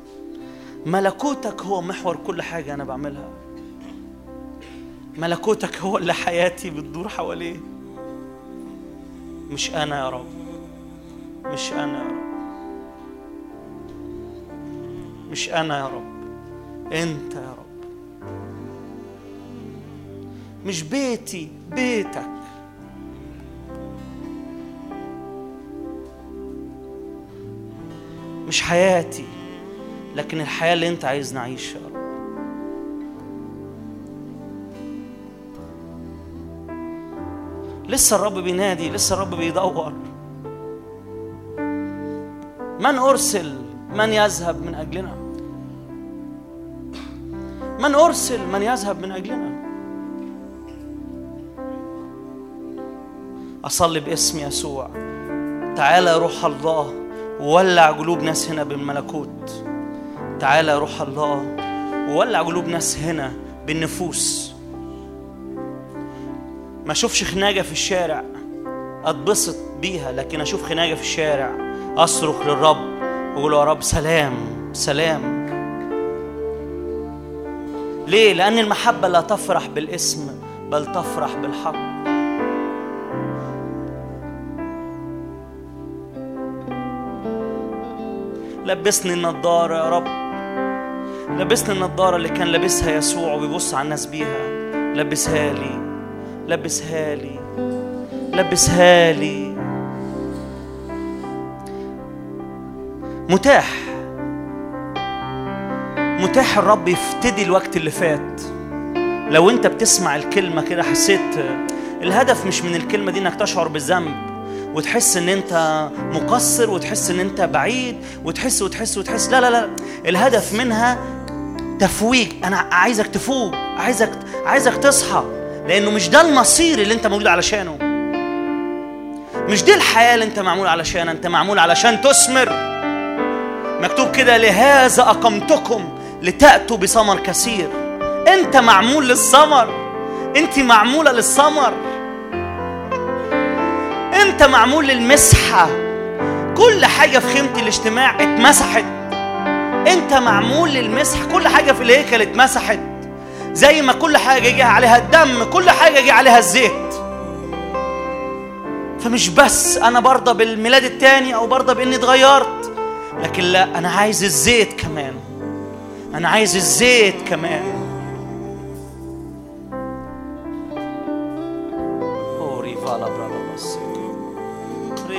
ملكوتك هو محور كل حاجة أنا بعملها. ملكوتك هو اللي حياتي بتدور حواليه. مش أنا يا رب. مش أنا يا رب. مش أنا يا رب. أنت يا رب. مش بيتي بيتك. مش حياتي لكن الحياة اللي أنت عايزني اعيشها يا رب لسه الرب بينادي لسه الرب بيدور. من أرسل من يذهب من أجلنا؟ من أرسل من يذهب من أجلنا؟ أصلي باسم يسوع. تعالى روح الله. وولع قلوب ناس هنا بالملكوت. تعالى يا روح الله وولع قلوب ناس هنا بالنفوس. ما أشوفش خناقة في الشارع أتبسط بيها لكن أشوف خناقة في الشارع. أصرخ للرب واقول يا رب سلام سلام. ليه؟ لأن المحبة لا تفرح بالاسم بل تفرح بالحق. لبسني النضارة يا رب. لبسني النضارة اللي كان لابسها يسوع وبيبص على الناس بيها. لبسها لي. لبسها لي. لبسها لي. متاح. متاح الرب يفتدي الوقت اللي فات. لو انت بتسمع الكلمة كده حسيت الهدف مش من الكلمة دي انك تشعر بالذنب. وتحس إن أنت مقصر وتحس إن أنت بعيد وتحس وتحس وتحس. لا لا لا. الهدف منها تفويج أنا عايزك تفوق عايزك عايزك تصحى لأنه مش ده المصير اللي أنت موجود علشانه. مش دي الحياة اللي أنت معمول علشانها. أنت معمول علشان تثمر. مكتوب كده لهذا أقمتكم لتأتوا بثمر كثير. أنت معمول للثمر. أنت معمولة للثمر. انت معمول للمسحة. كل حاجة في خيمة الاجتماع اتمسحت. انت معمول للمسح. كل حاجة في الهيكل اتمسحت. زي ما كل حاجة جه عليها الدم كل حاجة جه عليها الزيت. فمش بس أنا برضى بالميلاد التاني أو برضى بإني اتغيرت. لكن لا أنا عايز الزيت كمان. أنا عايز الزيت كمان.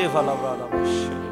Leva, lava, lava,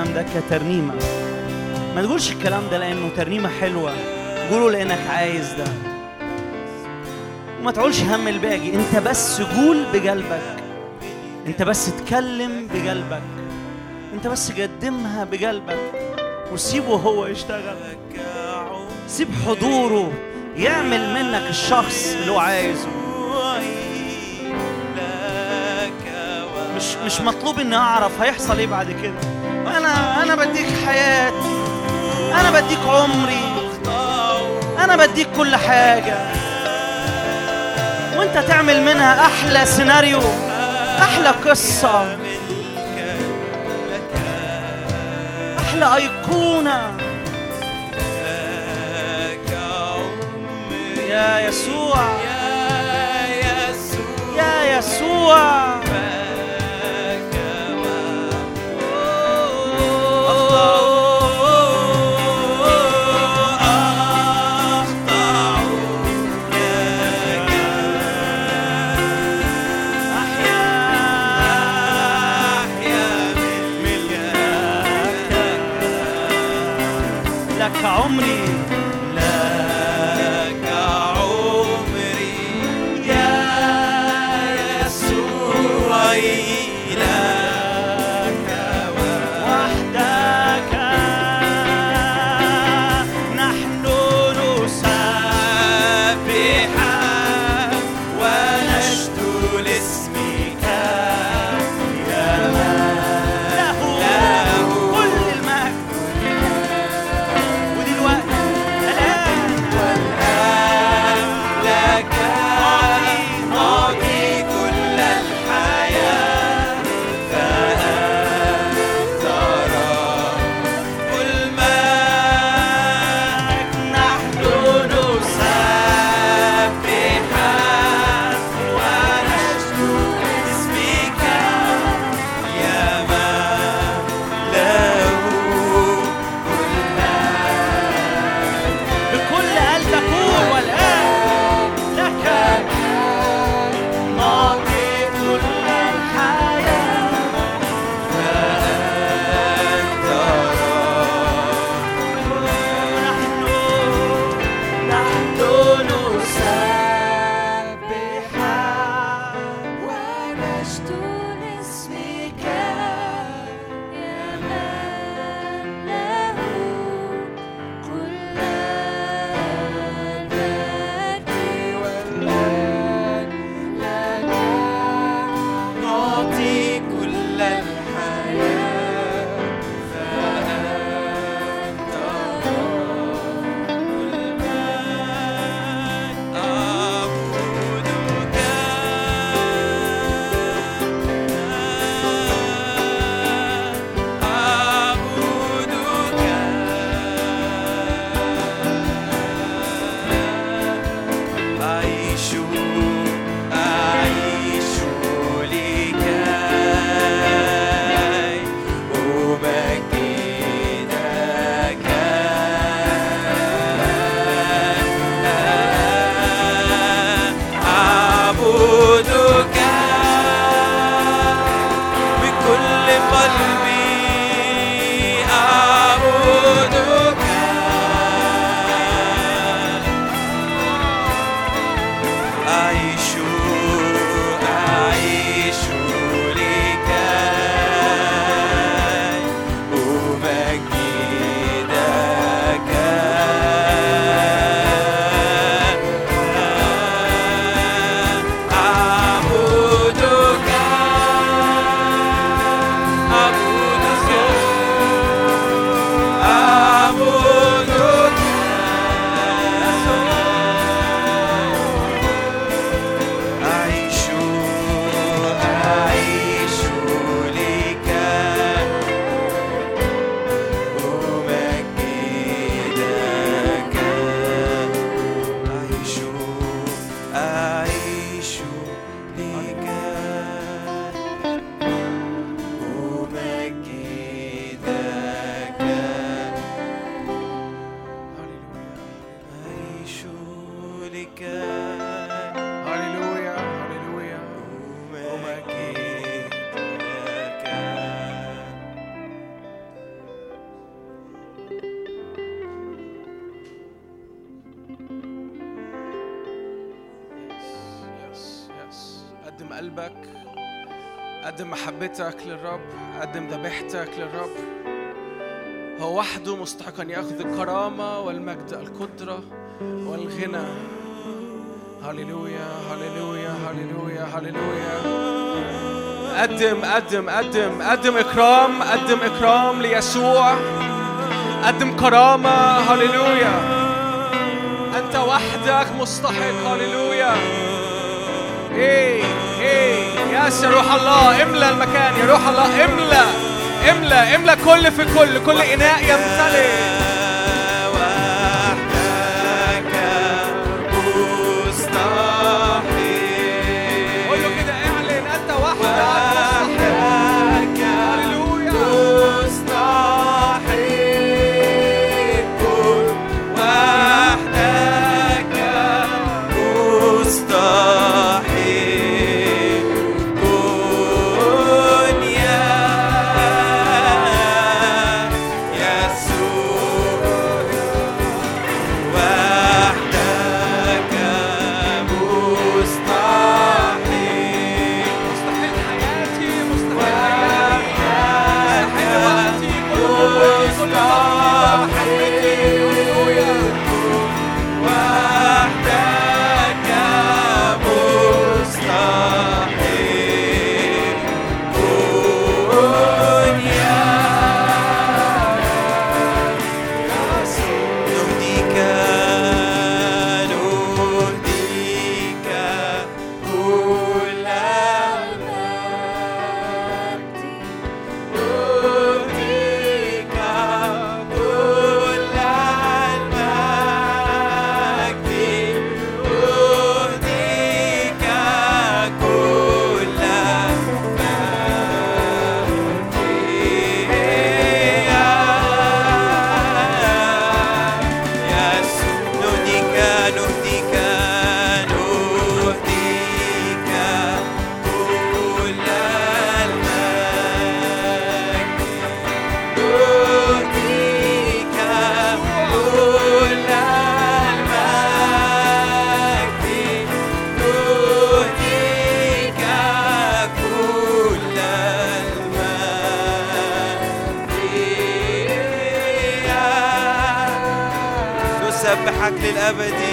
الكلام ده كترنيمة. ما تقولش الكلام ده لأنه ترنيمة حلوة. قوله لأنك عايز ده. وما تقولش هم الباقي. أنت بس قول بقلبك. أنت بس اتكلم بقلبك. أنت بس قدمها بقلبك. وسيبه هو يشتغل. سيب حضوره. يعمل منك الشخص اللي هو عايزه. مش مش مطلوب إني أعرف هيحصل إيه بعد كده. أنا بديك حياتي أنا بديك عمري أنا بديك كل حاجة. وأنت تعمل منها أحلى سيناريو أحلى قصة أحلى أيقونة. يا يسوع يا يسوع. للرب قدم ذبيحتك للرب. هو وحده مستحق أن يأخذ الكرامة والمجد القدرة والغنى. هللويا هللويا هللويا هللويا. قدم قدم قدم قدم إكرام قدم إكرام ليسوع. قدم كرامة هللويا. أنت وحدك مستحق هللويا. إيه. ياس يا روح الله املى المكان يا روح الله املى املى املى كل في كل كل إناء يمتلئ. للأبد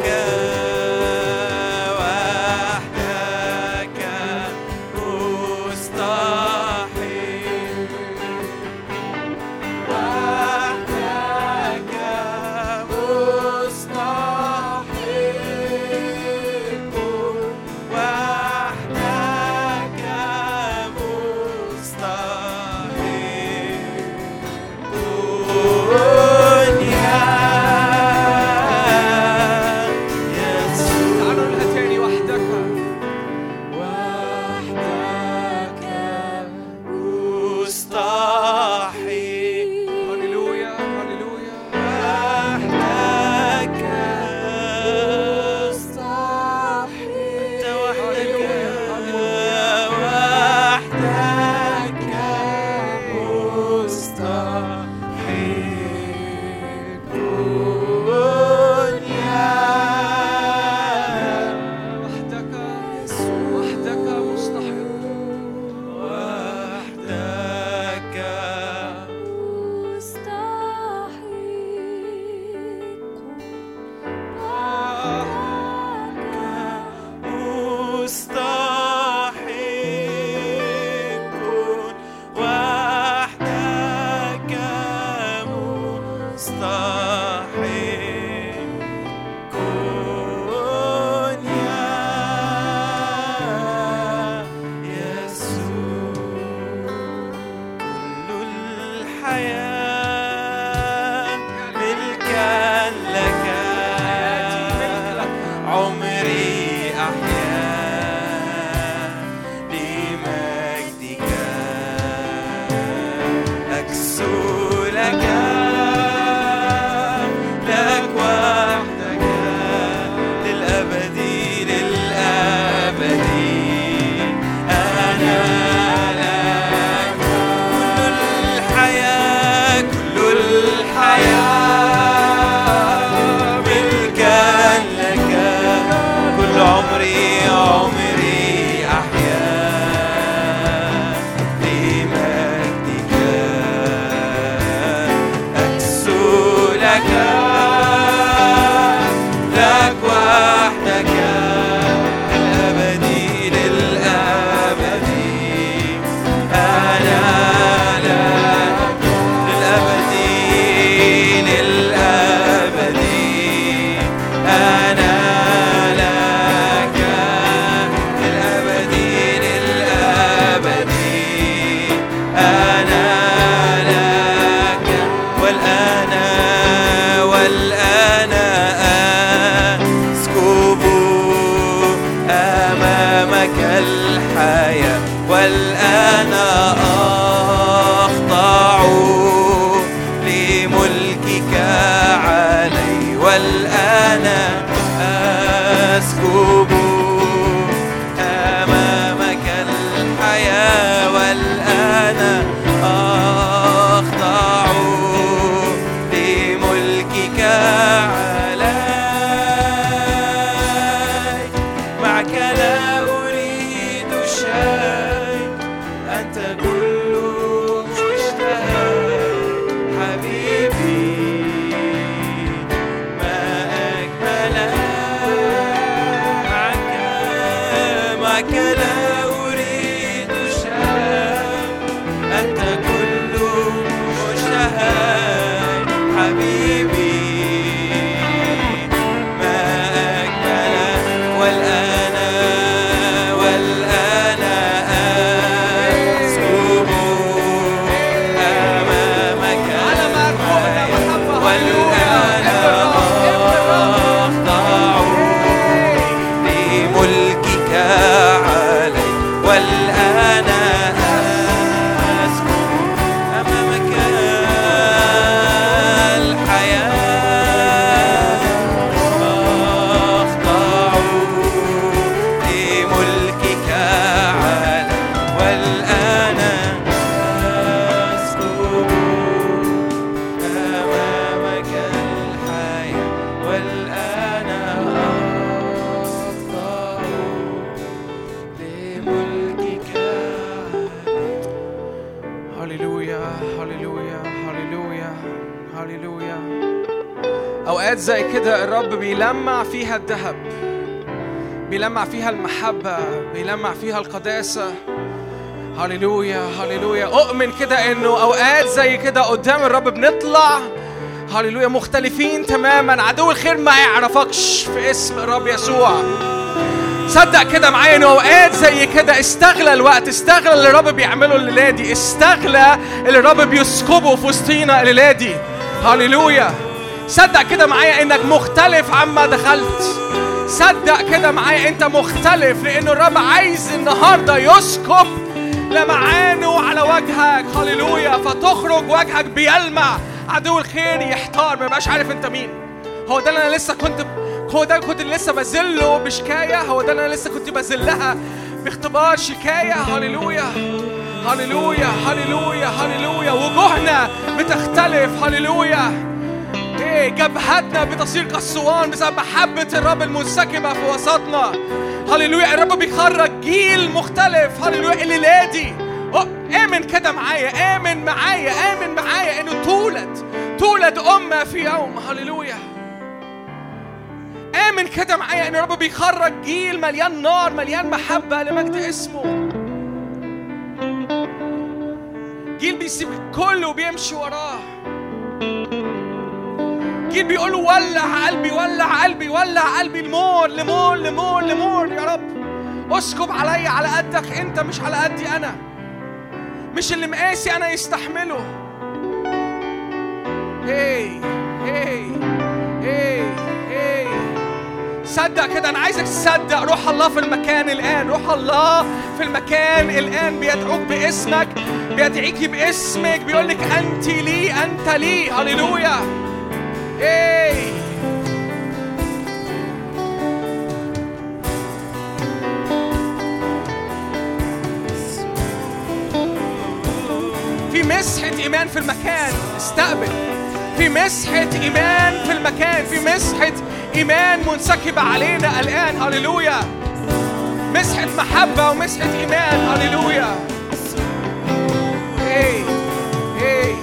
وحدك القداسة. هللويا هللويا. أؤمن كده إنه أوقات زي كده قدام الرب بنطلع. هللويا. مختلفين تماما. عدو الخير ما يعرفكش في اسم الرب يسوع. صدق كده معايا إنه أوقات زي كده استغلى الوقت استغلى اللي الرب بيعمله الليلة دي استغلى اللي الرب بيسكبه في وسطينا الليلة دي هللويا. صدق كده معايا إنك مختلف عما دخلت. صدق كده معايا؟ انت مختلف لأن الرب عايز النهارده يسكب لمعانه على وجهك. هللويا. فتخرج وجهك بيلمع. عدو الخير يحتار. ما يبقاش عارف انت مين. هو ده اللي أنا لسه كنت هو ده كنت لسه بذله بشكاية. هو ده اللي أنا لسه كنت بذلها باختبار شكاية. هللويا. هللويا. هللويا. هللويا. وجوهنا بتختلف. هللويا. جبهتنا بتصير كالصوان بسبب محبة الرب المنسكبة في وسطنا. هللويا الرب بيخرج جيل مختلف. هللويا الليلة دي أوه، آمن كده معايا آمن معايا آمن معايا إنه تولد تولد أمة في يوم. هللويا. آمن كده معايا إن الرب بيخرج جيل مليان نار مليان محبة لمجد اسمه. جيل بيسيب الكل وبيمشي وراه. جيل بيقول ولع قلبي ولع قلبي ولع قلبي لمور لمور لمور لمور. يا رب اسكب عليا على قدك. انت مش على قدي أنا مش اللي مقاسي أنا يستحمله. هي هي هي هي. صدق كده أنا عايزك تصدق. روح الله في المكان الان روح الله في المكان الان. بيدعوك باسمك بيدعيكي باسمك. بيقول لك انت لي انت لي. هللويا. في مسحة إيمان في المكان استقبل. في مسحة إيمان في المكان في مسحة إيمان منسكبة علينا الآن. هللويا مسحة محبة ومسحة إيمان. هللويا هي هي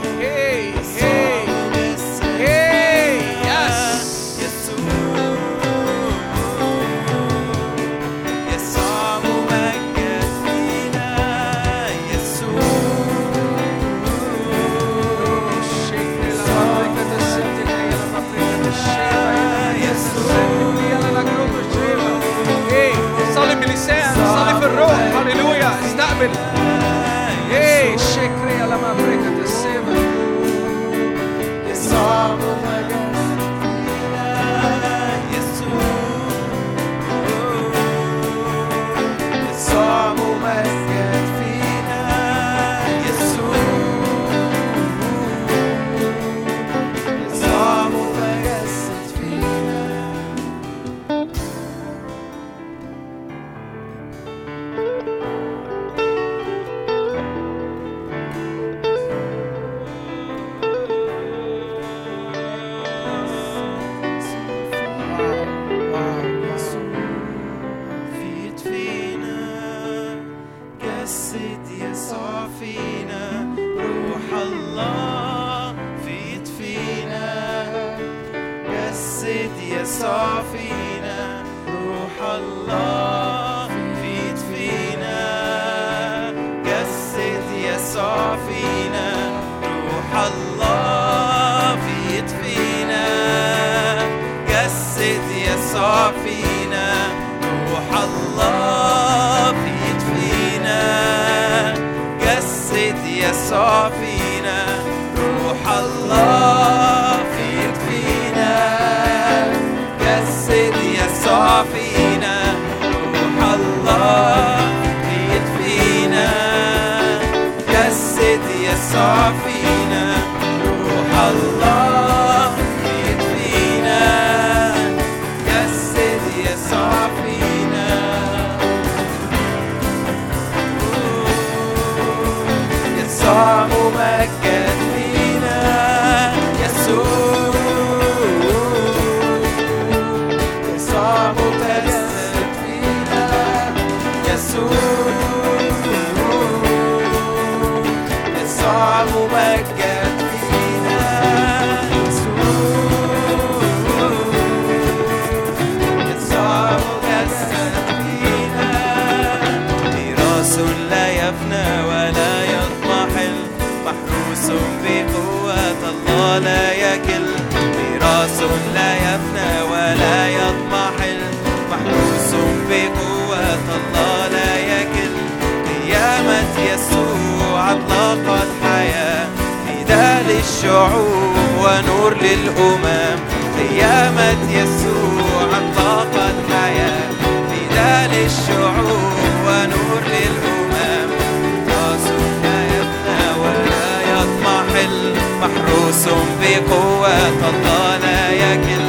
للشعوب ونور للأمم. قيامة يسوع أطلقت حياة. فداء للشعوب ونور للأمم. راس لا يفنى ولا يضمحل محروس بقوة الله لا يكل.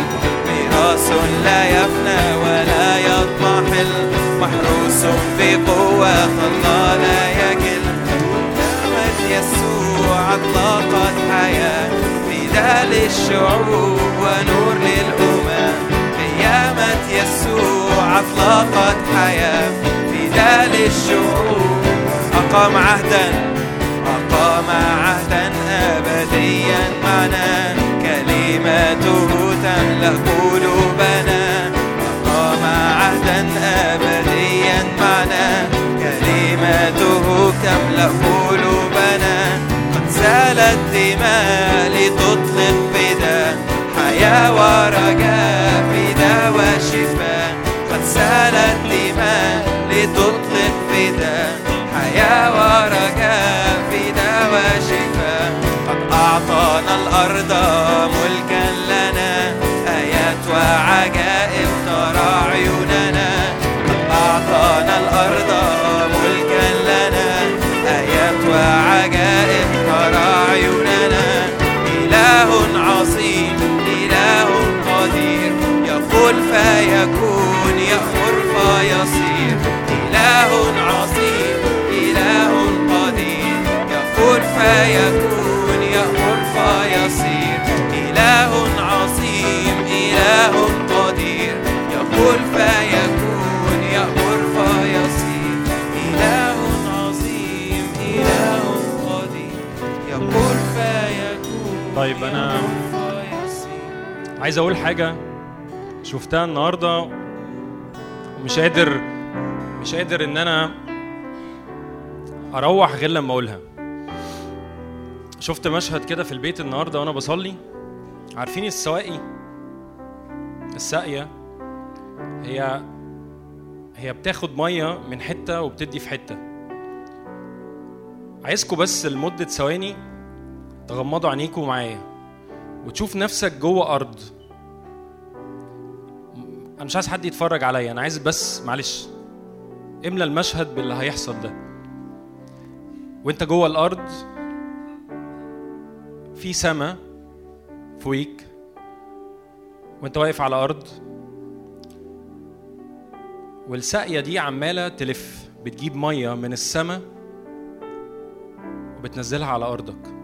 ميراث لا يفنى ولا يضمحل محروس بقوة الله لا يكل. يسوع أطلقت حياة فداء للشعوب ونور للأمم قيامة يسوع أطلقت حياة فداء للشعوب أقام عهدا أقام عهدا أبديا معنا كلمته تملأ قلوبنا أقام عهدا أبديا معنا كلمته تملأ قلوبنا قد سالت دماء لتطلق فدا حياة ورجاء فدا وشفاء. قد سالت دماء لتطلق فدا حياة ورجاء فدا وشفاء. قد أعطانا الأرض ملكا لنا. آيات وعجائب ترى عيوننا. قد أعطانا الأرض ملكا لنا. آيات وعجائب يقول فيكون يأمر فيصير إله عظيم إله قدير. يقول فيكون يأمر فيصير إله عظيم إله قدير. يقول فيكون يأمر فيصير إله عظيم إله قدير. يقول فيكون طيب أنا- عايز أقول حاجة. شفتها النهارده ومش قادر مش قادر إن أنا أروح غير لما أقولها. شفت مشهد كده في البيت النهارده وأنا بصلي؟ عارفين السواقي؟ الساقية. هي هي بتاخد مية من حتة وبتدي في حتة. عايزكم بس لمدة ثواني تغمضوا عينيكم معايا وتشوف نفسك جوه أرض. أنا مش عايز حد يتفرج عليا أنا عايز بس معلش املى المشهد باللي هيحصل ده. وأنت جوه الأرض في سما فوقيك وأنت واقف على أرض والساقية دي عمالة تلف بتجيب مية من السما وبتنزلها على أرضك.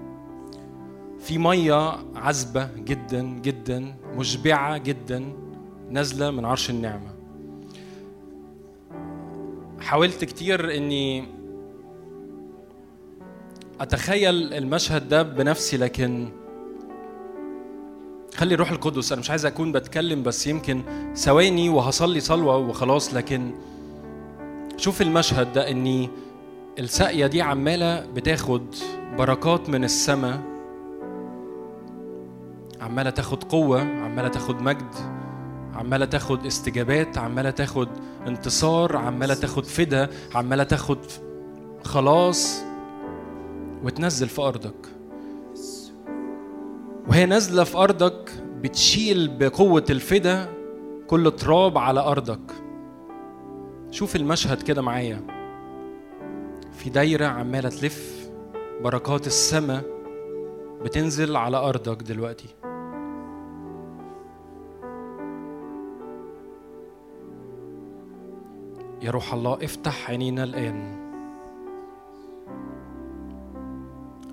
في مية عذبة جدا جدا مشبعة جدا. نازلة من عرش النعمة. حاولت كتير إني أتخيل المشهد ده بنفسي لكن خلي الروح القدس أنا مش عايز أكون بتكلم بس يمكن ثواني وهصلي صلوة وخلاص لكن شوف المشهد ده إني الساقية دي عمالة بتاخد بركات من السماء عمالة تاخد قوة عمالة تاخد مجد. عمالة تاخد استجابات عمالة تاخد انتصار عمالة تاخد فدا عمالة تاخد خلاص وتنزل في أرضك. وهي نازلة في أرضك بتشيل بقوة الفدا كل تراب على أرضك. شوف المشهد كده معايا. في دايرة عمالة تلف بركات السماء بتنزل على أرضك دلوقتي. يا روح الله افتح عينينا الآن.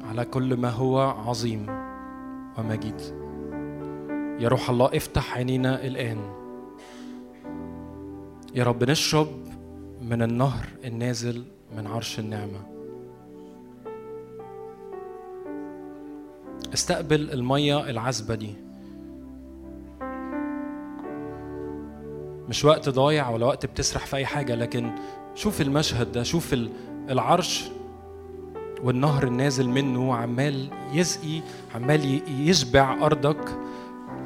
على كل ما هو عظيم ومجيد. يا روح الله افتح عينينا الآن. يا رب نشرب من النهر النازل من عرش النعمة. استقبل المية العذبة دي. مش وقت ضايع ولا وقت بتسرح في أي حاجة لكن شوف المشهد ده شوف ال- العرش والنهر النازل منه عمال يسقي عمال يشبع أرضك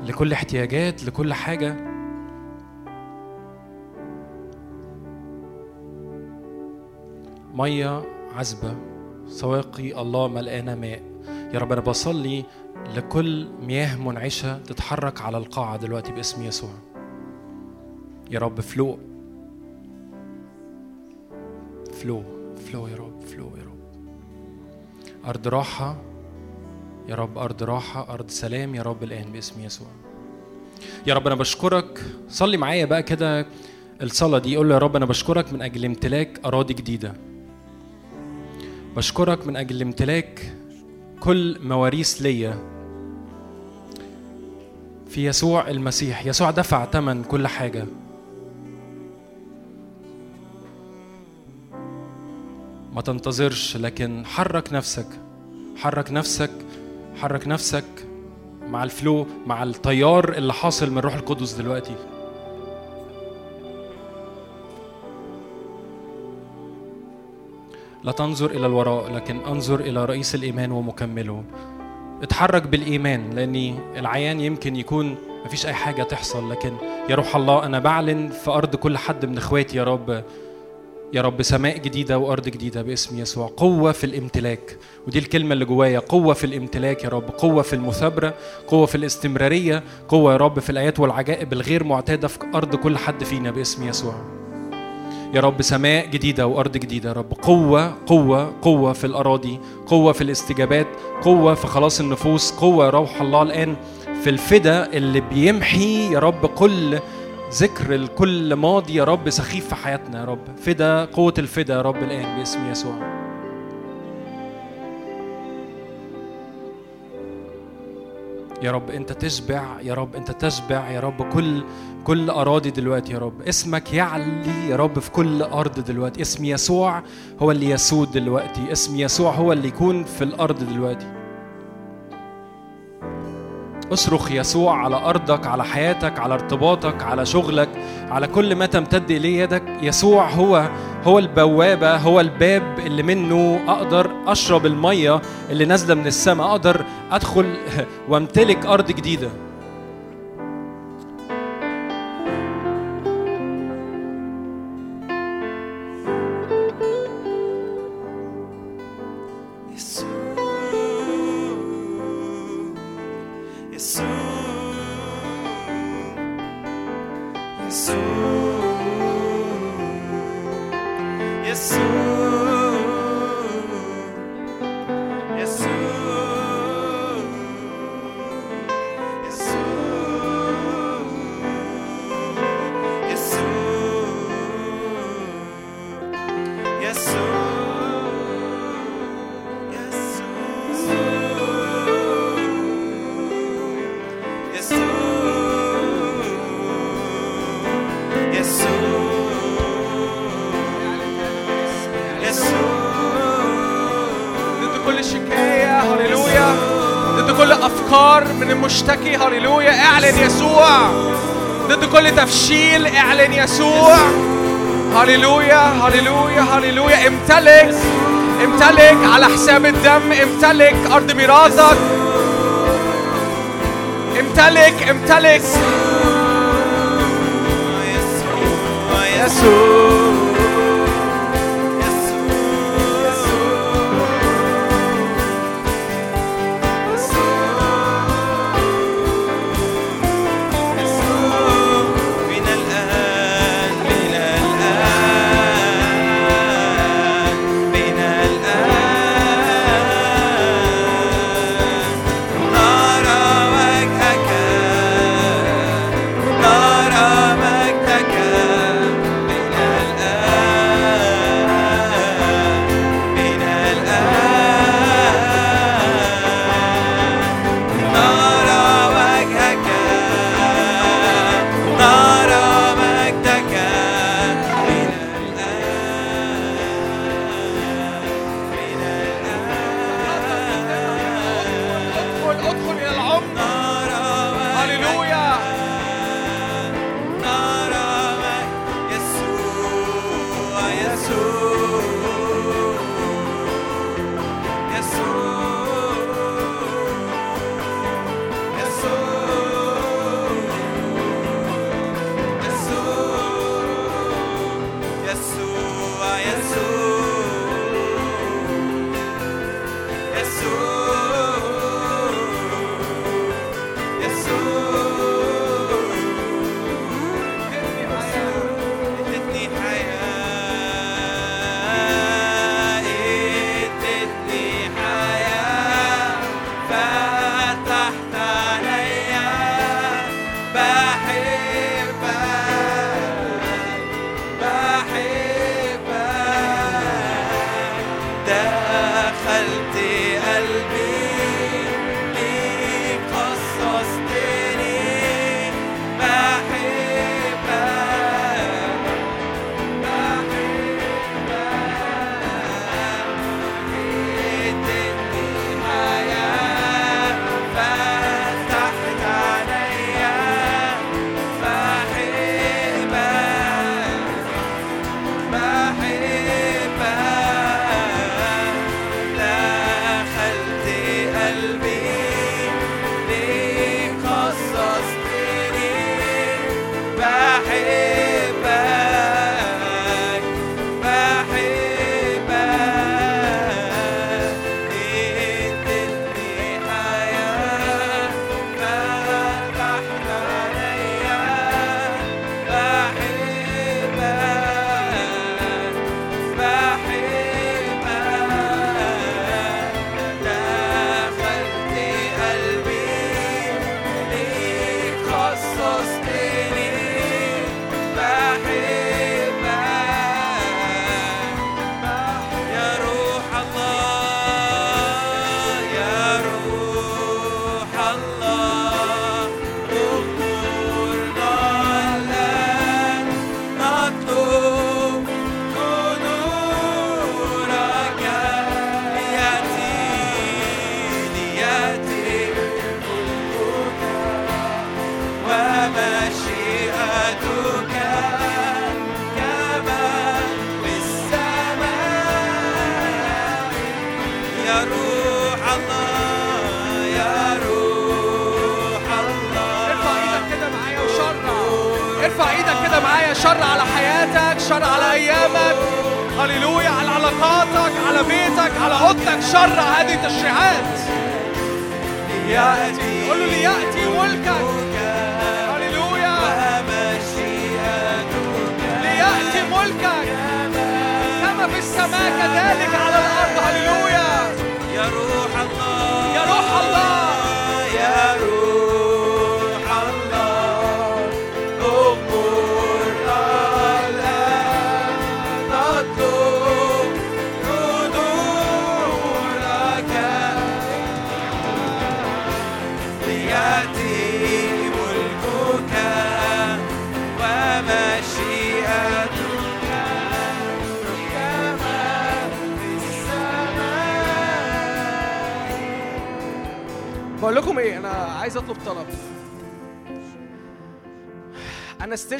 لكل احتياجات لكل حاجة. مية عذبة سواقي الله ملقانة ماء. يا رب أنا بصلي لكل مياه منعشة تتحرك على القاعة دلوقتي باسم يسوع. يا رب فلو فلو فلو يا رب فلو يا رب. أرض راحة يا رب أرض راحة أرض سلام يا رب الآن باسم يسوع. يا رب أنا بشكرك. صلي معايا بقى كده الصلاة دي. قول له يا رب أنا بشكرك من أجل امتلاك أراضي جديدة. بشكرك من أجل امتلاك كل مواريث ليا في يسوع المسيح. يسوع دفع ثمن كل حاجة. ما تنتظرش لكن حرك نفسك حرك نفسك حرك نفسك مع الفلو مع التيار اللي حاصل من روح القدس دلوقتي. لا تنظر إلى الوراء لكن انظر إلى رئيس الإيمان ومكمله. اتحرك بالإيمان لأن العيان يمكن يكون مفيش أي حاجة تحصل لكن يا روح الله أنا بعلن في أرض كل حد من إخواتي يا رب. يا رب سماء جديدة وأرض جديدة باسم يسوع. قوة في الامتلاك. ودي الكلمة اللي جوايا. قوة في الامتلاك يا رب. قوة في المثابرة. قوة في الاستمرارية. قوة يا رب في الآيات والعجائب الغير معتادة في أرض كل حد فينا باسم يسوع. يا رب سماء جديدة وأرض جديدة يا رب. قوة قوة قوة في الأراضي. قوة في الاستجابات. قوة في خلاص النفوس. قوة روح الله الآن في الفدا اللي بيمحي يا رب كل ذكر الكل ماضي يا رب سخيف في حياتنا يا رب. فدا قوة الفدا يا رب الآن باسم يسوع. يا رب أنت تشبع يا رب أنت تشبع يا رب كل كل أراضي دلوقتي يا رب. اسمك يعلي يا رب في كل أرض دلوقتي. اسم يسوع هو اللي يسود دلوقتي. اسم يسوع هو اللي يكون في الأرض دلوقتي. اصرخ يسوع على أرضك على حياتك على ارتباطك على شغلك على كل ما تمتد إليه يدك. يسوع هو هو البوابة هو الباب اللي منه أقدر أشرب المية اللي نازلة من السماء. أقدر أدخل وامتلك أرض جديدة. كل أفكار من المشتكي هللويا اعلن يسوع. ضد كل تفشيل اعلن يسوع. هللويا هللويا هللويا. امتلك امتلك على حساب الدم امتلك أرض ميراثك. امتلك امتلك. يسوع يسوع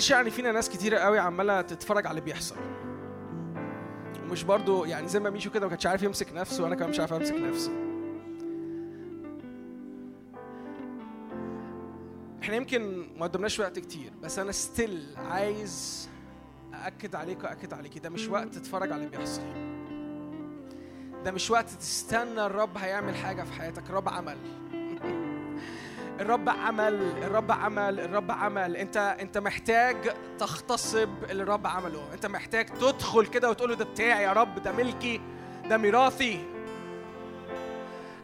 still يعني فينا ناس كتيرة قوي عمالة تتفرج على اللي بيحصل. ومش برضو يعني زي ما ميشو كده ما كانش عارف يمسك نفسه وأنا كمان مش عارف أمسك نفسي. إحنا يمكن ما قدمناش وقت كتير بس أنا still عايز أأكد عليك وأأكد عليكي ده مش وقت تتفرج على اللي بيحصل. ده مش وقت تستنى الرب هيعمل حاجة في حياتك الرب عمل. الرب عمل الرب عمل الرب عمل. انت انت محتاج تغتصب اللي الرب عمله. انت محتاج تدخل كده وتقول له ده بتاعي يا رب ده ملكي ده ميراثي.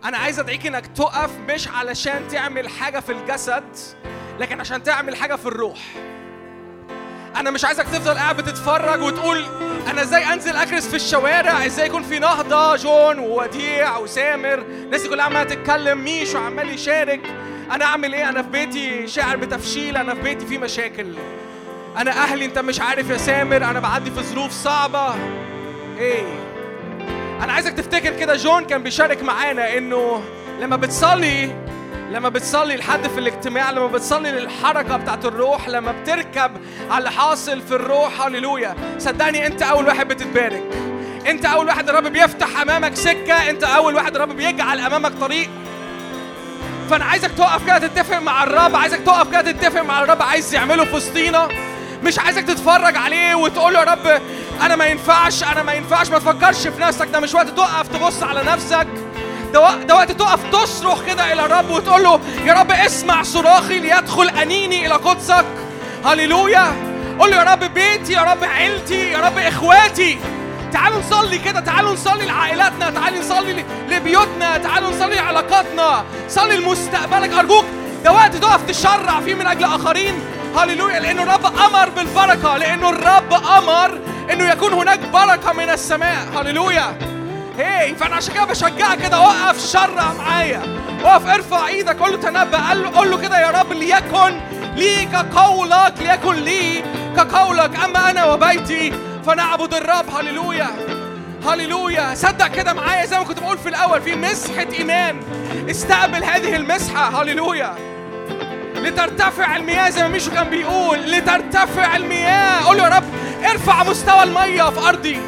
أنا عايز أدعيك إنك تقف مش علشان تعمل حاجة في الجسد لكن عشان تعمل حاجة في الروح. أنا مش عايزك تفضل قاعد بتتفرج وتقول أنا إزاي أنزل أكرس في الشوارع؟ إزاي يكون في نهضة؟ جون ووديع وسامر. الناس كلها عمالة تتكلم ميش وعمال يشارك. أنا أعمل إيه؟ أنا في بيتي شاعر بتفشيل أنا في بيتي في مشاكل. أنا أهلي أنت مش عارف يا سامر أنا بعدي في ظروف صعبة. إيه؟ أنا عايزك تفتكر كده جون كان بيشارك معانا إنه لما بتصلي لما بتصلي لحد في الاجتماع لما بتصلي للحركة بتاعت الروح لما بتركب على اللي حاصل في الروح هللويا. صدقني أنت أول واحد بتتبارك. أنت أول واحد الرب بيفتح أمامك سكة أنت أول واحد الرب بيجعل أمامك طريق. فأنا عايزك تقف كده تتفق مع الرب عايزك تقف كده تتفق مع الرب عايز يعمله في وسطينا. مش عايزك تتفرج عليه وتقول له يا رب أنا ما ينفعش أنا ما ينفعش. ما تفكرش في نفسك ده مش وقت تقف تبص على نفسك. ده وقت تقف تصرخ كده إلى الرب وتقول له يا رب اسمع صراخي ليدخل أنيني إلى قدسك. هللويا. قول له يا رب بيتي يا رب عيلتي يا رب إخواتي. تعالوا نصلي كده تعالوا نصلي لعائلاتنا تعالوا نصلي لبيوتنا تعالوا نصلي لعلاقاتنا صلي لمستقبلك. أرجوك ده وقت تقف تشرع فيه من أجل آخرين. هللويا لأنه الرب أمر بالبركة لأنه الرب أمر إنه يكون هناك بركة من السماء. هللويا. هي فأنا عشان كده بشجعك كده وقف شرع معايا. وقف ارفع إيدك قول له تنبأ. قول له كده يا رب ليكن لي كقولك ليكن لي كقولك. أما أنا وبيتي فنعبد الرب. هللويا. هللويا. صدق كده معايا زي ما كنت بقول في الأول في مسحة إيمان. استقبل هذه المسحة. هللويا. لترتفع المياه زي ما ميشو كان بيقول. لترتفع المياه. قول يا رب ارفع مستوى المية في أرضي.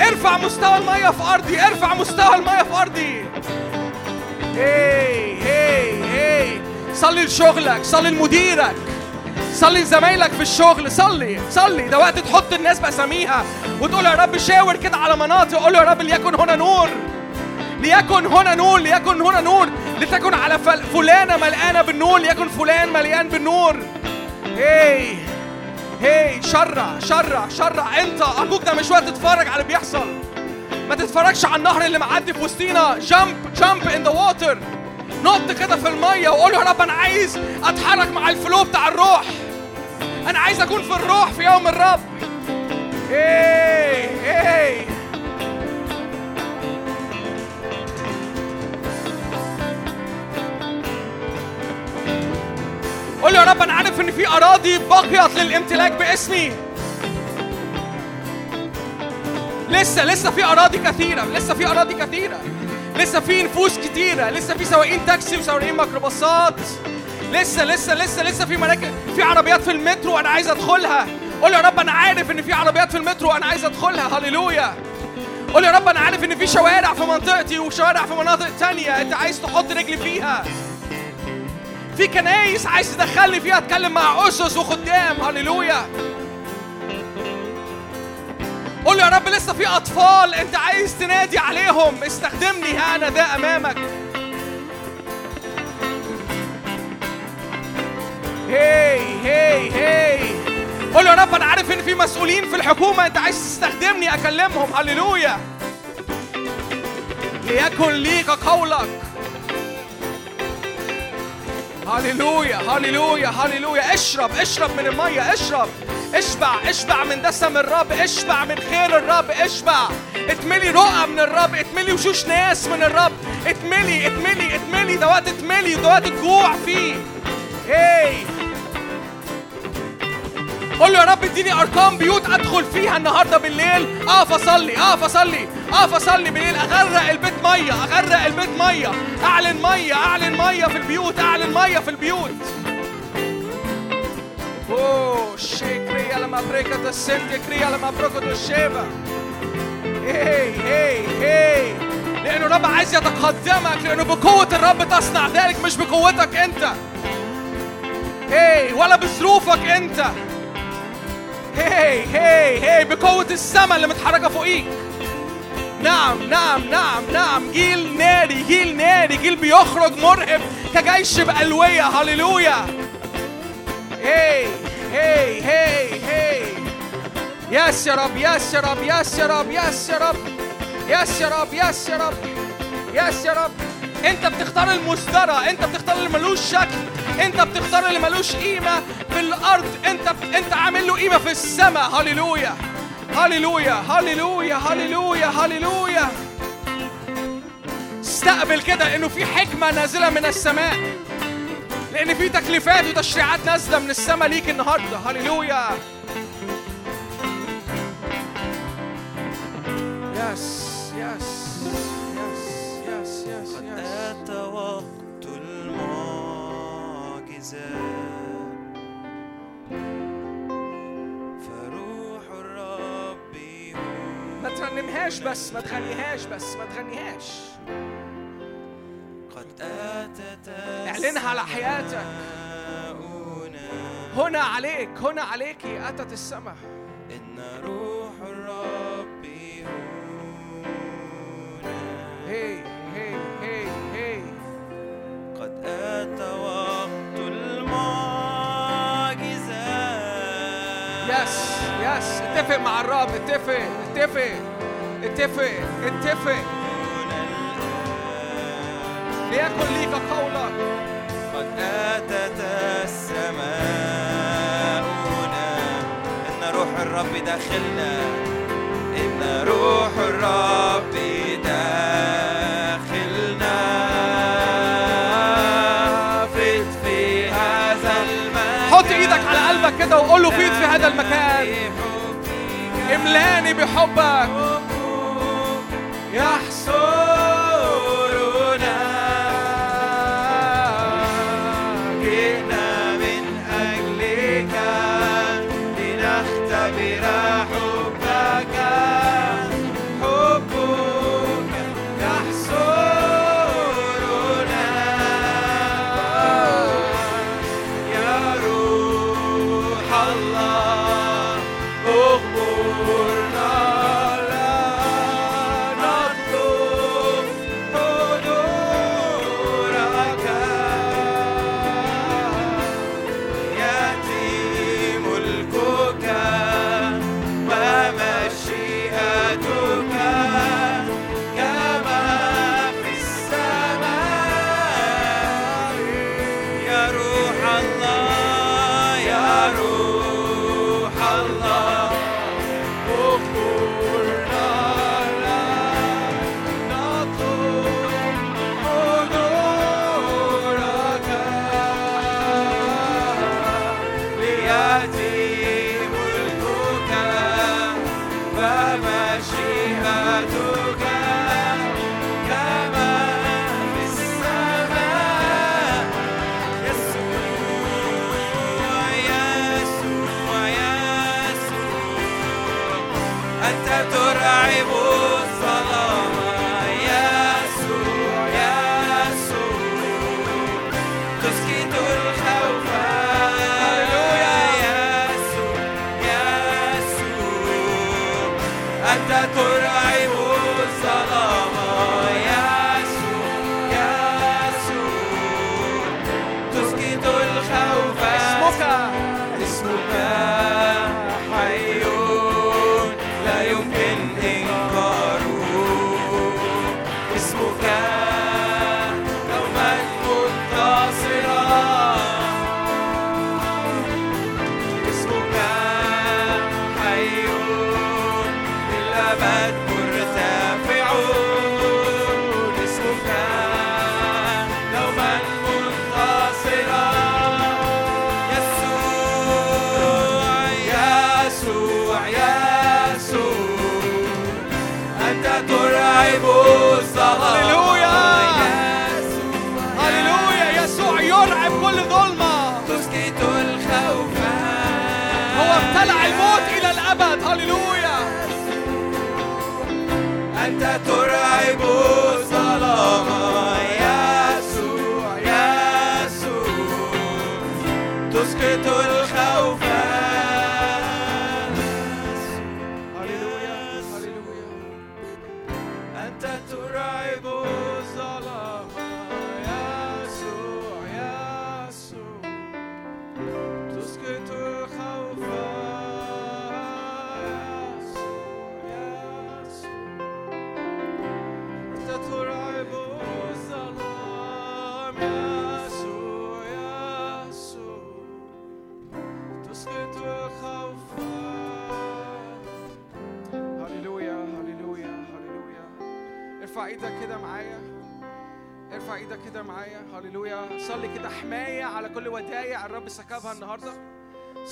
ارفع مستوى المية في أرضي. ارفع مستوى المية في أرضي. هي هي هي صلي لشغلك. صلي لمديرك. صلي لزمايلك في الشغل. صلي صلي. ده وقت تحط الناس باساميها وتقول يا رب شاور كده على مناطق. قول له يا رب ليكن هنا نور. ليكن هنا نور ليكن هنا نور. لتكن على فل- فلانة مليانة بالنور ليكن فلان مليان بالنور. هي هي شرع شرع شرع انت ارجوك ده مش وقت تتفرج على اللي بيحصل. ما تتفرجش على النهر اللي معدي في وسطينا. jump jump in the water نط كده في المية وقول يا رب أنا عايز أتحرك مع ال flow بتاع الروح. أنا عايز أكون في الروح في يوم الرب. إيه إيه. قول يا رب أنا عارف إن في أراضي بقيت للامتلاك باسمي. لسه لسه في أراضي كثيرة لسه في أراضي كثيرة. لسه في نفوس كتيرة لسه في سواقين تاكسي وسواقين ميكروباصات. لسه لسه لسه لسه في مراكب في عربيات في المترو أنا عايز أدخلها. قول يا رب أنا عارف إن في عربيات في المترو أنا عايز أدخلها. هللويا. قول يا رب أنا عارف إن في شوارع في منطقتي وشوارع في مناطق تانية أنت عايز تحط رجلي فيها. في كنايس عايز تدخلني فيها أتكلم مع أسس وخدام. هللويا. قول يا رب لسه في أطفال أنت عايز تنادي عليهم. استخدمني ها أنا ذا أمامك. هي هي هي قول يا رب أنا عارف إن في مسؤولين في الحكومة. أنت عايز تستخدمني أكلمهم. هللويا. ليكن ليك قولك. هللويا هللويا هللويا. اشرب اشرب من المية اشرب. اشبع اشبع من دسم الرب اشبع من خير الرب اشبع. اتملي رؤى من الرب اتملي وشوش ناس من الرب. اتملي اتملي اتملي. ده وقت اتملي ده وقت الجوع فيه. هي قول له يا رب اديني أرقام بيوت أدخل فيها النهارده بالليل. أقف أصلي أقف أصلي أقف أصلي بالليل. أغرق البيت مية أغرق البيت مية. أعلن مية أعلن مية في البيوت أعلن مية في البيوت. اوه شيكريا لما بريكة السنت كريا لما بركة الشيبة هي هي هي لأنه الرب عايز يتقدمك لأنه بقوة الرب تصنع ذلك مش بقوتك أنت هي ولا بظروفك أنت هي هي هي بقوة السماء اللي متحركة فوقيك نعم نعم نعم نعم جيل ناري جيل ناري جيل بيخرج مرهب كجيش بألوية هللويا هي هي هي هي يس يا رب يا رب يا رب يا رب يا رب يا رب يا رب انت بتختار المصدرة انت بتختار اللي ملوش شكل. انت بتختار اللي ملوش قيمة. في الأرض انت انت عامل له قيمة في السماء. هللويا. هللويا. هللويا. هللويا. هللويا. استقبل كده إنه في حكمة نازلة من السماء. لأن في تكليفات وتشريعات نازلة من السماء ليك النهارده. هللويا. yes yes yes yes yes قد أتى وقت المعجزة. فروح الرب ما ترنمهاش بس ما تغنيهاش بس ما تغنيهاش. قد أتت اعلنها على حياتك. هنا عليك هنا عليكي أتت السماء. إن روح الرب هنا هي هي هي هي. قد أتى وقت المعجزة. يس يس اتفق مع الرب اتفق اتفق اتفق اتفق. ليكن ليك قولك قد أتت السماؤنا إن روح الرب داخلنا. إن روح الرب داخلنا. فت في هذا المكان. حط إيدك على قلبك كده وقول له فيض في هذا المكان. املأني بحبك. يحصرنا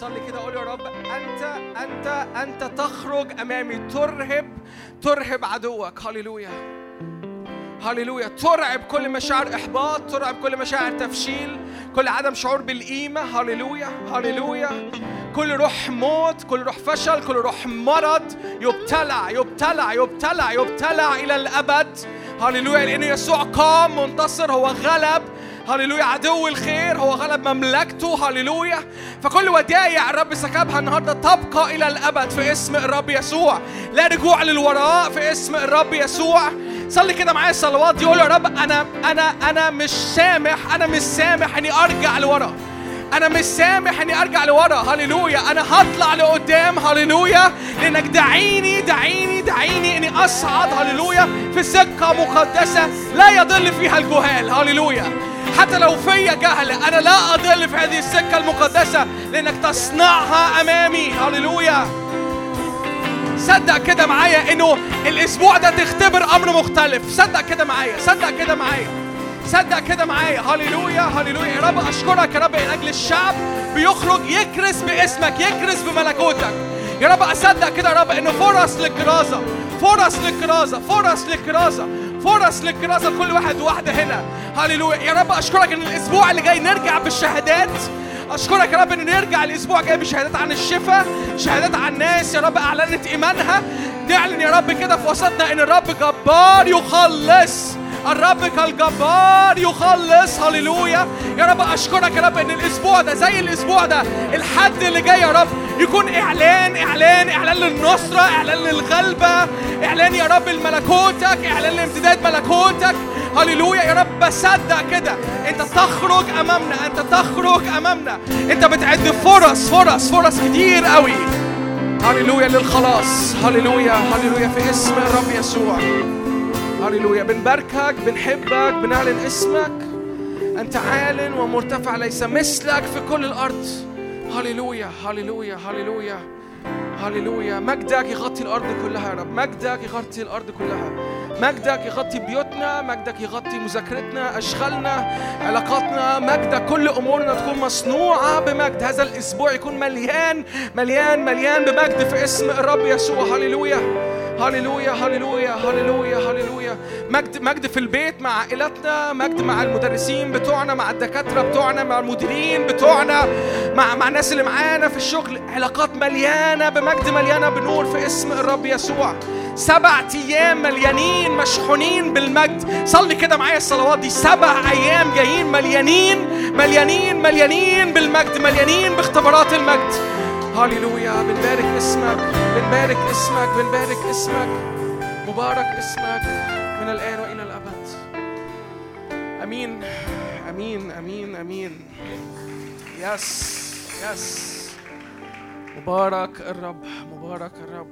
صلي كده قول يا رب أنت أنت أنت تخرج أمامي. ترهب ترهب عدوك. هللويا. هللويا. ترعب كل مشاعر إحباط ترعب كل مشاعر تفشيل كل عدم شعور بالقيمة. هللويا. هللويا. كل روح موت كل روح فشل كل روح مرض. يبتلع يبتلع يبتلع يبتلع إلى الأبد. هللويا. لأن يسوع قام منتصر هو غلب. هللويا. عدو الخير هو غلب مملكته. هللويا. فكل ودايع الرب سكبها النهارده تبقى إلى الأبد في اسم الرب يسوع. لا رجوع للوراء في اسم الرب يسوع. صلي كده معايا الصلوات. دي قول يا رب أنا أنا أنا مش سامح أنا مش سامح إني أرجع لورا. أنا مش سامح إني أرجع لورا. هللويا. أنا هطلع لقدام. هللويا. لأنك دعيني دعيني دعيني إني أصعد. هللويا. في سكة مقدسة لا يضل فيها الجهال. هللويا. حتى لو فيا جهل أنا لا أضل في هذه السكة المقدسة. لأنك تصنعها أمامي. هللويا. صدق كده معايا إنه الأسبوع ده تختبر أمر مختلف. صدق كده معايا. صدق كده معايا. صدق كده معايا. هللويا. هللويا. يا رب أشكرك يا رب من أجل الشعب. بيخرج يكرس باسمك يكرس بملكوتك. يا رب أصدق كده يا رب ان فرص للكرازة. فرص للكرازة. فرص للكرازة. فرص للكرازة. لكل واحد وواحدة هنا. هللويا. يا رب أشكرك إن الأسبوع اللي جاي نرجع بالشهادات. أشكرك يا رب ان نرجع الأسبوع الجاي بشهادات عن الشفاء شهادات عن ناس يا رب أعلنت إيمانها. نعلن يا رب كده في وسطنا إن الرب جبار يخلص. الرب كالجبار يخلص هللويا. يا رب أشكرك يا رب إن الأسبوع ده زي الأسبوع ده الحد اللي جاي يا رب يكون إعلان إعلان إعلان للنصرة إعلان للغلبة إعلان يا رب لملكوتك إعلان لامتداد ملكوتك. هللويا يا رب بصدق كده. أنت تخرج أمامنا أنت تخرج أمامنا. أنت بتعد فرص فرص فرص كتير قوي. هللويا للخلاص. هللويا هللويا في اسم الرب يسوع. هللويا. بنباركك بنحبك بنعلن اسمك. أنت عال ومرتفع ليس مثلك في كل الأرض. هللويا هللويا هللويا هللويا. مجدك يغطي الأرض كلها يا رب. مجدك يغطي الأرض كلها. مجدك يغطي بيوتنا مجدك يغطي مذاكرتنا أشغالنا علاقاتنا مجدك كل أمورنا تكون مصنوعة بمجد. هذا الأسبوع يكون مليان مليان مليان بمجد في اسم الرب يسوع. هللويا هللويا هللويا هللويا هللويا. مجد مجد في البيت مع عائلتنا مجد مع المدرسين بتوعنا مع الدكاترة بتوعنا مع المديرين بتوعنا مع مع الناس اللي معانا في الشغل. علاقات مليانة بمجد مليانة بنور في اسم الرب يسوع. سبع أيام مليانين مشحونين بالمجد. صلي كده معايا الصلوات دي. سبع أيام جايين مليانين مليانين مليانين بالمجد مليانين باختبارات المجد. هللويا. بنبارك اسمك بنبارك اسمك بنبارك اسمك. مبارك اسمك من الآن وإلى الأبد. أمين أمين أمين أمين. يس يس مبارك الرب مبارك الرب.